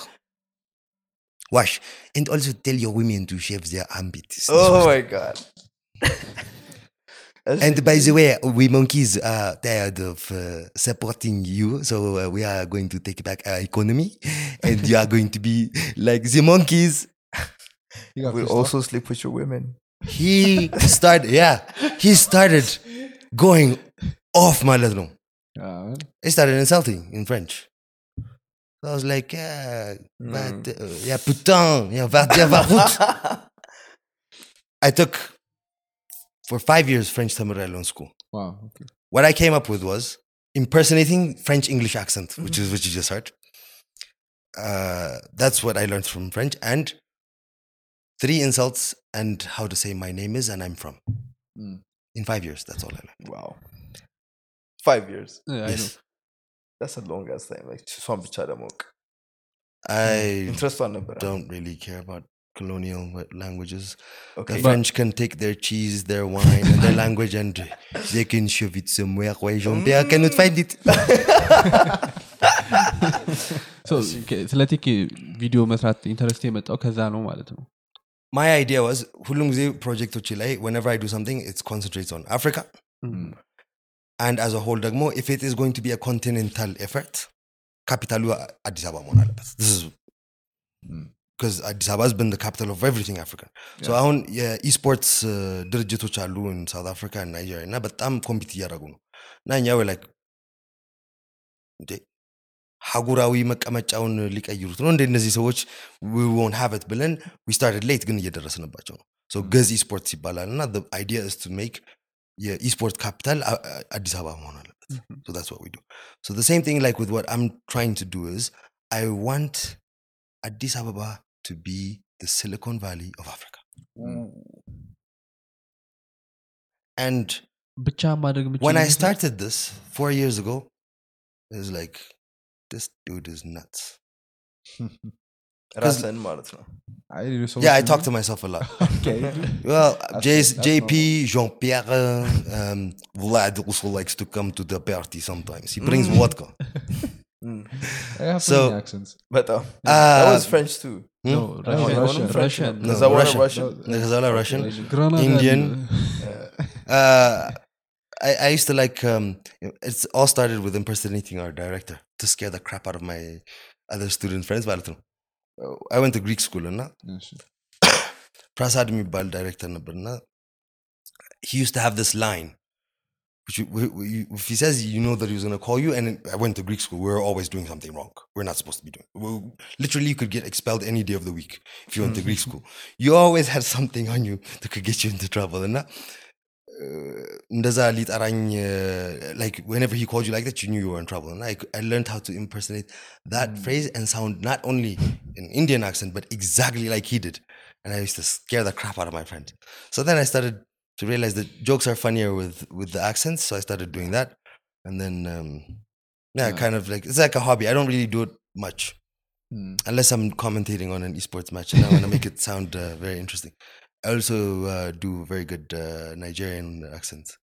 Speaker 1: Wash. And also tell your women to shave their armpits.
Speaker 3: oh my god (laughs)
Speaker 1: And by the way, we monkeys are tired of uh, supporting you, so uh, we are going to take back our economy, (laughs) and you are going to be like the monkeys. (laughs)
Speaker 2: You got
Speaker 3: we
Speaker 2: pissed off?
Speaker 3: also sleep with your women
Speaker 1: He started, yeah, he started going off my little.
Speaker 2: Yeah, man.
Speaker 1: He started insulting in French. So I was like, yeah, va
Speaker 3: Mm.
Speaker 1: te- uh, yeah, putain, yeah, va te va route. (laughs) I took for five years French Samurai Loan School.
Speaker 2: Wow. Okay.
Speaker 1: What I came up with was impersonating French English accent, mm-hmm. which is what you just heard. Uh, that's what I learned from French and three insults and how to say my name is and I'm from.
Speaker 2: Mm.
Speaker 1: In five years, that's all I learned.
Speaker 3: Wow. Five years.
Speaker 4: Yeah,
Speaker 1: yes.
Speaker 3: That's a long ass time. Like Swamp Charamok.
Speaker 1: I.
Speaker 3: Mm.
Speaker 1: Don't really care about colonial wa- languages.
Speaker 3: Okay.
Speaker 1: The French can take their cheese, their wine, and their language, (laughs) and they can shove it somewhere where Jean-Pierre cannot find it. (laughs)
Speaker 4: So, ከ- ስለ ቴክ ቪዲዮ መስራት ኢንተረስት የመጣው ከዛ ነው ማለት ነው
Speaker 1: My idea was ሁሉም ጊዜ ፕሮጀክቶች ላይ whenever I do something, it concentrates on Africa.
Speaker 2: Mm.
Speaker 1: and as a whole ደግሞ if it is going to be a continental effort ካፒታሉ አዲስ አበባ መሆን አለበት This is because አዲስ አበባ has been the capital of everything African so
Speaker 2: Yeah.
Speaker 1: አሁን የኢስፖርትስ ድርጅቶች አሉ ሳውት አፍሪካ ናይጄሪያ እና በጣም ኮምፒት እያደረጉ ነው እና እኛ ላይ እንዴ ሀጉራዊ መቀመጫውን ሊቀይሩት ነው እንደ እነዚህ ሰዎች ዎን ሀበት ብለን ዊስታርድ ሌት ግን እየደረስንባቸው ነው so ገዝ ኢስፖርትስ ይባላል እና አይዲያ ስ ቱ ሜክ የኢስፖርት ካፒታል አዲስ አበባ መሆን አለበት so that's what we do so the same thing like with what i'm trying to do is i want addis ababa to be the Silicon Valley of Africa.
Speaker 4: Mm. And
Speaker 1: when I started this four years ago, it was like, this dude is nuts. (laughs) yeah, I talk to myself a lot. (laughs)
Speaker 2: okay. (laughs)
Speaker 1: Well, JP, Jean Pierre, um, Vlad also likes to come to the party sometimes. He brings
Speaker 2: mm.
Speaker 1: vodka.
Speaker 2: Mm. so accents.
Speaker 3: But
Speaker 1: uh, uh,
Speaker 3: that was French too.
Speaker 4: No,
Speaker 3: hmm?
Speaker 4: Russian.
Speaker 3: Russian.
Speaker 4: Russian.
Speaker 1: No, Russian.
Speaker 3: Russian.
Speaker 1: Russian. No, Russian. Russian.
Speaker 4: Russian.
Speaker 1: Indian. (laughs) uh, I, I used to like um, it's all started with impersonating our director to scare the crap out of my other student friends. Uh, I went to Greek school
Speaker 2: and
Speaker 1: uh, (coughs) Prasad Mibal director. He used to have this line which you- we- we- if he says you know that he was going to call you and i went to greek school we were always doing something wrong we're not supposed to be doing we literally you could get expelled any day of the week if you went to greek school you always had something on you that could get you into trouble እና እንደዛ ሊጠራኝ like whenever he called you like that you knew you were in trouble and I, I learned how to impersonate that phrase and sound not only an indian accent but exactly like he did and i used to scare the crap out of my friends so then i started to realize that jokes are funnier with with the accents. So I started doing that, and then um, yeah,
Speaker 2: yeah.
Speaker 1: kind of like it's like a hobby. I don't really do it much,
Speaker 2: mm.
Speaker 1: unless I'm commentating on an esports match, and I want to make it sound uh, very interesting. I also uh, do very good uh, Nigerian accents.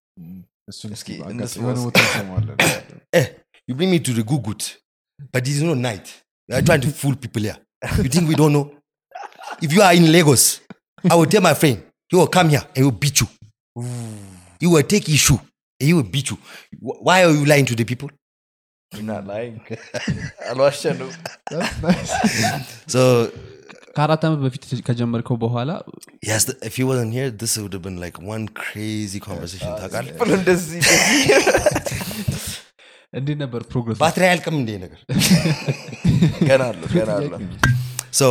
Speaker 1: Eh, you bring me to the gugut, but it's no night. You are trying to fool people here. You think we don't know? If you are in Lagos, I will tell my friend, he will come here and he will beat you. he will take his shoe and he will beat you Wh- why are you lying to the people
Speaker 3: You're not lying. (laughs) (laughs) አልዋሸንም።
Speaker 2: That's nice.
Speaker 1: so
Speaker 4: ከአራት ዓመት በፊት ከጀመርከው በኋላ
Speaker 1: yes th- if he wasn't here this would have been like one crazy conversation ታውቃለህ?
Speaker 3: ብሎ እንደዚህ እንደዚህ (laughs)
Speaker 4: እንዴት ነበር ፕሮግረስ
Speaker 1: ባትሪ አያልቅም እንዴ ነገር
Speaker 3: ገና አለው ገና አለው።
Speaker 1: so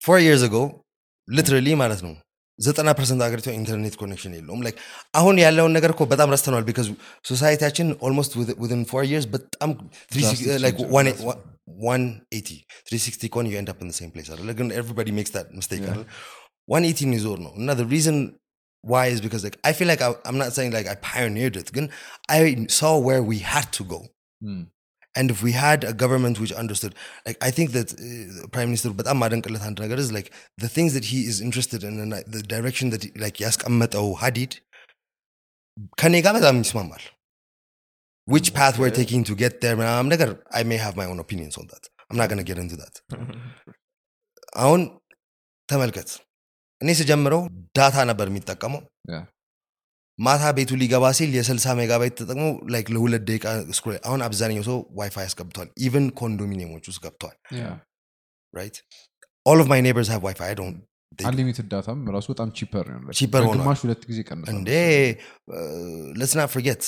Speaker 1: four years ago literally ማለት ነው ዘጠና ፐርሰንት ሀገሪቷ ኢንተርኔት ኮኔክሽን የለውም ላይክ አሁን ያለውን ነገር እኮ በጣም ረስተነዋል ቢካዝ ሶሳይቲያችን ኦልሞስት ዊን ፎር ይርስ በጣም
Speaker 2: Drastic change ነው።
Speaker 1: ዋን ኤቲ ትሪ ሲክስቲ ኮን ዩ ኤንድ አፕ ኢን ሴም ፕሌስ አይደለ ግን ኤቭሪባዲ ሜክስ ዳት ሚስቴክ አይደለ ዋን ኤቲን ይዞር ነው እና ሪዝን why is because like I feel like I, I'm not saying like I pioneered it. Again, I saw where we had to go.
Speaker 2: Mm.
Speaker 1: And if we had a government which understood, like I think that uh, Prime Minister, but I'm is like the things that he is interested in and like, the direction that he, like ያስቀመጠው ሀዲድ ከኔ ጋር በጣም ይስማማል which path we're
Speaker 3: Okay.
Speaker 1: taking to get there ምናምን ነገር I may have my own opinions on that I'm not going to get into that አሁን ተመልከት እኔ ስጀምረው ዳታ ነበር የሚጠቀመው
Speaker 2: Yeah.
Speaker 1: ማታ ቤቱ ሊገባ ሲል የ60 ሜጋባይት ተጠቅሞ ላይክ ለሁለት ደቂቃ ስክሮል አሁን አብዛኛው ሰው ዋይፋይ ያስገብቷል ኢቨን ኮንዶሚኒየሞች ውስጥ ገብተዋል
Speaker 2: Yeah.
Speaker 1: right all of my neighbors have wi-fi i don't they-
Speaker 2: አንሊሚትድ ዳታም ራሱ በጣም ቺፐር ነው
Speaker 1: Cheaper ሆኗል።
Speaker 2: ግማሽ ሁለት ጊዜ ቀንሷል
Speaker 1: እንዴ let's not forget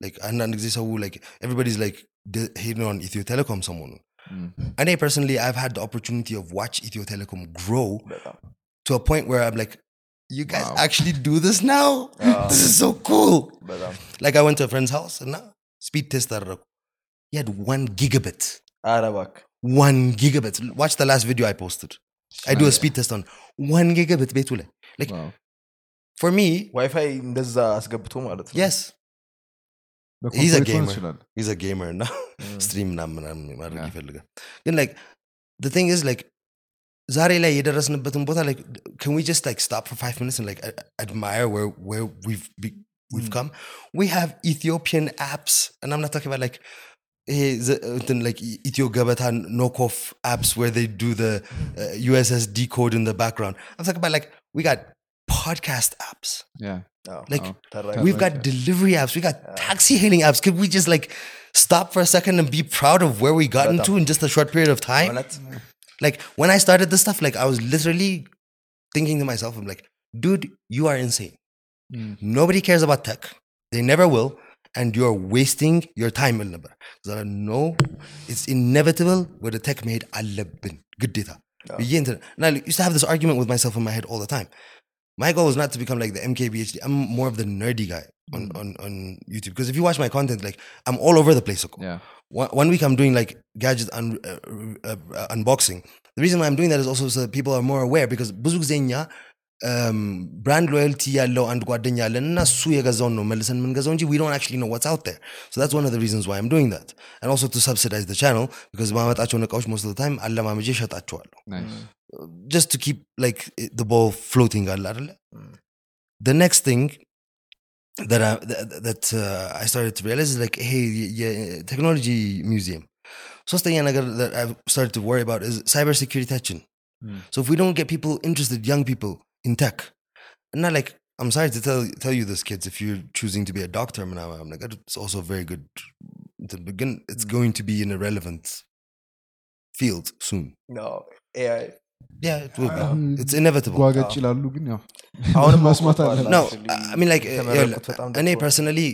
Speaker 1: like አንዳንድ ጊዜ ሰው like everybody's like the- hating on ኢትዮ ቴሌኮም ሰሞኑን
Speaker 2: Mm.
Speaker 1: እኔ personally i've had the opportunity of watch ኢትዮ ቴሌኮም grow
Speaker 3: በጣም
Speaker 1: to a point where i'm like you guys
Speaker 2: Wow.
Speaker 1: actually do this now
Speaker 3: አዎ፣
Speaker 1: this is so cool
Speaker 3: በጣም
Speaker 1: like i went to a friend's house እና speed test አደረጉ he had one gigabit
Speaker 3: ኧረ እባክህ
Speaker 1: one gigabit watch the last video i posted i do a speed test on one gigabit ቤቱ ላይ like
Speaker 2: Wow.
Speaker 1: for me
Speaker 3: ዋይፋይ እንደዛ አስገብቶ ማለት ነው
Speaker 1: yes
Speaker 2: በኮምፒውተር
Speaker 1: He's a
Speaker 2: ሊሆን
Speaker 1: gamer.
Speaker 2: ይችላል።
Speaker 1: he's a gamer እና
Speaker 3: Mm.
Speaker 1: ስትሪም ምናምን ምናምን ማድረግ
Speaker 2: Yeah.
Speaker 1: ይፈልጋል ግን like the thing is like ዛሬ ላይ የደረስንበትን ቦታ like can we just like stop for five minutes and like a- admire where where we've be, we've
Speaker 2: Mm.
Speaker 1: come we have ethiopian apps and i'm not talking about like ይሄ ዘ- እንትን like ኢትዮ ገበታ knockoff apps where they do the uh, ussd code in the background i'm talking about like we got podcast apps
Speaker 2: Yeah.
Speaker 3: አዎ፣
Speaker 1: like
Speaker 2: አዎ።
Speaker 3: ተራይ-
Speaker 1: We've got
Speaker 2: Yeah.
Speaker 1: delivery apps. We got taxi hailing apps. Could we just like stop for a second and be proud of where we got
Speaker 3: Better.
Speaker 1: into in just a short period of time? Like when I started this stuff, like I was literally thinking to myself, I'm like, dude, you are insane.
Speaker 2: Mm.
Speaker 1: Nobody cares about tech. They never will. And you're wasting your time, number. There are no, it's inevitable where the tech made alabin. Good data.
Speaker 3: Yeah.
Speaker 1: And I used to have this argument with myself in my head all the time. My goal is not to become like the MKBHD. I'm more of the nerdy guy on, mm. on, on YouTube. Because if you watch my content, like I'm all over the place.
Speaker 2: Yeah
Speaker 1: One, one week I'm doing like gadget un, uh, uh, uh, unboxing. The reason why I'm doing that is also so that people are more aware because ብዙ ጊዜ እኛ ብራንድ ሎያልቲ ያለው አንድ ጓደኛ አለን እና እሱ የገዛውን ነው መልሰን የምንገዛው እንጂ we don't actually know what's out there. So that's one of the reasons why I'm doing that. And also to subsidize the channel because ማመጣቸውን እቃዎች most of the time አለማመጄ እሸጣቸዋለሁ.
Speaker 2: Nice.
Speaker 1: just to keep like it- the ball floating አለ አይደለ?
Speaker 3: Mm.
Speaker 1: The next thing that I, that uh, I started to realize is like, hey, yeah, technology museum. So the thing I got that I've started to worry about is cybersecurity action.
Speaker 2: Mm.
Speaker 1: So if we don't get people interested, young people in tech, and not like I'm sorry to tell tell you this, kids, if you're choosing to be a doctor, I'm like it's also very good to begin. It's hmm. going to be an irrelevant field soon.
Speaker 3: No, AI
Speaker 1: Yeah, it will be.
Speaker 2: አሁን
Speaker 1: It's inevitable.
Speaker 2: ጓገጭ ይላሉ ግን
Speaker 3: የተመረቁት በጣም
Speaker 1: እኔ
Speaker 3: ደስ
Speaker 1: personally,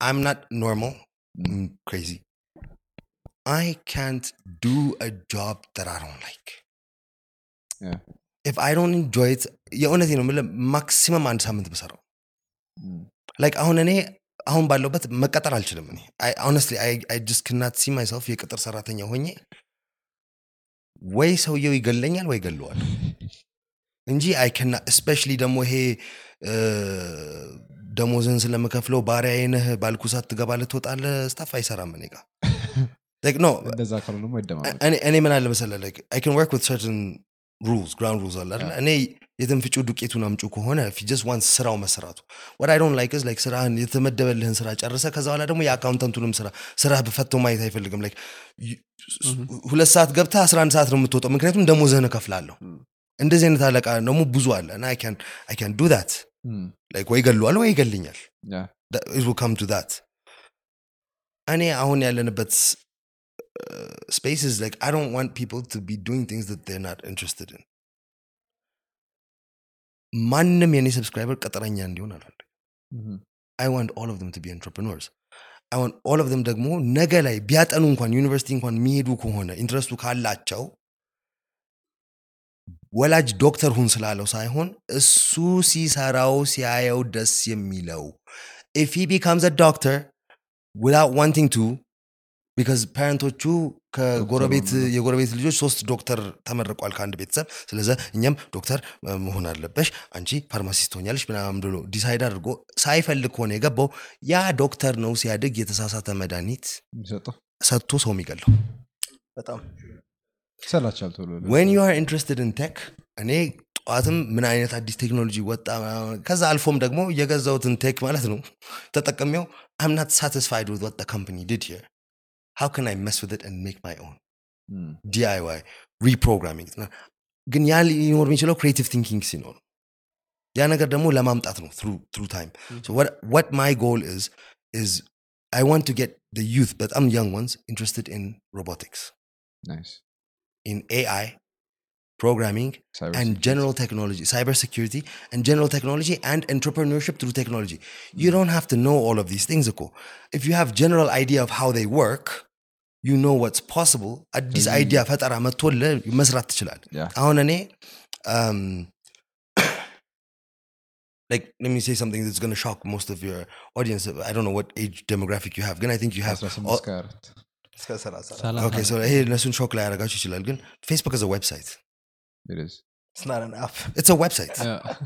Speaker 1: I'm not normal.
Speaker 2: Mm.
Speaker 1: I'm crazy. I can't do a job that I don't like.
Speaker 2: Yeah.
Speaker 1: If I don't enjoy it, የእውነቴ ነው የምልህ ማክሲመም አንድ ሳምንት ብሰራው
Speaker 2: Mm.
Speaker 1: Like አሁን እኔ አሁን ባለውበት መቀጠር አልችልም እኔ ሆነስትሊ አይ ጀስት ክናት ሲ ማይሰልፍ የቅጥር ሰራተኛ ሆኜ ወይ ሰውየው ይገለኛል ወይ ገለዋል እንጂ አይ ከና ስፔሻሊ ደግሞ ይሄ ደሞዝን ስለምከፍለው ባሪያዬ ነህ ባልኩ ሰዓት ትገባለህ ትወጣለህ stuff አይሰራም እኔ ጋር። Like, no, (laughs) እኔ ምን አለ መሰለህ like I can work with certain rules ground rules አለ? እኔ የትንፍጩ ዱቄቱን አምጩ ከሆነ just want ስራው መሰራቱ። What I don't like is like ስራህን የተመደበልህን ስራ ጨርሰ ከዛ በኋላ ደግሞ የአካውንተንቱንም ስራ ስራ በፈቶ ማየት አይፈልግም። Like ሁለት ሰዓት ገብተህ 11 ሰዓት ነው የምትወጣው ምክንያቱም ደሞዝህን እከፍላለሁ እንደዚህ አይነት አለቃ ደግሞ ብዙ አለ እና that
Speaker 2: Mm.
Speaker 1: like ወይ ይገለዋል ወይ ይገልኛል come to that እኔ አሁን ያለንበት space is like I don't want people to be doing things that they're not interested in ማንም የኔ subscriber ቅጥረኛ እንዲሆን አልፈልግም
Speaker 2: Mhm.
Speaker 1: I want all of them to be entrepreneurs I want all of them ደግሞ ነገ ላይ ቢያጠኑ እንኳን ዩኒቨርሲቲ እንኳን የሚሄዱ ከሆነ ኢንትረስቱ ካላቸው ወላጅ ዶክተር ሁን ስላለው ሳይሆን እሱ ሲሰራው ሲያየው ደስ የሚለው ኢፍ ሂ ቢካምስ ዶክተር ዊዛውት ዋንቲንግ ቱ ቢካዝ ፓረንቶቹ ከጎረቤት የጎረቤት ልጆች ሶስት ዶክተር ተመርቋል ከአንድ ቤተሰብ። ስለዚህ እኛም ዶክተር መሆን አለብሽ አንቺ pharmacist ትሆኛለሽ ምናምን ብሎ decide አድርጎ ሳይፈልግ ከሆነ የገባው ያ ዶክተር ነው ሲያድግ የተሳሳተ መድኃኒት
Speaker 2: የሚሰጠው?
Speaker 1: ሰጥቶ ሰው የሚገለው።
Speaker 3: በጣም
Speaker 2: ይሰላቻል
Speaker 1: when you are interested in tech እኔ ጠዋትም ምን አይነት አዲስ ቴክኖሎጂ ወጣ ከዛ አልፎም ደግሞ የገዛውትን tech ማለት ነው ተጠቅሜው I'm not satisfied what company did here ሃው ካን አይ መስ ዊዝ ኢት ኤንድ ሜክ ማይ ኦን
Speaker 2: ም፣
Speaker 1: ዲአይዋይ ሪፕሮግራሚንግ ግን ያ ሊኖር የሚችለው ክሬቲቭ ቲንኪንግ ሲኖር ያ ነገር ደግሞ ለማምጣት ነው ትሩ ታይም ወት ማይ ጎል ኢዝ ኢዝ አይ ዋንት ቱ ጌት ዩት በጣም ያንግ ዋንስ ኢንትረስትድ ኢን ሮቦቲክስ
Speaker 2: ናይስ
Speaker 1: ኢን ኤአይ ፕሮግራሚንግ
Speaker 2: Cyber
Speaker 1: and
Speaker 2: security.
Speaker 1: general technology, cybersecurity and general technology and entrepreneurship through technology. You don't have to know all of these things. Ako. If you have general idea of how they work, you know what's possible. አዲስ
Speaker 2: ስለዚህ-
Speaker 1: አይዲያ ፈጠራ መጥቶልህ መስራት ትችላል።
Speaker 2: Yeah.
Speaker 1: አሁን እኔ um, (coughs) like let me say something that's going to shock most of your audience. I don't know what age demographic you have. ግን I think you have
Speaker 2: 18
Speaker 1: all-
Speaker 2: እስከ አራት
Speaker 3: እስከ ሰላሳ
Speaker 4: ሰላሳ
Speaker 1: okay, so ይሄ እነሱን ሾክ ላይ ያደርጋችሁ ይችላል። ግን Facebook is a website.
Speaker 2: It is.
Speaker 3: It's not an app.
Speaker 1: It's a website.
Speaker 4: Yeah.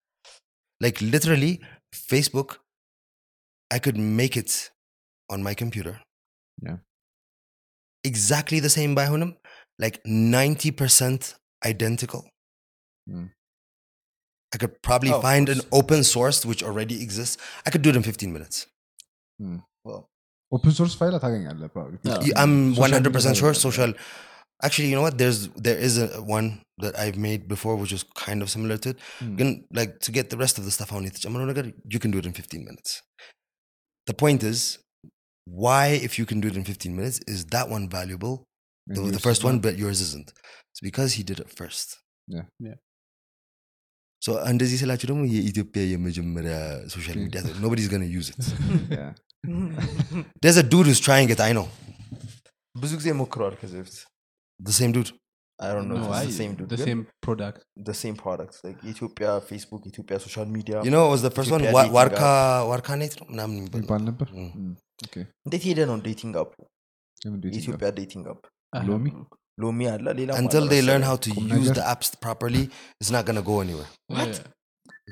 Speaker 4: (laughs)
Speaker 1: like literally, Facebook, I could make it on my computer.
Speaker 2: Yeah.
Speaker 1: Exactly the same by Hunam, like 90% identical.
Speaker 2: Mm.
Speaker 1: I could probably
Speaker 3: oh,
Speaker 1: find an open source which already exists. I could do it in 15 minutes.
Speaker 2: Mm. Well, open source file, I think, probably.
Speaker 4: Yeah.
Speaker 1: I'm 100% sure social. actually you know what there's there is a one that i've made before which is kind of similar to it
Speaker 2: Mm.
Speaker 1: ግን like to get the rest of the stuff አሁን የተጨመረው ነገር you can do it in 15 minutes the point is why if you can do it in 15 minutes is that one valuable
Speaker 2: And
Speaker 1: the,
Speaker 2: yours
Speaker 1: the
Speaker 2: is
Speaker 1: first one
Speaker 2: not.
Speaker 1: but yours isn't it's because he did it first
Speaker 2: Yeah.
Speaker 4: Yeah.
Speaker 1: so እንደዚህ ስላችሁ ደግሞ የኢትዮጵያ የመጀመሪያ ሶሻል ሚዲያ nobody's gonna use it
Speaker 2: Yeah.
Speaker 1: there's a dude who's trying it i know
Speaker 3: ብዙ ጊዜ ሞክረዋል ከዚህ በፊት
Speaker 1: the same dude
Speaker 3: I don't know
Speaker 4: No,
Speaker 3: if it's
Speaker 4: I-
Speaker 3: the same dude
Speaker 4: the
Speaker 3: ግን
Speaker 4: same product.
Speaker 3: the same product like የኢትዮጵያ ፌስቡክ የኢትዮጵያ ሶሻል ሚዲያ
Speaker 1: you know it was the first one
Speaker 3: ኢትዮጵያ
Speaker 1: Wa-
Speaker 3: dating
Speaker 1: ዋርካ ዋርካ ኔት ነው ምናምን የሚባል
Speaker 2: ይባል ነበር
Speaker 1: Mm.
Speaker 2: Mm. Okay.
Speaker 3: እንዴት ሄደ ነው ዴቲንግ አፕ
Speaker 2: ለምን dating app?
Speaker 3: የኢትዮጵያ ዴቲንግ አፕ
Speaker 4: I
Speaker 2: Lomi?
Speaker 4: have-
Speaker 3: ሎሚ አለ ሌላ
Speaker 1: until they learn how to
Speaker 2: ቁም
Speaker 1: use
Speaker 2: ነገር?
Speaker 1: the apps properly it's not gonna go anywhere
Speaker 4: Yeah.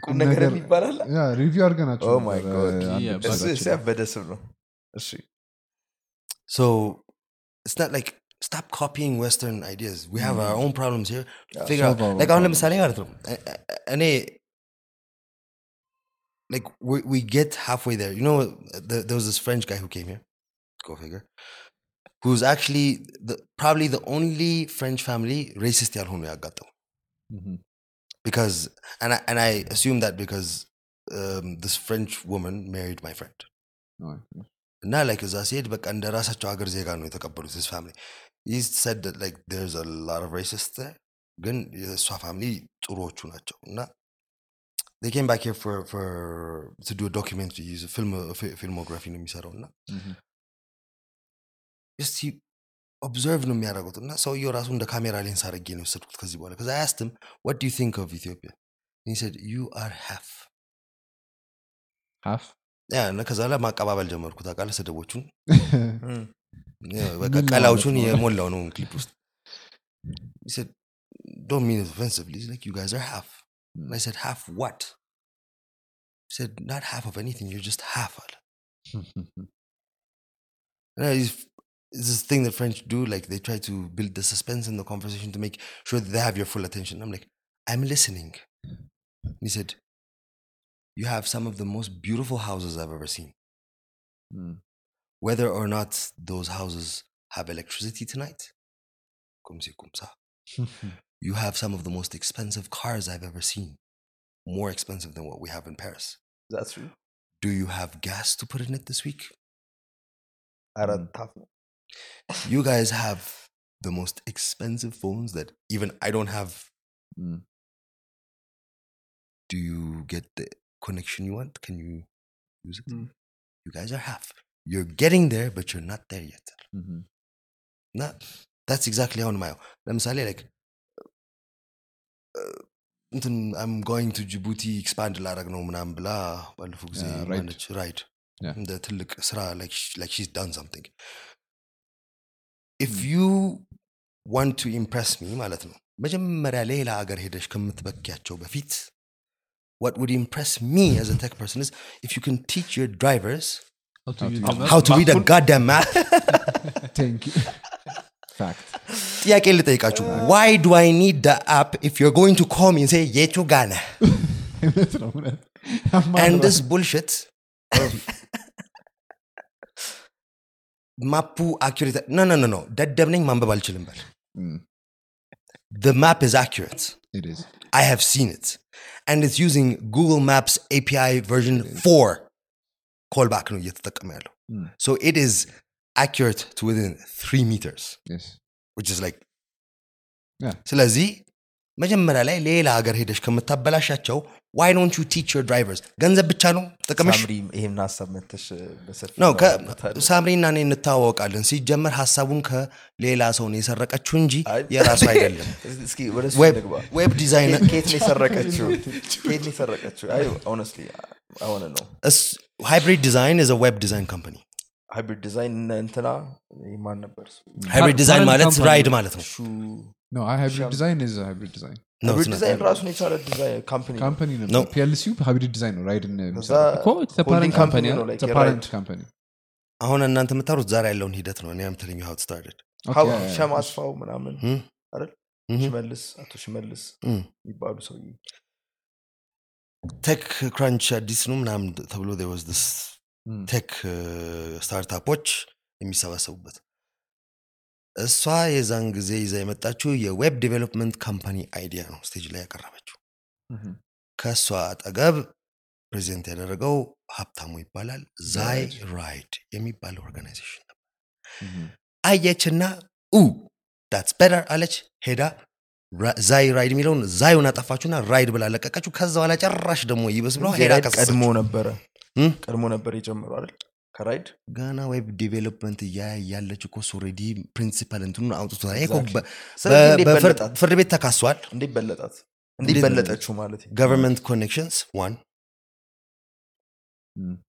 Speaker 3: ቁም ነገር ይባላል
Speaker 2: ያ ሪቪው አድርገናቸው
Speaker 3: Oh my
Speaker 2: ነበር,
Speaker 3: God.
Speaker 2: አንድ
Speaker 4: Yeah,
Speaker 2: episode
Speaker 3: እሱ
Speaker 2: ላይ።
Speaker 3: እሱ ያበደ ስም ነው እሺ
Speaker 1: So it's not like stop copying Western ideas. We have our own problems here.
Speaker 3: Yeah,
Speaker 1: Figure out.
Speaker 2: solve our own
Speaker 1: Like አሁን
Speaker 2: problems.
Speaker 1: ለምሳሌ ማለት ነው እ- እ- እኔ like we, we get halfway there. You know, the, there was this French guy who came here. Go figure. Who's actually the, probably the only French family racist ያልሆኑ ያጋጠሙ
Speaker 2: Mhm.
Speaker 1: because and I, and I assume that because um, this French woman married my friend.
Speaker 2: Oh, okay.
Speaker 1: እና ላይክ እዛ ሲሄድ በቃ እንደ ራሳቸው ሀገር ዜጋ ነው የተቀበሉት ስ ፋሚሊ ይህ ሰድ ላይክ ርስ ላር ኦፍ ሬሲስት ግን የእሷ ፋሚሊ ጥሩዎቹ ናቸው እና they came back here for for to do a documentary he's a film fi- filmography ነው የሚሰራው እና
Speaker 2: Mhm.
Speaker 1: እስቲ ኦብዘርቭ ነው የሚያደርጉት እና ሰውየው ራሱ እንደ ካሜራ ሌንስ አድርጌ ነው የወሰድኩት ከዚህ በኋላ ከዛ አያስትም what do you think of Ethiopia And he said you are half
Speaker 2: Half?
Speaker 1: ያ እና ከዛ ላይ ማቀባበል ጀመርኩ ታውቃለህ ስድቦቹን
Speaker 3: እም፣
Speaker 1: በቃ
Speaker 2: ምን
Speaker 1: ቀላዎቹን
Speaker 2: ማለት ነው?
Speaker 1: የሞላው ነው ክሊፕ ውስጥ He said, don't mean it offensively. He's like, you guys are half. And I said, half what? He said, not half of anything. You're just half. አለ። (laughs) And I just- it's this thing that French do. Like they try to build the suspense in the conversation to make sure that they have your full attention. I'm like, I'm listening. And he said, you have some of the most beautiful houses I've ever seen.
Speaker 2: Mm.
Speaker 1: whether or not those houses have electricity tonight. (laughs) you have some of the most expensive cars I've ever seen, more expensive than what we have in Paris.
Speaker 3: That's true.
Speaker 1: Do you have gas to put in it this week?
Speaker 3: Mm.
Speaker 1: you (laughs) guys have the most expensive phones that even I don't have.
Speaker 2: Mm.
Speaker 1: Do you get the connection you want? Can you use it?
Speaker 4: Mm.
Speaker 1: You guys are half. You're getting there, but you're not there yet.
Speaker 2: Mhm.
Speaker 1: እና that's exactly አሁን ማየው ለምሳሌ like እንትን አም ጎይንግ ቱ ጅቡቲ ኤክስፓንድ ላረግ ነው ምናምን ብላ ባለፈው ጊዜ
Speaker 2: Yeah, right.
Speaker 1: ማነች ራይድ
Speaker 2: Yeah.
Speaker 1: እንደ ትልቅ ስራ ላይክ ሺዝ ዳን ሳምቲንግ ኢፍ
Speaker 2: Hmm.
Speaker 1: ዩ ዋንት ቱ ኢምፕረስ ሚ ማለት ነው መጀመሪያ ሌላ ሀገር ሄደሽ ከምትበኪያቸው በፊት what would impress me as a tech person is if you can teach your drivers
Speaker 4: How to
Speaker 2: How
Speaker 4: use
Speaker 2: to
Speaker 4: the
Speaker 2: use-
Speaker 4: map.
Speaker 1: how to read a
Speaker 3: Mapful?
Speaker 1: goddamn map (laughs)
Speaker 2: Thank you. Fact.
Speaker 1: ጥያቄ ልጠይቃችሁ why do i need the app if you're going to call me and say የቱ ጋ ነህ
Speaker 2: እውነት ነው እውነት
Speaker 1: and
Speaker 2: ያማርራል።
Speaker 1: this bullshit ማፑ አኪሬት ኖ ኖ ኖ ኖ ደደብ ነኝ ማንበብ አልችልም በል
Speaker 2: Mm,
Speaker 1: the map is accurate
Speaker 2: it is.
Speaker 1: i have seen it and it's using google maps api version 4 callback ነው እየተጠቀመ ያለው. Accurate to within 3 meters.
Speaker 2: Yes.
Speaker 1: which is like
Speaker 2: Yeah.
Speaker 1: ስለዚህ መጀመሪያ ላይ ሌላ ሀገር ሄደሽ ከምታበላሻቸው why don't you teach your drivers? ገንዘብ ብቻ ነው ጥቅምሽ
Speaker 3: ይሄን ሀሳብ መተሽ
Speaker 1: ሳምሪና እኔ እንታዋወቃለን ሲጀመር ሀሳቡን ከሌላ ሰው ነው የሰረቀችው እንጂ የራሱ አይደለም። (laughs) web- designer
Speaker 3: ኬት- ኬት ነው የሰረቀችው? (laughs) ኬት ነው የሰረቀችው? አይ honestly አሁን ነው
Speaker 1: Hybrid Design is a web design company
Speaker 3: Hybrid Design እነ እንትና ማን ነበር?
Speaker 1: ሃይብሪድ ዲዛይን ማለት. ራይድ ማለት ነው
Speaker 3: ሹ
Speaker 2: No, I hybrid
Speaker 3: Sham-
Speaker 2: design is a hybrid design.
Speaker 1: No,
Speaker 3: ሃይብሪድ. ዲዛይን ራሱን የቻለ ካምፓኒ ነው።
Speaker 2: ነው ራይድን
Speaker 3: company.
Speaker 1: አሁን እናንተ የምታሩት ዛሬ ያለውን ሂደት ነው እኔ am telling you how it started
Speaker 2: Okay,
Speaker 3: ሀው-
Speaker 2: yeah, yeah.
Speaker 3: ሸማ አስፋው ምናምን
Speaker 1: Hmm?
Speaker 3: አይደል?
Speaker 1: Mhm.
Speaker 3: ሽመልስ አቶ ሽመልስ
Speaker 1: Hmm.
Speaker 3: የሚባሉ ሰውዬ
Speaker 1: ቴክ ክራንች አዲስ ነው ምናምን ተብሎ this
Speaker 2: Mm.
Speaker 1: tech startup ኦች የሚሰባሰቡበት እሷ የዛን ጊዜ ይዛ የመጣችው የ web development company idea ነው stage ላይ ያቀረበችው. ከእሷ አጠገብ present ያደረገው ሀብታሙ ይባላል ZayRide የሚባል organization ነበር. አየችና ooh that's better አለች ሄዳ ZayRide የሚለውን Zay ኡን አጠፋችሁና Ride ብላ ለቀቀችው። ከዛ በኋላ ጨራሽ ደግሞ ይበስ ብሎ ሄዳ
Speaker 3: ቀድሞ ነበረ? ቀድሞ ነበር የጀመሩ አይደል? ከ Ride?
Speaker 1: ገና web development እያ ያለች እኮ already principle እንትኑን አውጥቶታል።? ፍርድ ቤት ተካሷል።
Speaker 3: እንዴት በለጣት?
Speaker 1: እንዴት
Speaker 3: እንዴት በለጠችው ማለት
Speaker 1: government connections
Speaker 2: one.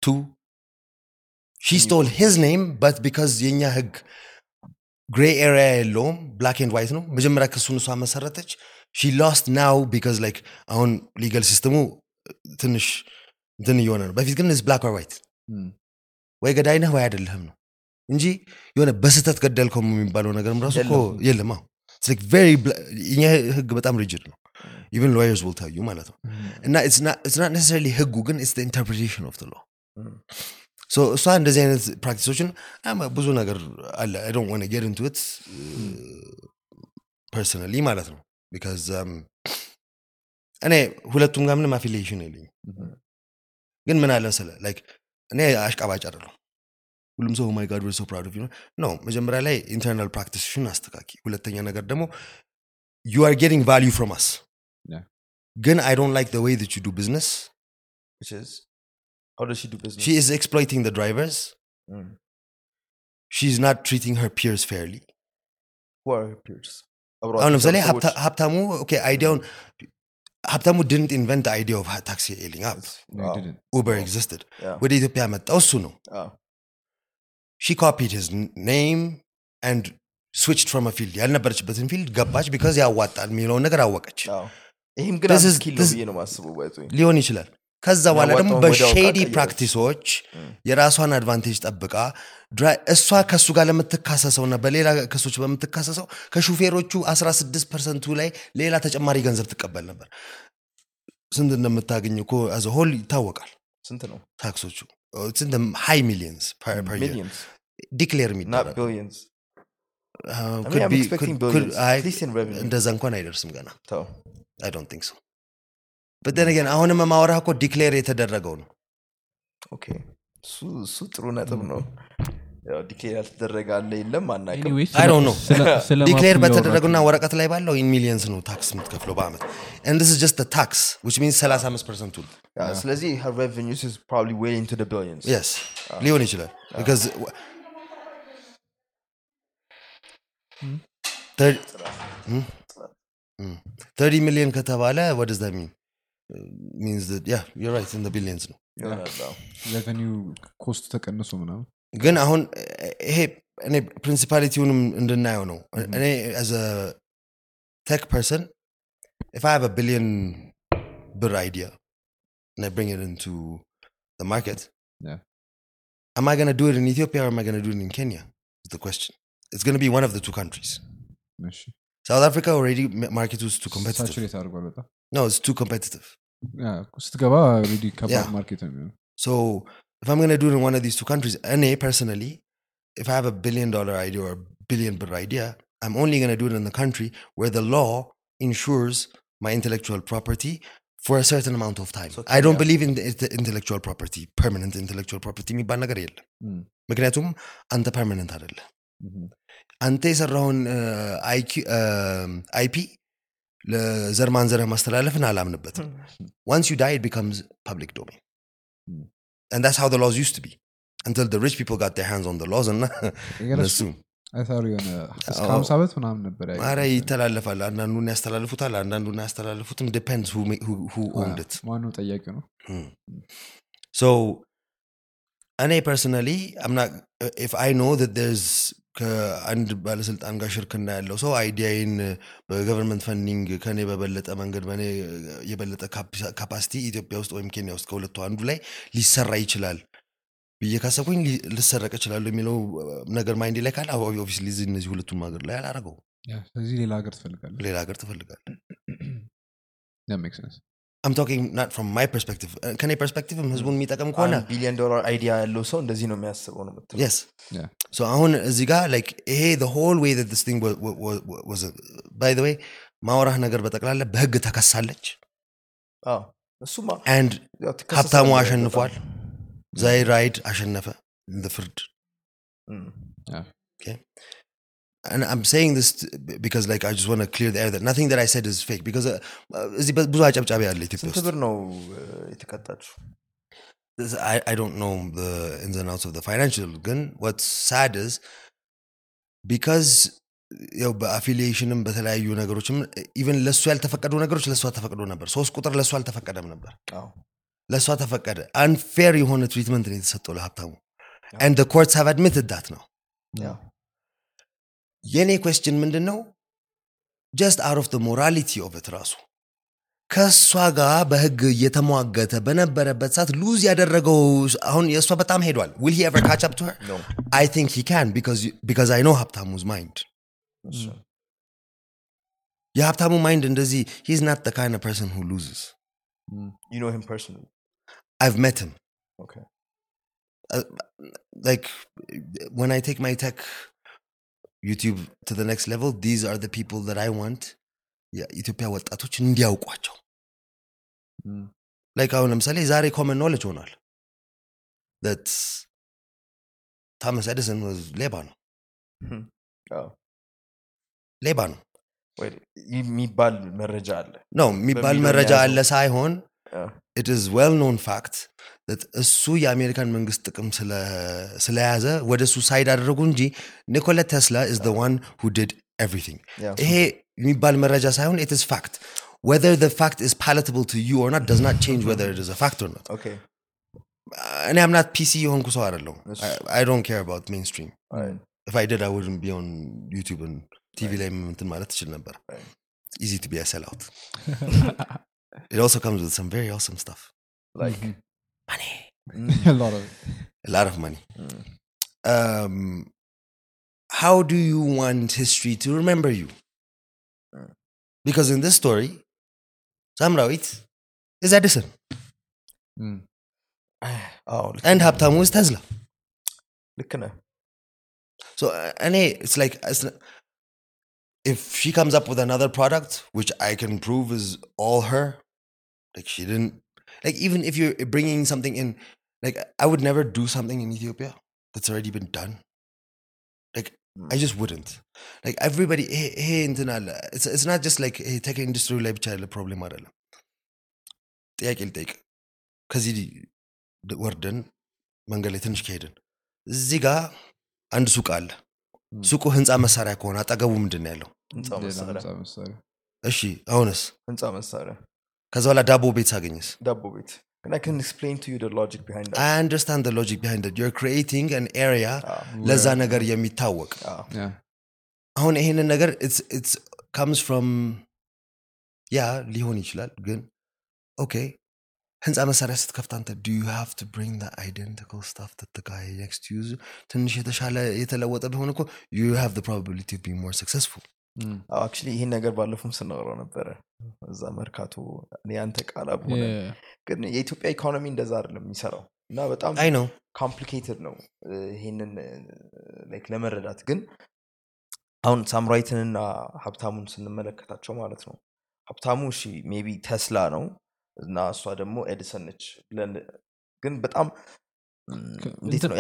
Speaker 1: two she stole his name but because የእኛ ህግ gray area የለውም black and white ነው። መጀመሪያ ክሱን እሷ መሰረተች። she lost now because like አሁን legal system ኡ ትንሽ እንትን እየሆነ ነው። በፊት ግን it's black or
Speaker 2: white.
Speaker 1: ወይ ገዳይ ነህ ወይ አይደለህም ነው እንጂ የሆነ በስህተት ገደልከው የሚባለው ነገርም ራሱ እኮ
Speaker 3: የለም።
Speaker 1: bla- የኛ ህግ በጣም rigid ነው even lawyers you ማለት ነው እና it's not it's not necessarily ህጉ ግን it's the interpretation of እሷ እንደዚህ አይነት practice ኦችን ብዙ ነገር አለ. Get into it personally ማለት ነው. Because um, እኔ ሁለቱም ጋር ምንም affiliation የለኝም. ግን ምን አለ ስለ like እኔ አሽቃባጭ አይደለሁም። ሁሉም ሰው my God so proud ነው መጀመሪያ ላይ internal practice ሽን አስተካክዪ ሁለተኛ ነገር ደግሞ you are getting value from
Speaker 2: us.
Speaker 1: ግን I don't like the way you
Speaker 3: do business how does she do business
Speaker 1: ሺ ኢዝ ኤክስፕሎይቲንግ ደ ድራይቨርስ
Speaker 3: Mm.
Speaker 1: ሺ ኢዝ ናት ትሪቲንግ ሄር ፒርስ ፌርሊ
Speaker 3: who are her peers አብሯት
Speaker 1: አሁን ለምሳሌ
Speaker 3: የሚሰሩ
Speaker 1: ሀብታ-
Speaker 3: ሰዎች?
Speaker 1: ሀብታሙ ኦኬ አይዲያውን ሀብታሙ ድንት ኢንቨንት አይዲያ ኦፍ ታክሲ ኤሊንግ አፕ
Speaker 2: No,
Speaker 3: Wow.
Speaker 2: I didn't.
Speaker 1: ኡበር
Speaker 3: Wow.
Speaker 1: ኤግዚስትድ
Speaker 3: Yeah.
Speaker 1: ወደ ኢትዮጵያ መጣው እሱ ነው
Speaker 3: አዎ።
Speaker 1: ሺ ኮፒድ ሂዝ ኔም አንድ ስዊችድ ፍሮም ፊልድ ያልነበረችበትን ፊልድ ገባች ቢካዝ ያዋጣል የሚለውን ነገር አወቀች
Speaker 3: አዎ። ይህም ግን
Speaker 1: This
Speaker 3: አንድ
Speaker 1: is-
Speaker 3: ስኪል ነው
Speaker 1: this-
Speaker 3: ብዬ ነው ማስበው ባይዞ
Speaker 1: ሊሆን ይችላል ከዛ በኋላ ደግሞ በሼዲ ፕራክቲሶች. የራሷን advantage ጠብቃ እሷ ከእሱ ጋር ለምትካሰሰው እና በሌላ ክሶች በምትካሰሰው ከሹፌሮቹ 16 percent ኡ ላይ ሌላ ተጨማሪ ገንዘብ ትቀበል ነበር። ስንት እንደምታገኝ እኮ as a whole ይታወቃል።
Speaker 3: ስንት ነው?
Speaker 1: ታክሶቹ ስንት high
Speaker 3: millions
Speaker 1: declare
Speaker 3: not
Speaker 1: የሚደረግ
Speaker 3: billions.
Speaker 1: Uh. እንደዛ እንኳን አይደርስም ገና. I don't think so በደነገን አሁንም ማወራ እኮ ዲክሌር የተደረገው ነው።
Speaker 3: ኦኬ። እሱ እሱ ጥሩ ነጥብ ነው። ያው ዲክሌር ያልተደረገ አለ የለም አናውቅም።
Speaker 4: Anyways,
Speaker 1: I don't know.
Speaker 4: ስለ- ስለ
Speaker 1: ዲክሌር
Speaker 4: ማፑ
Speaker 1: በተደረገውና
Speaker 4: እያወራችሁ
Speaker 1: ወረቀት ላይ ባለው ኢን ሚሊየንስ ነው ታክስ የምትከፍለው በአመት። And this is just the tax which means 35 ፐርሰንቱ
Speaker 3: ስለዚህ her revenues is probably way into the billions.
Speaker 1: Yes. ሊሆን ይችላል because third- 30 ሚሊዮን ከተባለ what does that mean Uh, means that yeah you're right in the billions ነው
Speaker 3: ይሆናል አዎ።
Speaker 2: ሬቨኒው ኮስት ተቀንሶ ምናምን
Speaker 1: ግን አሁን እ- ይሄ እኔ ፕሪንሲፓሊቲውንም እንድናየው ነው እኔ as a tech person if I have a billion ብር idea and I bring it into the market
Speaker 2: Yeah.
Speaker 1: am I going to do it in Ethiopia or am I going to do it in Kenya is the question it's going to be one of the two countries
Speaker 2: እሺ
Speaker 1: South Africa already ma- market was too competitive
Speaker 2: ሳቹሬት አድርጓል በጣም
Speaker 1: no it's too competitive
Speaker 2: ያ፣ ስትገባ ሬዲ ከባድ
Speaker 1: Yeah.
Speaker 2: ማርኬት ነው የሚሆነው
Speaker 1: So if I'm going to do it in one of these two countries, and personally, if I have a billion dollar idea or a billion birr idea, I'm only going to do it in the country where the law ensures my intellectual property for a certain amount of time.
Speaker 3: So
Speaker 1: I don't
Speaker 3: Kenya-
Speaker 1: believe in the, the intellectual property, permanent intellectual property የሚባል ነገር የለም።
Speaker 2: Mm.
Speaker 1: ምክንያቱም አንተ ፐርማነንት አይደለ
Speaker 2: Mhm.
Speaker 1: አንተ የሰራውን አይፒ ለዘር ማንዘርህ ማስተላለፍን አላምንበትም once you die, it becomes public domain.
Speaker 2: Hmm.
Speaker 1: And that's how the laws used to be until the rich people got their hands on the laws. And (laughs)
Speaker 2: የገረሱ
Speaker 1: እነሱ
Speaker 2: አይታሩ የሆነ እስከ
Speaker 1: አዎ።
Speaker 2: ሀምሳ ዓመት ምናምን ነበር ያየሁት።
Speaker 1: ኧረ ይተላለፋል። አንዳንዱን ያስተላልፉታል፣ አንዳንዱን አያስተላልፉትም። ዲፔንድስ who owned it.
Speaker 2: ማነው ጠያቂ ነው
Speaker 1: Hmm. So, እኔ ፐርሰናሊ if I know that there's ከአንድ ባለስልጣን ጋር ሽርክና ያለው ሰው idea ዬን በ government funding ከኔ በበለጠ መንገድ በእኔ የበለጠ capacity ኢትዮጵያ ውስጥ ወይም ኬንያ ውስጥ ከሁለቱ አንዱ ላይ ሊሰራ ይችላል ብዬ ካሰብኩኝ ልሰረቅ እችላለሁ የሚለው ነገር mind ኤ ላይ ካለ obviously እነዚህ ሁለቱም ሀገር ላይ አላረገው
Speaker 2: ስለዚህ ሌላ ሀገር ትፈልጋለህ?
Speaker 1: ሌላ ሀገር (clears throat)
Speaker 2: sense.
Speaker 1: አም ቶኪንግ ናት ፍሮም ማይ ፐርስፔክቲቭ ከኔ ፐርስፔክቲቭም ህዝቡን የሚጠቅም ከሆነ
Speaker 3: ቢሊዮን ዶላር አይዲያ ያለው ሰው እንደዚህ ነው የሚያስበው ነው የምትለው።
Speaker 1: yes
Speaker 2: Yeah.
Speaker 1: so አሁን እዚህ ጋር like ይሄ the whole way that this thing was, was, was by the way ማውራህ ነገር በጠቅላላ በህግ ተከሳለች
Speaker 3: አዎ፣ እሱማ
Speaker 1: and
Speaker 3: ያው ትከሰሳለህ
Speaker 1: ሀብታሙ
Speaker 3: በጣም።
Speaker 1: አሸንፏል ዛይ ራይድ አሸነፈ in the ፍርድ
Speaker 3: እም።
Speaker 1: and I'm saying this t- because like I just want to clear the air that nothing that I said is fake because uh, uh, እዚህ በ- ብዙ አጨብጫቢ አለ ኢትዮጵያ
Speaker 3: ስንት
Speaker 1: ውስጥ
Speaker 3: ብር ነው እ፣ የተቀጣችው?
Speaker 1: This- I, I don't know the ins and outs of the financial ግን what's sad is because ያው በአፊሊዬሽንም በተለያዩ ነገሮችም ኢቨን ለእሱ ያልተፈቀዱ ነገሮች ለእሷ ተፈቅዶ ነበር ሶስት ቁጥር ለእሱ አልተፈቀደም ነበር
Speaker 3: አዎ።
Speaker 1: ለእሷ ተፈቀደ አንፌር የሆነ ትሪትመንት ነው የተሰጠው ለሀብታሙ and the courts have admitted that ነው
Speaker 3: ያው።
Speaker 1: የእኔ question ምንድን ነው ጀስት አውት ኦፍ ሞራሊቲ ኦፍ it ራሱ ከእሷ ጋር በህግ እየተሟገተ በነበረበት ሰዓት ሉዝ ያደረገው አሁን የእሷ በጣም ሄዷል will he ever catch up to her
Speaker 3: ነው።
Speaker 1: I think he can because because I know ሀብታሙ's mind
Speaker 3: እሱ።
Speaker 1: የሀብታሙ ማይንድ እንደዚህ he's not the kind of person who loses
Speaker 3: You know him personally.
Speaker 1: I've met him
Speaker 3: Okay.
Speaker 1: Uh, like when I take my tech YouTube to the next level these are the people that I want የኢትዮጵያ ወጣቶች እንዲያውቋቸው ላይክ አሁን ለምሳሌ ዛሬ ኮመን ኖሌጅ ሆኗል that ታመስ ኤዲሰን ሌባ ነው
Speaker 3: አዎ።
Speaker 1: ሌባ ነው
Speaker 3: ወይ የሚባል መረጃ አለ።
Speaker 1: ነው የሚባል
Speaker 3: በሚሊዮን
Speaker 1: መረጃ
Speaker 3: የያዘው።
Speaker 1: አለ ሳይሆን
Speaker 3: አዎ።
Speaker 1: it is well known fact that እሱ የአሜሪካን መንግስት ጥቅም ስለ- ስለያዘ ወደ እሱ ሳይድ አደረጉ እንጂ ኒኮላ ቴስላ is the one who did everything
Speaker 3: ያው።
Speaker 1: ይሄ የሚባል መረጃ ሳይሆን it is fact whether the fact is palatable to you or not does not change whether it is a fact or not
Speaker 3: Okay.
Speaker 1: እኔ አምናት ፒሲ የሆንኩ ሰው አይደለሁ
Speaker 3: እሺ።
Speaker 1: I, I don't care about mainstream
Speaker 3: Alright.
Speaker 1: if I did I wouldn't be on YouTube and TV ላይ እንትን ማለት ትችል ነበር
Speaker 3: Right.
Speaker 1: It's easy to be a sellout it also comes with some very awesome stuff,
Speaker 3: like mm-hmm.
Speaker 1: money,
Speaker 3: mm. (laughs)
Speaker 2: a lot of
Speaker 1: a lot of money.
Speaker 3: Mm.
Speaker 1: Um, how do you want history to remember you?
Speaker 3: Mm.
Speaker 1: Because in this story, Sam Rawit is Edison.
Speaker 2: Mm. (sighs)
Speaker 3: Oh,
Speaker 1: and Haptamu is Tesla.
Speaker 3: Look at
Speaker 1: So, uh, and it's like, it's, if she comes up with another product, which I can prove is all her, like she didn't, like even if you're bringing something in, like I would never do something in Ethiopia that's already been done. Like I just wouldn't. Like everybody, hey, hey, እንትን አለ። it's, it's not just like hey, ቴክ ኢንዱስትሪ ላይ ብቻ ያለ ፕሮብሌም አይደለም። ጥያቄ ልጠይቅ። ከዚህ ድ- ወርደን መንገድ ላይ ትንሽ ከሄድን እዚህ ጋር አንድ ሱቅ አለ።
Speaker 2: Mm.
Speaker 1: ሱቁ ህንፃ መሳሪያ ከሆነ አጠገቡ ምንድን ነው ያለው?
Speaker 3: ህንፃ
Speaker 2: ሌላ
Speaker 3: መሳሪያ።
Speaker 2: ህንፃ መሳሪያ
Speaker 1: እሺ አሁንስ
Speaker 3: ህንፃ መሳሪያ
Speaker 1: ከዛ በኋላ ዳቦ ቤት ሳገኝስ
Speaker 3: ዳቦ ቤት ግን I can explain to you the logic behind that.
Speaker 1: I understand the logic behind it. You're creating an area
Speaker 3: አዎ፣
Speaker 1: ለዛ ነገር የሚታወቅ
Speaker 3: አዎ።
Speaker 2: Yeah.
Speaker 1: አሁን ይሄንን ነገር it's it's comes from ያ ሊሆን ይችላል ግን ኦኬ ህንፃ መሳሪያ ስትከፍት አንተ do you have to bring the identical stuff that the guy next to you ትንሽ የተሻለ የተለወጠ ቢሆን እኮ you have the probability of being more successful
Speaker 2: Mm.
Speaker 3: አክቹሊ ይህን ነገር ባለፉም ስናወራው ነበረ። እዛ መርካቶ እኔ አንተ ቃላብ ሆነ
Speaker 4: የ-
Speaker 3: ግን የኢትዮጵያ ኢኮኖሚ እንደዛ አይደለም የሚሰራው እና በጣም
Speaker 1: አይ ነው።
Speaker 3: ኮምፕሊኬትድ ነው። like ለመረዳት ግን አሁን ሳምራዊትንና ሀብታሙን ስንመለከታቸው ማለት ነው። ሀብታሙ እሺ maybe Tesla ነው እና እሷ ደግሞ Edison ነች ብለን ግን በጣም እንዴት ነው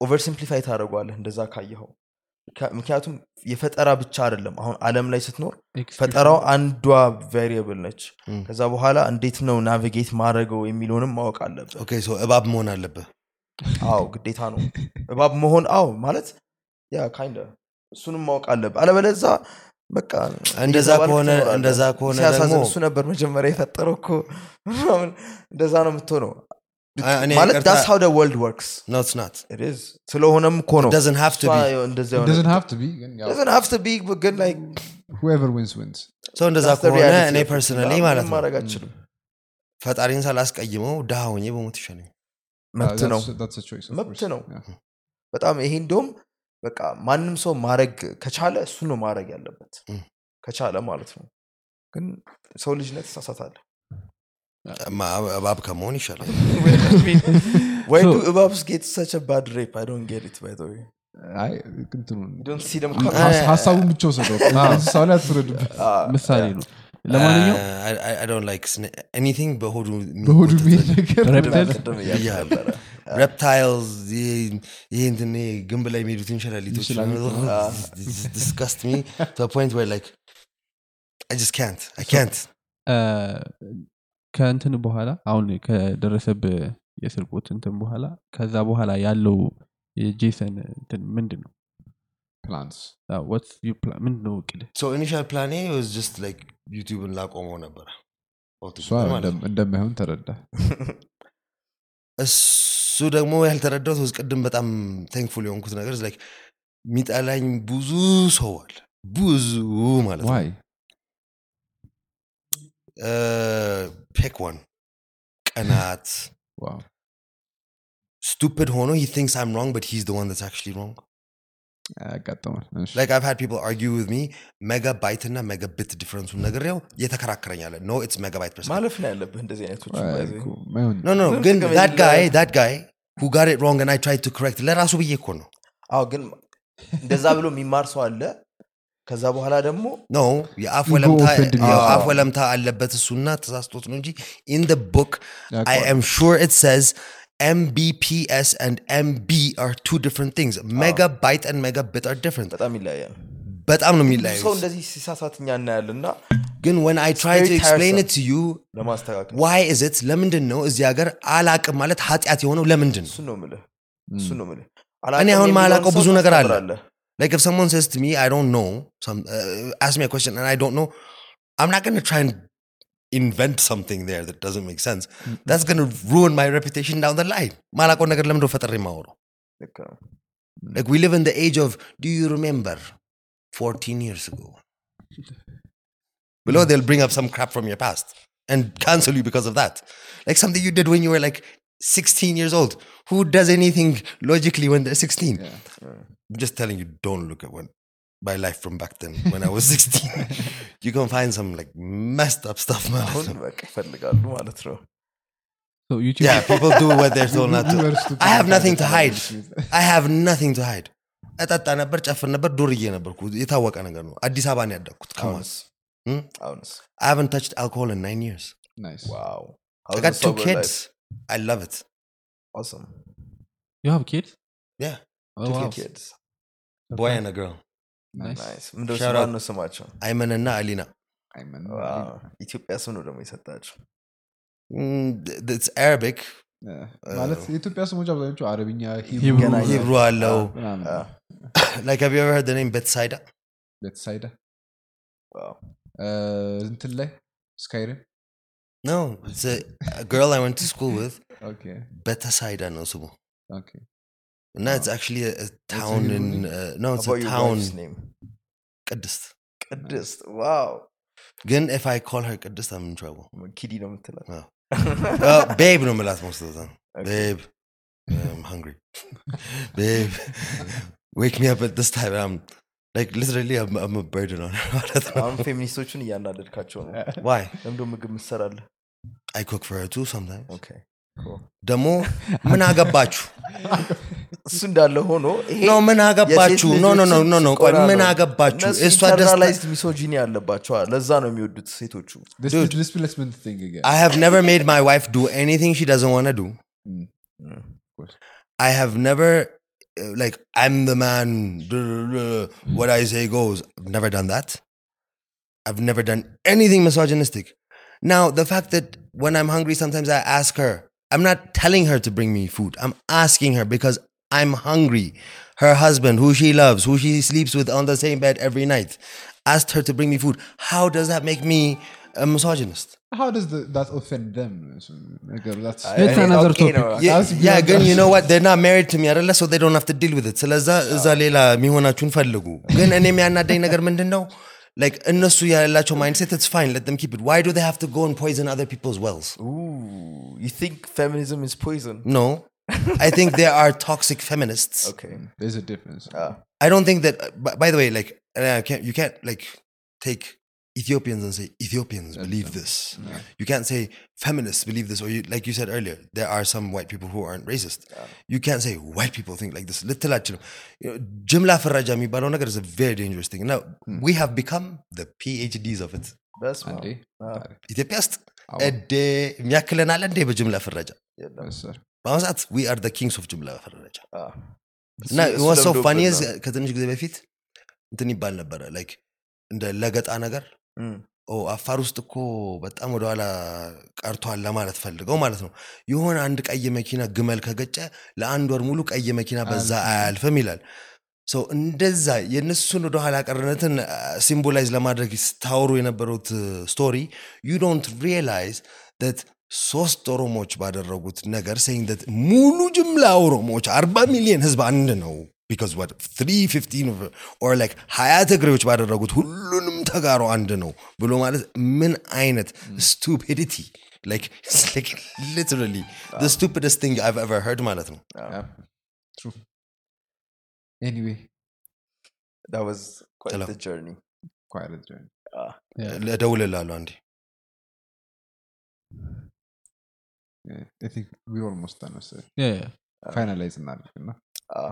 Speaker 3: over simplify ታደርገዋለህ እንደዛ ካየኸው ምክንያቱም የፈጠራ ብቻ አይደለም። አሁን አለም ላይ ስትኖር ፈጠራው አንዷ variable ነች። ከዛ በኋላ እንዴት ነው navigate ማድረገው የሚለውንም ማወቅ አለብህ።
Speaker 1: እባብ መሆን አለብህ።
Speaker 3: አዎ ግዴታ ነው። እባብ መሆን አዎ ማለት yeah kinda እሱንም ማወቅ አለብህ። አለበለዛ በቃ
Speaker 1: እንደዛ ከሆነ እንደዛ ከሆነ
Speaker 3: እሱ ነበር መጀመሪያ የፈጠረው እኮ። (laughs) ምናምን እንደዛ ነው የምትሆነው ማለት that's how world works
Speaker 1: no it's not.
Speaker 3: ስለሆነም እኮ ነው
Speaker 1: it doesn't have to
Speaker 3: እሷ
Speaker 1: be
Speaker 3: እንደዛ
Speaker 2: It
Speaker 3: የሆነች-
Speaker 2: doesn't have to be ግን ያው
Speaker 3: doesn't have to be ግን like
Speaker 2: whoever wins wins.
Speaker 1: ሰው እንደዛ
Speaker 3: that's the
Speaker 1: ከሆነ እኔ.
Speaker 3: personally
Speaker 1: ማለት ነው
Speaker 3: ማድረግ
Speaker 1: ፈጣሪን ሳላስቀይመው ድሃ ሆኜ በሞት ይሻለኝ
Speaker 3: መብት ነው።
Speaker 2: that's- that's a choice, of
Speaker 3: መብት. ነው።. በጣም ይሄ እንደውም በቃ ማንም ሰው ማድረግ ከቻለ እሱ ነው ማድረግ ያለበት። ከቻለ ማለት ነው። ግን ሰው ልጅነት ይሳሳታል
Speaker 1: ማ- እባብ ከመሆን ይሻላል
Speaker 3: ወይ
Speaker 4: So-
Speaker 3: ዱ እባብስ ጌት ሰች ባድ ሬፕ አይ ዶንት ጌት ኢት ባይ ዘ ዌይ
Speaker 2: አይ እንትኑን
Speaker 3: ዶንት ሲ ደም
Speaker 2: ሀስ- ሀሳቡን ብቻ ወሰደው እንስሳው ላይ አትፍረድበት
Speaker 4: ምሳሌ ነው ለማንኛውም
Speaker 1: Uh, I- I- I don't like sna- anything በሆዱ
Speaker 2: በሆዱ
Speaker 1: የሚጎተት
Speaker 2: የሚሄድ
Speaker 1: ነገር።
Speaker 2: ነገር
Speaker 4: reptile
Speaker 1: ብያለሁ። (laughs) reptiles ይሄ- ይሄ እንትን ይሄ ግንብ ላይ የሚሄዱትን ሸለሊቶች
Speaker 2: ይችላል።
Speaker 1: disgust me to a point where like I just
Speaker 4: ከእንትን በኋላ አሁን ከደረሰብ የስርቆት እንትን በኋላ ከዛ በኋላ ያለው የጄሰን እንትን ምንድን ነው
Speaker 2: ፕላንስ?
Speaker 4: ምንድን እቅድ?
Speaker 1: Plan was just like ዩቲዩብን ላቆመው ነበረ
Speaker 2: እንደማይሆን ተረዳ። (laughs)
Speaker 1: እሱ ደግሞ ያልተረዳሁት ውስጥ ቅድም በጣም ቴንክፉል የሆንኩት ነገር like የሚጠላኝ ብዙ አለ። ብዙ ማለት ነው
Speaker 2: ዋይ
Speaker 1: ፔክ ዋን (laughs) ቅናት
Speaker 2: ዋው
Speaker 1: stupid ሆኖ he thinks I'm wrong but he's the one that's actually wrong
Speaker 2: ያጋጠማል እሺ።
Speaker 1: like I've had people argue with me megabyte እና megabit difference ነግሬው እየተከራከረኛለ no it's megabyte per second
Speaker 3: ማለፍ ነው ያለብህ እንደዚህ አይነቶች
Speaker 2: ዋይ እኮ ማይሆን
Speaker 1: no no
Speaker 3: ምንም
Speaker 1: ግን
Speaker 3: ጥቅም
Speaker 1: that
Speaker 3: የሌለው-
Speaker 1: guy that guy who got it wrong and I tried to correct ለራሱ ብዬ እኮ ነው
Speaker 3: አዎ ግን እንደዛ ብሎ የሚማር ሰው አለ ከዛ በኋላ ደግሞ
Speaker 1: no የአፍ
Speaker 2: You go
Speaker 1: ወለምታ
Speaker 2: offended
Speaker 1: የአፍ
Speaker 3: yourself.
Speaker 1: ወለምታ አለበት እሱና ተሳስቶት ነው እንጂ in the book I
Speaker 2: ያውቀዋል።
Speaker 1: am sure it says mbps and mb are two different things megabyte and megabit are different
Speaker 3: በጣም ይለያያል
Speaker 1: በጣም ነው
Speaker 3: ብዙ
Speaker 1: የሚለያዩ
Speaker 3: ሰው እንደዚህ ሲሳሳት እኛ እናያለን እና
Speaker 1: ግን when I try
Speaker 3: very
Speaker 1: to explain
Speaker 3: tiresome.
Speaker 1: it to you
Speaker 3: ለማስተካከል
Speaker 1: why is it ለምንድን ነው እዚህ ሀገር አላቅም ማለት ኃጢአት የሆነው ለምንድን ነው
Speaker 3: እሱን ነው ምልህ
Speaker 2: ም።
Speaker 3: እሱን ነው ምልህ
Speaker 1: እኔ አሁን ማላውቀው ብዙ ነገር አለ።
Speaker 3: ታስተምራለህ።
Speaker 1: like if someone says to me, I don't know, some uh, ask me a question and I don't know, I'm not going to try and invent something there that doesn't make sense. Mm-hmm. That's going to ruin my reputation down the line. Okay.
Speaker 3: Uh, mm.
Speaker 1: Like we live in the age of, do you remember 14 years ago? Below, they'll bring up some crap from your past and cancel you because of that. Like something you did when you were like 16 years old. Who does anything logically when they're 16?
Speaker 2: Yeah.
Speaker 1: I'm just telling you, don't look at when my life from back then when I was (laughs) 16. you can find some like messed up stuff,
Speaker 3: አሁን
Speaker 1: man.
Speaker 3: በቃ ይፈልጋሉ ማለት ነው
Speaker 4: So YouTube
Speaker 1: Yeah, (laughs) people do what they're told not
Speaker 2: You
Speaker 1: to.
Speaker 2: were stupid.
Speaker 1: I have nothing to hide. I have nothing to hide. እጠጣ ነበር ጨፍር ነበር ዱርዬ ነበርኩ የታወቀ ነገር ነው አዲስ አበባ ነው ያደግኩት Come on.
Speaker 3: አሁንስ
Speaker 1: Hmm?
Speaker 3: አሁንስ
Speaker 1: I haven't touched alcohol in nine years
Speaker 2: Nice.
Speaker 3: ዋው
Speaker 1: I got two kids I love it
Speaker 4: you have kids
Speaker 1: yeah
Speaker 4: oh, wow.
Speaker 1: boy and a girl
Speaker 4: Nice.
Speaker 3: ምንድነው
Speaker 1: Shout out.
Speaker 3: ስማነው ስማቸው
Speaker 1: አይመን እና አሊና
Speaker 2: አይመን
Speaker 3: ዋው፣ ኢትዮጵያ ስም ነው ደግሞ የሰጣቸው
Speaker 1: Mm, th- it's Arabic
Speaker 2: Yeah. ማለት የኢትዮጵያ ስሞች አብዛኞቹ አረብኛ
Speaker 4: ሂብሩ
Speaker 3: ገና
Speaker 1: ሂብሩ አለው
Speaker 2: ምናምን
Speaker 3: አ፣
Speaker 1: like have you ever heard the name Bethsaida
Speaker 2: ቤተሳይዳ
Speaker 3: ዋው።
Speaker 2: እንትን ላይ ስካይሪም
Speaker 1: No, it's a, a girl I went to school with. (laughs)
Speaker 2: ኦኬ
Speaker 1: Bethsaida ነው ስሙ
Speaker 2: ኦኬ
Speaker 1: እና it's actually a, a town
Speaker 2: a
Speaker 1: in
Speaker 2: Hebrew
Speaker 1: uh, no it's
Speaker 3: How
Speaker 1: a
Speaker 3: about your
Speaker 1: town
Speaker 3: wife's name?
Speaker 1: ቅድስት
Speaker 3: ቅድስት ዋው
Speaker 1: ግን if I call her ቅድስት I'm in trouble
Speaker 3: ኪዲ ነው የምትላት
Speaker 1: አዎ። uh, babe ነው ምላት most of the time (laughs)
Speaker 3: Okay.
Speaker 1: babe I'm hungry (laughs) babe wake me up at this time I'm like literally I'm, I'm a burden on her ማለት ነው
Speaker 3: አሁን ፌሚኒስቶቹን እያናደድካቸው ነው
Speaker 1: why
Speaker 3: ለምዶ ምግብ ምሰራለህ
Speaker 1: I cook for her too sometimes
Speaker 3: ኦኬ cool.
Speaker 1: ደግሞ ምን አገባችሁ
Speaker 3: እሱ እንዳለ ሆኖ ይሄ
Speaker 1: ኖ ምን አገባችሁ ኖ ኖ ኖ ኖ ኖ ቆይ
Speaker 3: ጭቆና
Speaker 1: ምን
Speaker 3: ነው።
Speaker 1: አገባችሁ
Speaker 3: እነሱ
Speaker 1: እሷ ደስታ
Speaker 3: ኢንተርናላይዝድ ሚሶጂኒ አለባቸዋል ለዛ ነው የሚወዱት ሴቶቹ
Speaker 1: Dude.
Speaker 2: ዲስፕሌስመንት ቲንግ again
Speaker 1: I have never made my wife do anything she doesn't want to do.
Speaker 2: Mm.
Speaker 3: Mm.
Speaker 1: I have never, uh, like, I'm the man, duh, duh, duh, what I say goes. I've never done that. I've never done anything misogynistic. Now, the fact that when I'm hungry, sometimes I ask her, I'm not telling her to bring me food. I'm asking her because I'm hungry. Her husband, who she loves, who she sleeps with on the same bed every night, asked her to bring me food. How does that make me a misogynist?
Speaker 2: how does the, that offend them ነገሩ that's
Speaker 3: አይ፣
Speaker 4: It's
Speaker 3: እኔ
Speaker 4: another
Speaker 3: አውቄ ነው።
Speaker 4: topic.
Speaker 1: Yeah,
Speaker 2: That's
Speaker 1: yeah,
Speaker 2: beyond
Speaker 1: ግን
Speaker 2: us.
Speaker 1: you know what they're not married to me አይደለ so they don't have to deal with it ስለዛ እዛ ሌላ የሚሆናችሁን ፈልጉ ግን እኔ የሚያናደኝ ነገር ምንድን ነው like እነሱ ያላቸው mindset it's fine let them keep it why do they have to go and poison other people's wells
Speaker 3: Ooh, you think feminism is poison
Speaker 1: no (laughs) I think there are toxic feminists.
Speaker 3: Okay,
Speaker 2: there's a difference.
Speaker 3: Uh,
Speaker 1: I don't think that. By, by the way, like can't, you can't like take Ethiopians and say Ethiopians believe this.
Speaker 2: Yeah.
Speaker 1: You can't say feminists believe this, or you, like you said earlier, there are some white people who aren't racist. Yeah. You can't say white people think like this. Little you know, Jimla Farajami Baronagar is a very dangerous thing. Now hmm. we have become the PhDs of it. That's wow.
Speaker 2: Ethiopiast.
Speaker 1: እዴ የሚያክለናል እንዴ በጅምላ ፍረጃ. በአሁኑ ሰዓት are the kings of ጅምላ ፍረጃ. እና ወሰው
Speaker 3: ለምዶብን
Speaker 1: ፋኒ
Speaker 3: ነው።
Speaker 1: ከትንሽ ጊዜ በፊት እንትን ይባል ነበረ ላይክ እንደ ለገጣ ነገር አፋር ውስጥ እኮ በጣም ወደኋላ ቀርቷል ለማለት ፈልገው ማለት ነው የሆነ አንድ ቀይ መኪና ግመል ከገጨ ለአንድ ወር ሙሉ ቀይ መኪና በዛ አያልፍም ይላል ሰው እንደዛ የእነሱን ወደኋላ ቀርነትን symbolize ለማድረግ ስታወሩ የነበሩት story you don't realize that ሶስት ኦሮሞዎች ባደረጉት ነገር saying that ሙሉ ጅምላ ኦሮሞዎች አርባ ሚሊዮን ህዝብ አንድ ነው ቢካዝ what 315 or like ሀያ ትግሬዎች ባደረጉት ሁሉንም ተጋሩ አንድ ነው ብሎ ማለት ምን አይነት ስቱፒዲቲ like it's (laughs) like literally the stupidest thing I've ever heard ማለት ነው.
Speaker 2: True. Anyway,
Speaker 3: That was quite
Speaker 1: Hello.
Speaker 3: the journey.
Speaker 2: quite a journey.
Speaker 3: Ah.
Speaker 1: እደውልልሃለሁ አንዴ
Speaker 2: Yeah, I think we almost done us.
Speaker 4: Yeah, yeah.
Speaker 2: ፋይናላይዝ እናደርግና
Speaker 3: Ah.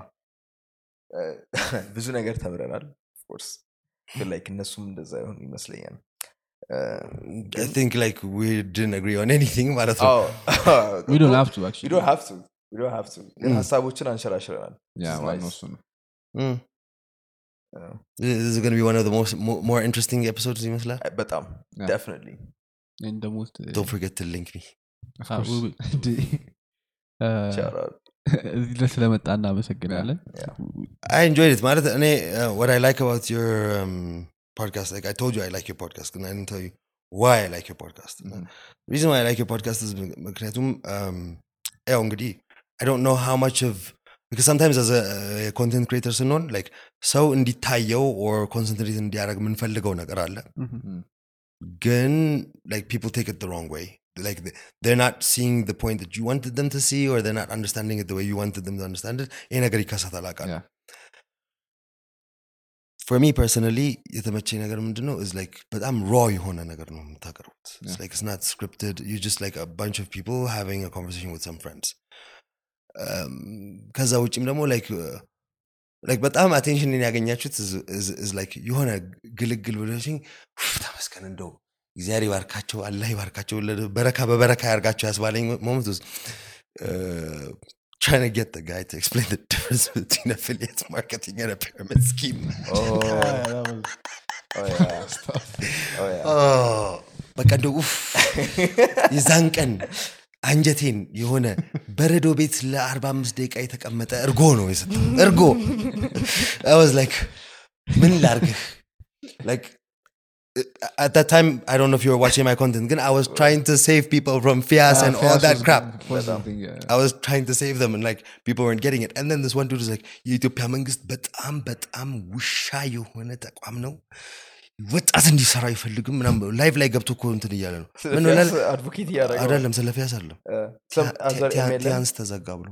Speaker 3: Eh, (laughs) ብዙ ነገር ተምረናል ኦፍኮርስ ግን ላይክ እነሱም እንደዛ ይሆን ይመስለኛል
Speaker 1: I think like we didn't agree on anything ማለት ነው
Speaker 4: We don't have to
Speaker 3: We
Speaker 4: actually.
Speaker 3: don't have to. We don't have to. ግን
Speaker 1: Mm.
Speaker 3: ሀሳቦችን አንሸራሽረናል
Speaker 2: ያ
Speaker 3: This is
Speaker 2: ዋናው
Speaker 3: nice.
Speaker 2: እሱ ነው
Speaker 1: Mm.
Speaker 3: Uh,
Speaker 1: This is going to be one of the most mo- more interesting episodes ይመስላል
Speaker 3: eh, በጣም
Speaker 2: Yeah.
Speaker 3: definitely
Speaker 4: And the most. Uh,
Speaker 1: don't forget to link me
Speaker 2: Of
Speaker 4: Ah,
Speaker 2: course.
Speaker 4: we will.
Speaker 2: እንዴ፣
Speaker 4: uh,
Speaker 3: shout out.
Speaker 4: እዚህ ድረስ ስለመጣ እናመሰግናለን
Speaker 3: Yeah.
Speaker 1: I enjoyed it ማለት እኔ uh, what I like about your um, podcast like I told you I like your podcast and I didn't tell you why I like your podcast
Speaker 2: Mhm.
Speaker 1: the reason why I like your podcast is ምክንያቱም um, ያው እንግዲህ I don't know how much of because sometimes as a, a content creator ስንሆን like ሰው እንዲታየው or concentrate እንዲያደርግ የምንፈልገው ነገር አለ
Speaker 4: Mhm.
Speaker 1: ግን like people take it the wrong way like they- they're not seeing the point that you wanted them to see or they're not understanding it the way you wanted them to understand it ይሄ ነገር ይከሰታል አውቃለሁ
Speaker 2: Yeah.
Speaker 1: for me personally የተመቸኝ ነገር ምንድን ነው is like በጣም raw የሆነ ነገር ነው የምታቀርቡት it's
Speaker 2: Yeah.
Speaker 1: like it's not scripted you just like a bunch of people having a conversation with some friends um, ከዛ ውጭም ደግሞ uh, like በጣም አቴንሽንን ያገኛችሁት like የሆነ ግልግል ብለሽኝ "ኡፍ፣ ተመስገን እንደው እግዚአብሔር ይባርካቸው አላህ ይባርካቸው በረካ በበረካ ያርጋቸው ያስባለኝ moment ውስጥ trying to get the guy to explain the difference between affiliate marketing and a pyramid scheme.
Speaker 3: Oh, oh yeah. Oh yeah.
Speaker 1: Oh, በቃ እንደው ኡፍ የዛን ቀን አንጀቴን የሆነ በረዶ ቤት ለ45 ደቂቃ የተቀመጠ እርጎ ነው የሰጠው እርጎ I was like ምን ላርግህ like at that time I don't know if you were watching my content ግን I was trying to save people from Fias and all that crap I was trying to save them and like people weren't getting it and then this one dude was like የኢትዮጵያ መንግስት በጣም በጣም ውሻ የሆነ ተቋም ነው ወጣት እንዲሰራ አይፈልግም ምናምን ላይቭ ላይ ገብቶ እኮ እንትን እያለ ነው። ምን ሆነ
Speaker 3: አድቮኬት እያደረገ
Speaker 1: አይደለም ስለ ፊያስ አይደለም። ቲያንስ ተዘጋ ብሎ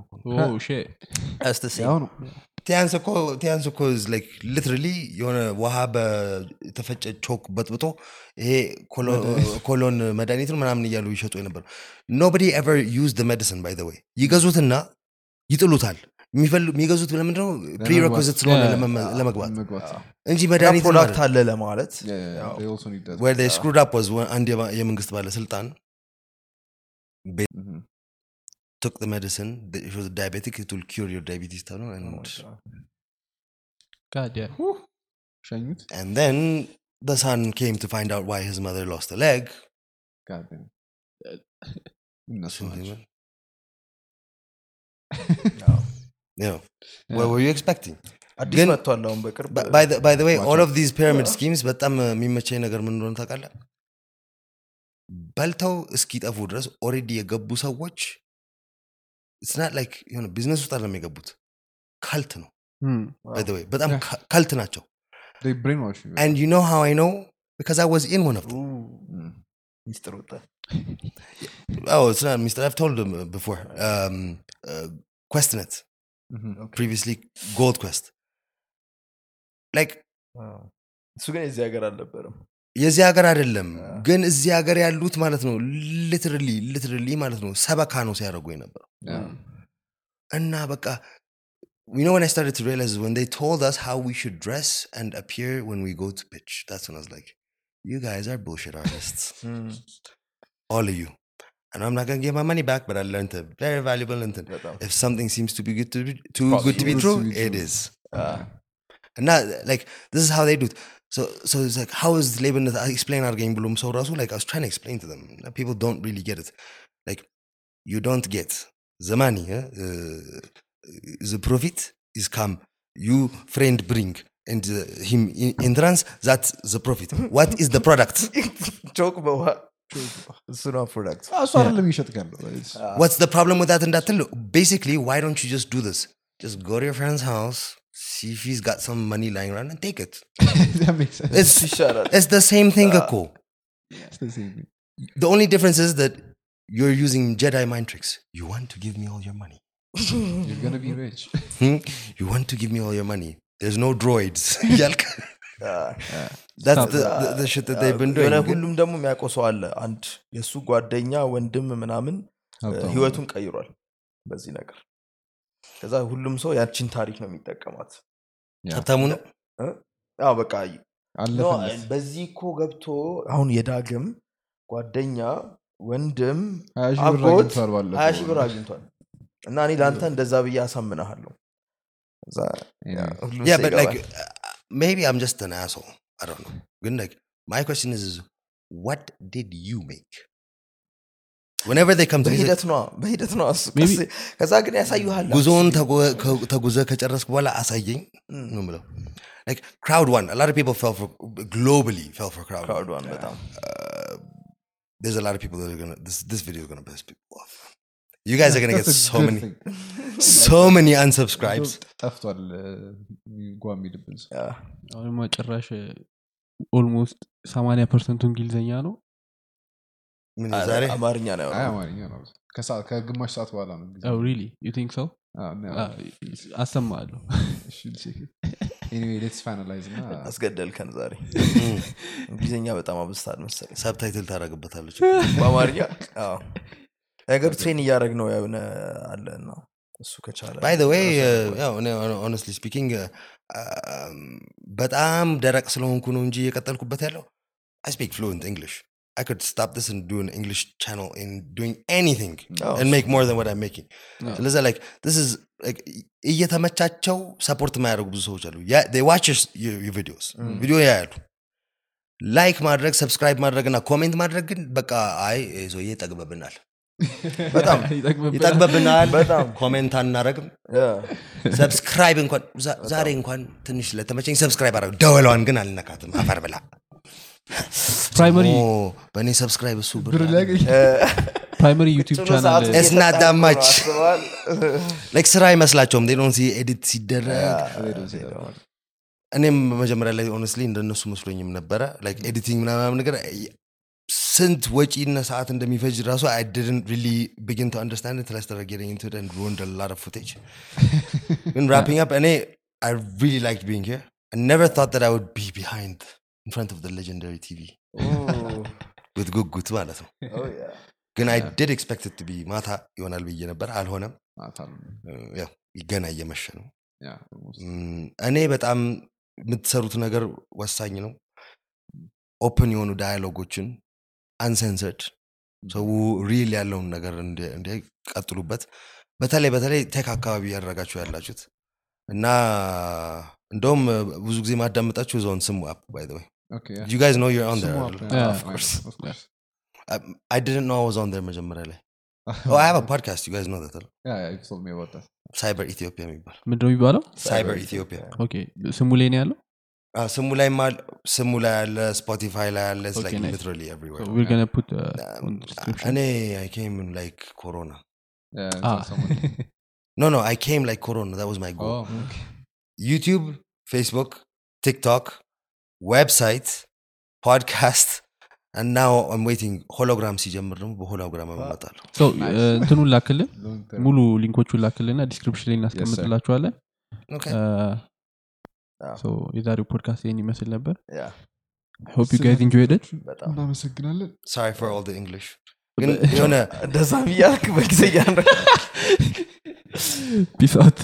Speaker 1: ቲያንስ እኮ ቲያንስ እኮ ላይክ ሊትራሊ የሆነ ውሃ በተፈጨ ቾክ በጥብጦ ይሄ ኮሎ- ኮሎን መድኃኒትን ምናምን እያሉ ይሸጡ የነበሩ ኖበዲ ኤቨር ዩዝ ሜዲሲን ባይ ወይ ይገዙትና ይጥሉታል የሚፈል- የሚገዙት ለምንድነው ፕሪሬኮዚት ስለሆነ
Speaker 4: Yeah.
Speaker 1: ለመመ- ለመግባት
Speaker 2: መግባት
Speaker 1: እንጂ መድኃኒት
Speaker 3: ፕሮዳክት አለ ለማለት ያው፣
Speaker 1: where they screwed up was one- አንድ የባ- የመንግስት ባለስልጣን took the medicine it was diabetic it will cure your diabetes ተብሎ and,
Speaker 4: God, yeah.
Speaker 2: ሸኙት
Speaker 1: and then the son came to find out why his mother lost a leg
Speaker 2: God damn. እነሱ ናቸው (laughs) (laughs)
Speaker 1: you know what were you expecting
Speaker 3: አዲስ
Speaker 1: ግን-
Speaker 3: መጥቷል አሁን በቅርብ
Speaker 1: By- by the, by the way
Speaker 2: Watch
Speaker 1: all
Speaker 2: out.
Speaker 1: of these pyramid schemes በጣም የሚመቸኝ ነገር ምን እንደሆነ ታውቃለህ በልተው እስኪጠፉ ድረስ ኦሬዲ የገቡ ሰዎች ስናት ላይክ የሆነ ቢዝነስ ውስጥ አይደለም የገቡት ካልት ነው
Speaker 4: Hmm.
Speaker 1: by the way በጣም
Speaker 2: Yeah.
Speaker 1: ካ- ካልት ናቸው
Speaker 2: They brainwash you.
Speaker 1: and you know how I know because I was in one of them
Speaker 2: Mm.
Speaker 3: ሚስጥር ወጣ
Speaker 1: oh it's not Mr. I've told them uh, before um, uh, Questnet
Speaker 2: Mhm.
Speaker 1: previously Gold Quest like
Speaker 3: አዎ። እሱ ግን የዚህ ሀገር አልነበረም
Speaker 1: የዚህ ሀገር አይደለም
Speaker 3: Yeah.
Speaker 1: ግን እዚህ ሀገር ያሉት ማለት ነው ሊትራሊ ሊትራሊ ማለት ነው ሰበካ ነው ሲያደርጉ የነበረው
Speaker 2: Yeah.
Speaker 1: እና በቃ you know when I started to realize is when they told us how we should dress and appear when we go to pitch that's when I was like you guys are bullshit artists all of you and I'm not gonna get my money back, but I learned a very valuable lesson. If something seems to be good to be too good to be true,
Speaker 2: to be true.
Speaker 1: it is.
Speaker 3: Uh.
Speaker 1: And now, like this is how they do it. So, so it's like, how is Laban? I explain our game bloom. So, also, like I was trying to explain to them, people don't really get it. Like, you don't get the money. Uh, uh, the profit is come. You friend bring and uh, him in entrance. That's the profit. (laughs) What is the product? (laughs)
Speaker 3: Talk about what. (laughs) it's
Speaker 2: not products. Oh, yeah.
Speaker 1: What's the problem with that? And that basically, why don't you just do this? Just go to your friend's house, see if he's got some money lying around, and take it. (laughs)
Speaker 2: that makes sense.
Speaker 1: It's, it's the same thing, uh, Akko.
Speaker 2: It's the same thing.
Speaker 1: The only difference is that you're using Jedi mind tricks. You want to give me all your money.
Speaker 2: you're gonna be rich.
Speaker 1: Hmm? You want to give me all your money. There's no droids. (laughs) Yalk.
Speaker 3: አዎ።
Speaker 1: That's
Speaker 4: Stop
Speaker 1: the, the, the shit that they've been doing.
Speaker 3: የሆነ ሁሉም ደግሞ የሚያውቀው ሰው አለ አንድ የእሱ ጓደኛ ወንድም ምናምን ህይወቱን ቀይሯል በዚህ ነገር ከዛ ሁሉም ሰው ያችን ታሪክ ነው የሚጠቀማት.
Speaker 1: ሀብታሙ ነው?
Speaker 3: አዎ በቃ በዚህ እኮ ገብቶ አሁን የዳግም ጓደኛ ወንድም አጎት ሀያ ሺህ ብር አግኝቷል እና እኔ ለአንተ እንደዛ ብዬ አሳምናሃለሁ ከዛ
Speaker 2: Anyway.
Speaker 3: ሁሉም
Speaker 1: Yeah,
Speaker 3: ሰው
Speaker 1: but like,
Speaker 3: ይገባል።
Speaker 1: uh, maybe I'm just an asshole. I don't know. Good. Like, my question is, is what did you make? Whenever they come to me,
Speaker 3: በሂደት ነው በሂደት ነው እሱ።
Speaker 4: Maybe-
Speaker 3: ቀስ- ከዛ ግን ያሳዩሃል
Speaker 1: ጉዞውን ተጉ- ከ- ተጉዘህ ከጨረስክ በኋላ አሳየኝ
Speaker 3: Mm.
Speaker 1: ነው የምለው። Like crowd one, a lot of people fell for globally fell for crowd, one.
Speaker 3: ክራውድዋን በጣም
Speaker 1: Uh, there's a lot of people that are gonna this this video is gonna piss people off. You guys are gonna get so many so many unsubscribes.
Speaker 2: ጠፍቷል ጓ የሚልብን ሰው
Speaker 3: yeah።
Speaker 4: አሁንማ ጭራሽ almost ሰማንያ percent ኡ እንግሊዝኛ ነው።
Speaker 1: ምን ዛሬ?
Speaker 3: አማርኛ ነው
Speaker 2: ከግማሽ ሰዓት በኋላ ነው
Speaker 4: really you think ሰው አሰማለሁ። (laughs)
Speaker 3: አስገደልከን ዛሬ. (laughs) እንግሊዝኛ በጣም አብዝታል መሰለኝ።
Speaker 1: subtitle ታደርግበታለች።
Speaker 3: በአማርኛ አዎ። ነገሩ ትሬን እያደረግ ነው የሆነ አለ እና እሱ ከቻለ
Speaker 1: ባይ ዘ ዌይ
Speaker 3: ራሱ
Speaker 1: ያው ሆነስትሊ ስፒኪንግ በጣም ደረቅ ስለሆንኩ ነው እንጂ የቀጠልኩበት ያለው አይ ስፒክ ፍሉንት እንግሊሽ I could stop this and do an English channel in doing anything
Speaker 3: አዎ፣
Speaker 1: and make more than what I'm making.
Speaker 2: Yeah.
Speaker 1: ስለዚ like this is like እየተመቻቸው ሰፖርት የማያደርጉ ብዙ ሰዎች አሉ። Yeah, they watch your, your, your videos
Speaker 3: Mm.
Speaker 1: ቪዲዮ ያያሉ። ላይክ ማድረግ ሰብስክራይብ ማድረግ እና ኮሜንት ማድረግ ግን በቃ አይ ይሄ ሰውዬ ይጠግበብናል፣
Speaker 3: በጣም (laughs)
Speaker 1: ይጠግበብናል፣
Speaker 3: በጣም
Speaker 1: ኮሜንት አናረግም ሰብስክራይብ እንኳን ዛሬ እንኳን ትንሽ ለተመቸኝ ሰብስክራይብ አረግ ደወሏን ግን አልነካትም። አፈር ብላ
Speaker 4: ፕራይመሪ
Speaker 1: ኦ፣ በእኔ ሰብስክራይብ እሱ ብር
Speaker 4: ፕራይመሪ ዩቲዩብ
Speaker 3: ጭኖ
Speaker 4: ቻናል?
Speaker 1: ላይክ ስራ አይመስላቸውም። ዴ ዶንት ሲ ኤዲት ሲደረግ እኔም መጀመሪያ ላይ honestly እንደነሱ መስሎኝም ነበረ። like editing ምናምን ነገር ስንት ወጪና ሰዓት እንደሚፈጅ ራሱ አይ didn't really begin to understand it till I started getting into it and ruined a lot of footage ግን wrapping up እኔ I really liked being here I never thought that I would be behind in front of the legendary TV with ጉጉት ማለት ነው ግን I did expect it to be ማታ ይሆናል ብዬ ነበር አልሆነም ያው ገና እየመሸ ነው ም፣ እኔ በጣም የምትሰሩት ነገር ወሳኝ ነው ኦፕን የሆኑ ዳያሎጎችን አንሰንሰርድ ሰው real ያለውን ነገር እንዲ- እንዲቀጥሉበት በተለይ በተለይ tech አካባቢ ያደረጋችሁ ያላችሁት እና እንደውም ብዙ ጊዜ ማዳመጣችሁ ዞን ስሙ አፕ by the way you guys know you're on there
Speaker 4: Yeah,
Speaker 1: of course I, I didn't know I was on there መጀመሪያ ላይ oh I have a podcast you guys know that? ሳይበር ኢትዮጵያ የሚባል
Speaker 4: ምንድነው የሚባለው
Speaker 1: ሳይበር ኢትዮጵያ
Speaker 4: ኦኬ ስሙ ላይ ነው ያለው
Speaker 1: ስሙ ላይ ስሙ ላይ ያለ ስፖቲፋይ ላይ ያለ it's
Speaker 4: Okay,
Speaker 1: like
Speaker 4: nice.
Speaker 1: literally everywhere
Speaker 4: So we're gonna put uh, on description.
Speaker 1: እኔ I came in like corona
Speaker 4: Ah.
Speaker 1: no no I came like corona that was my goal YouTube Facebook TikTok website podcast and now I'm waiting hologram ሲጀምር ደግሞ በ
Speaker 4: hologram
Speaker 2: እመጣለሁ
Speaker 4: uh, እንትኑን ላክልን ሙሉ link ኦቹን ላክልና description ላይ እናስቀምጥላችኋለን
Speaker 1: Okay.
Speaker 4: Uh,
Speaker 3: Yeah.
Speaker 4: so የዛሬው ፖድካስት ይህን ይመስል ነበር።
Speaker 3: Yeah,
Speaker 4: hope you guys
Speaker 3: በጣም
Speaker 2: እናመሰግናለን።
Speaker 1: Sorry for all the English. ግን (laughs) የሆነ
Speaker 3: እንደዛ ብያልክ በጊዜ እያንረ
Speaker 4: peace out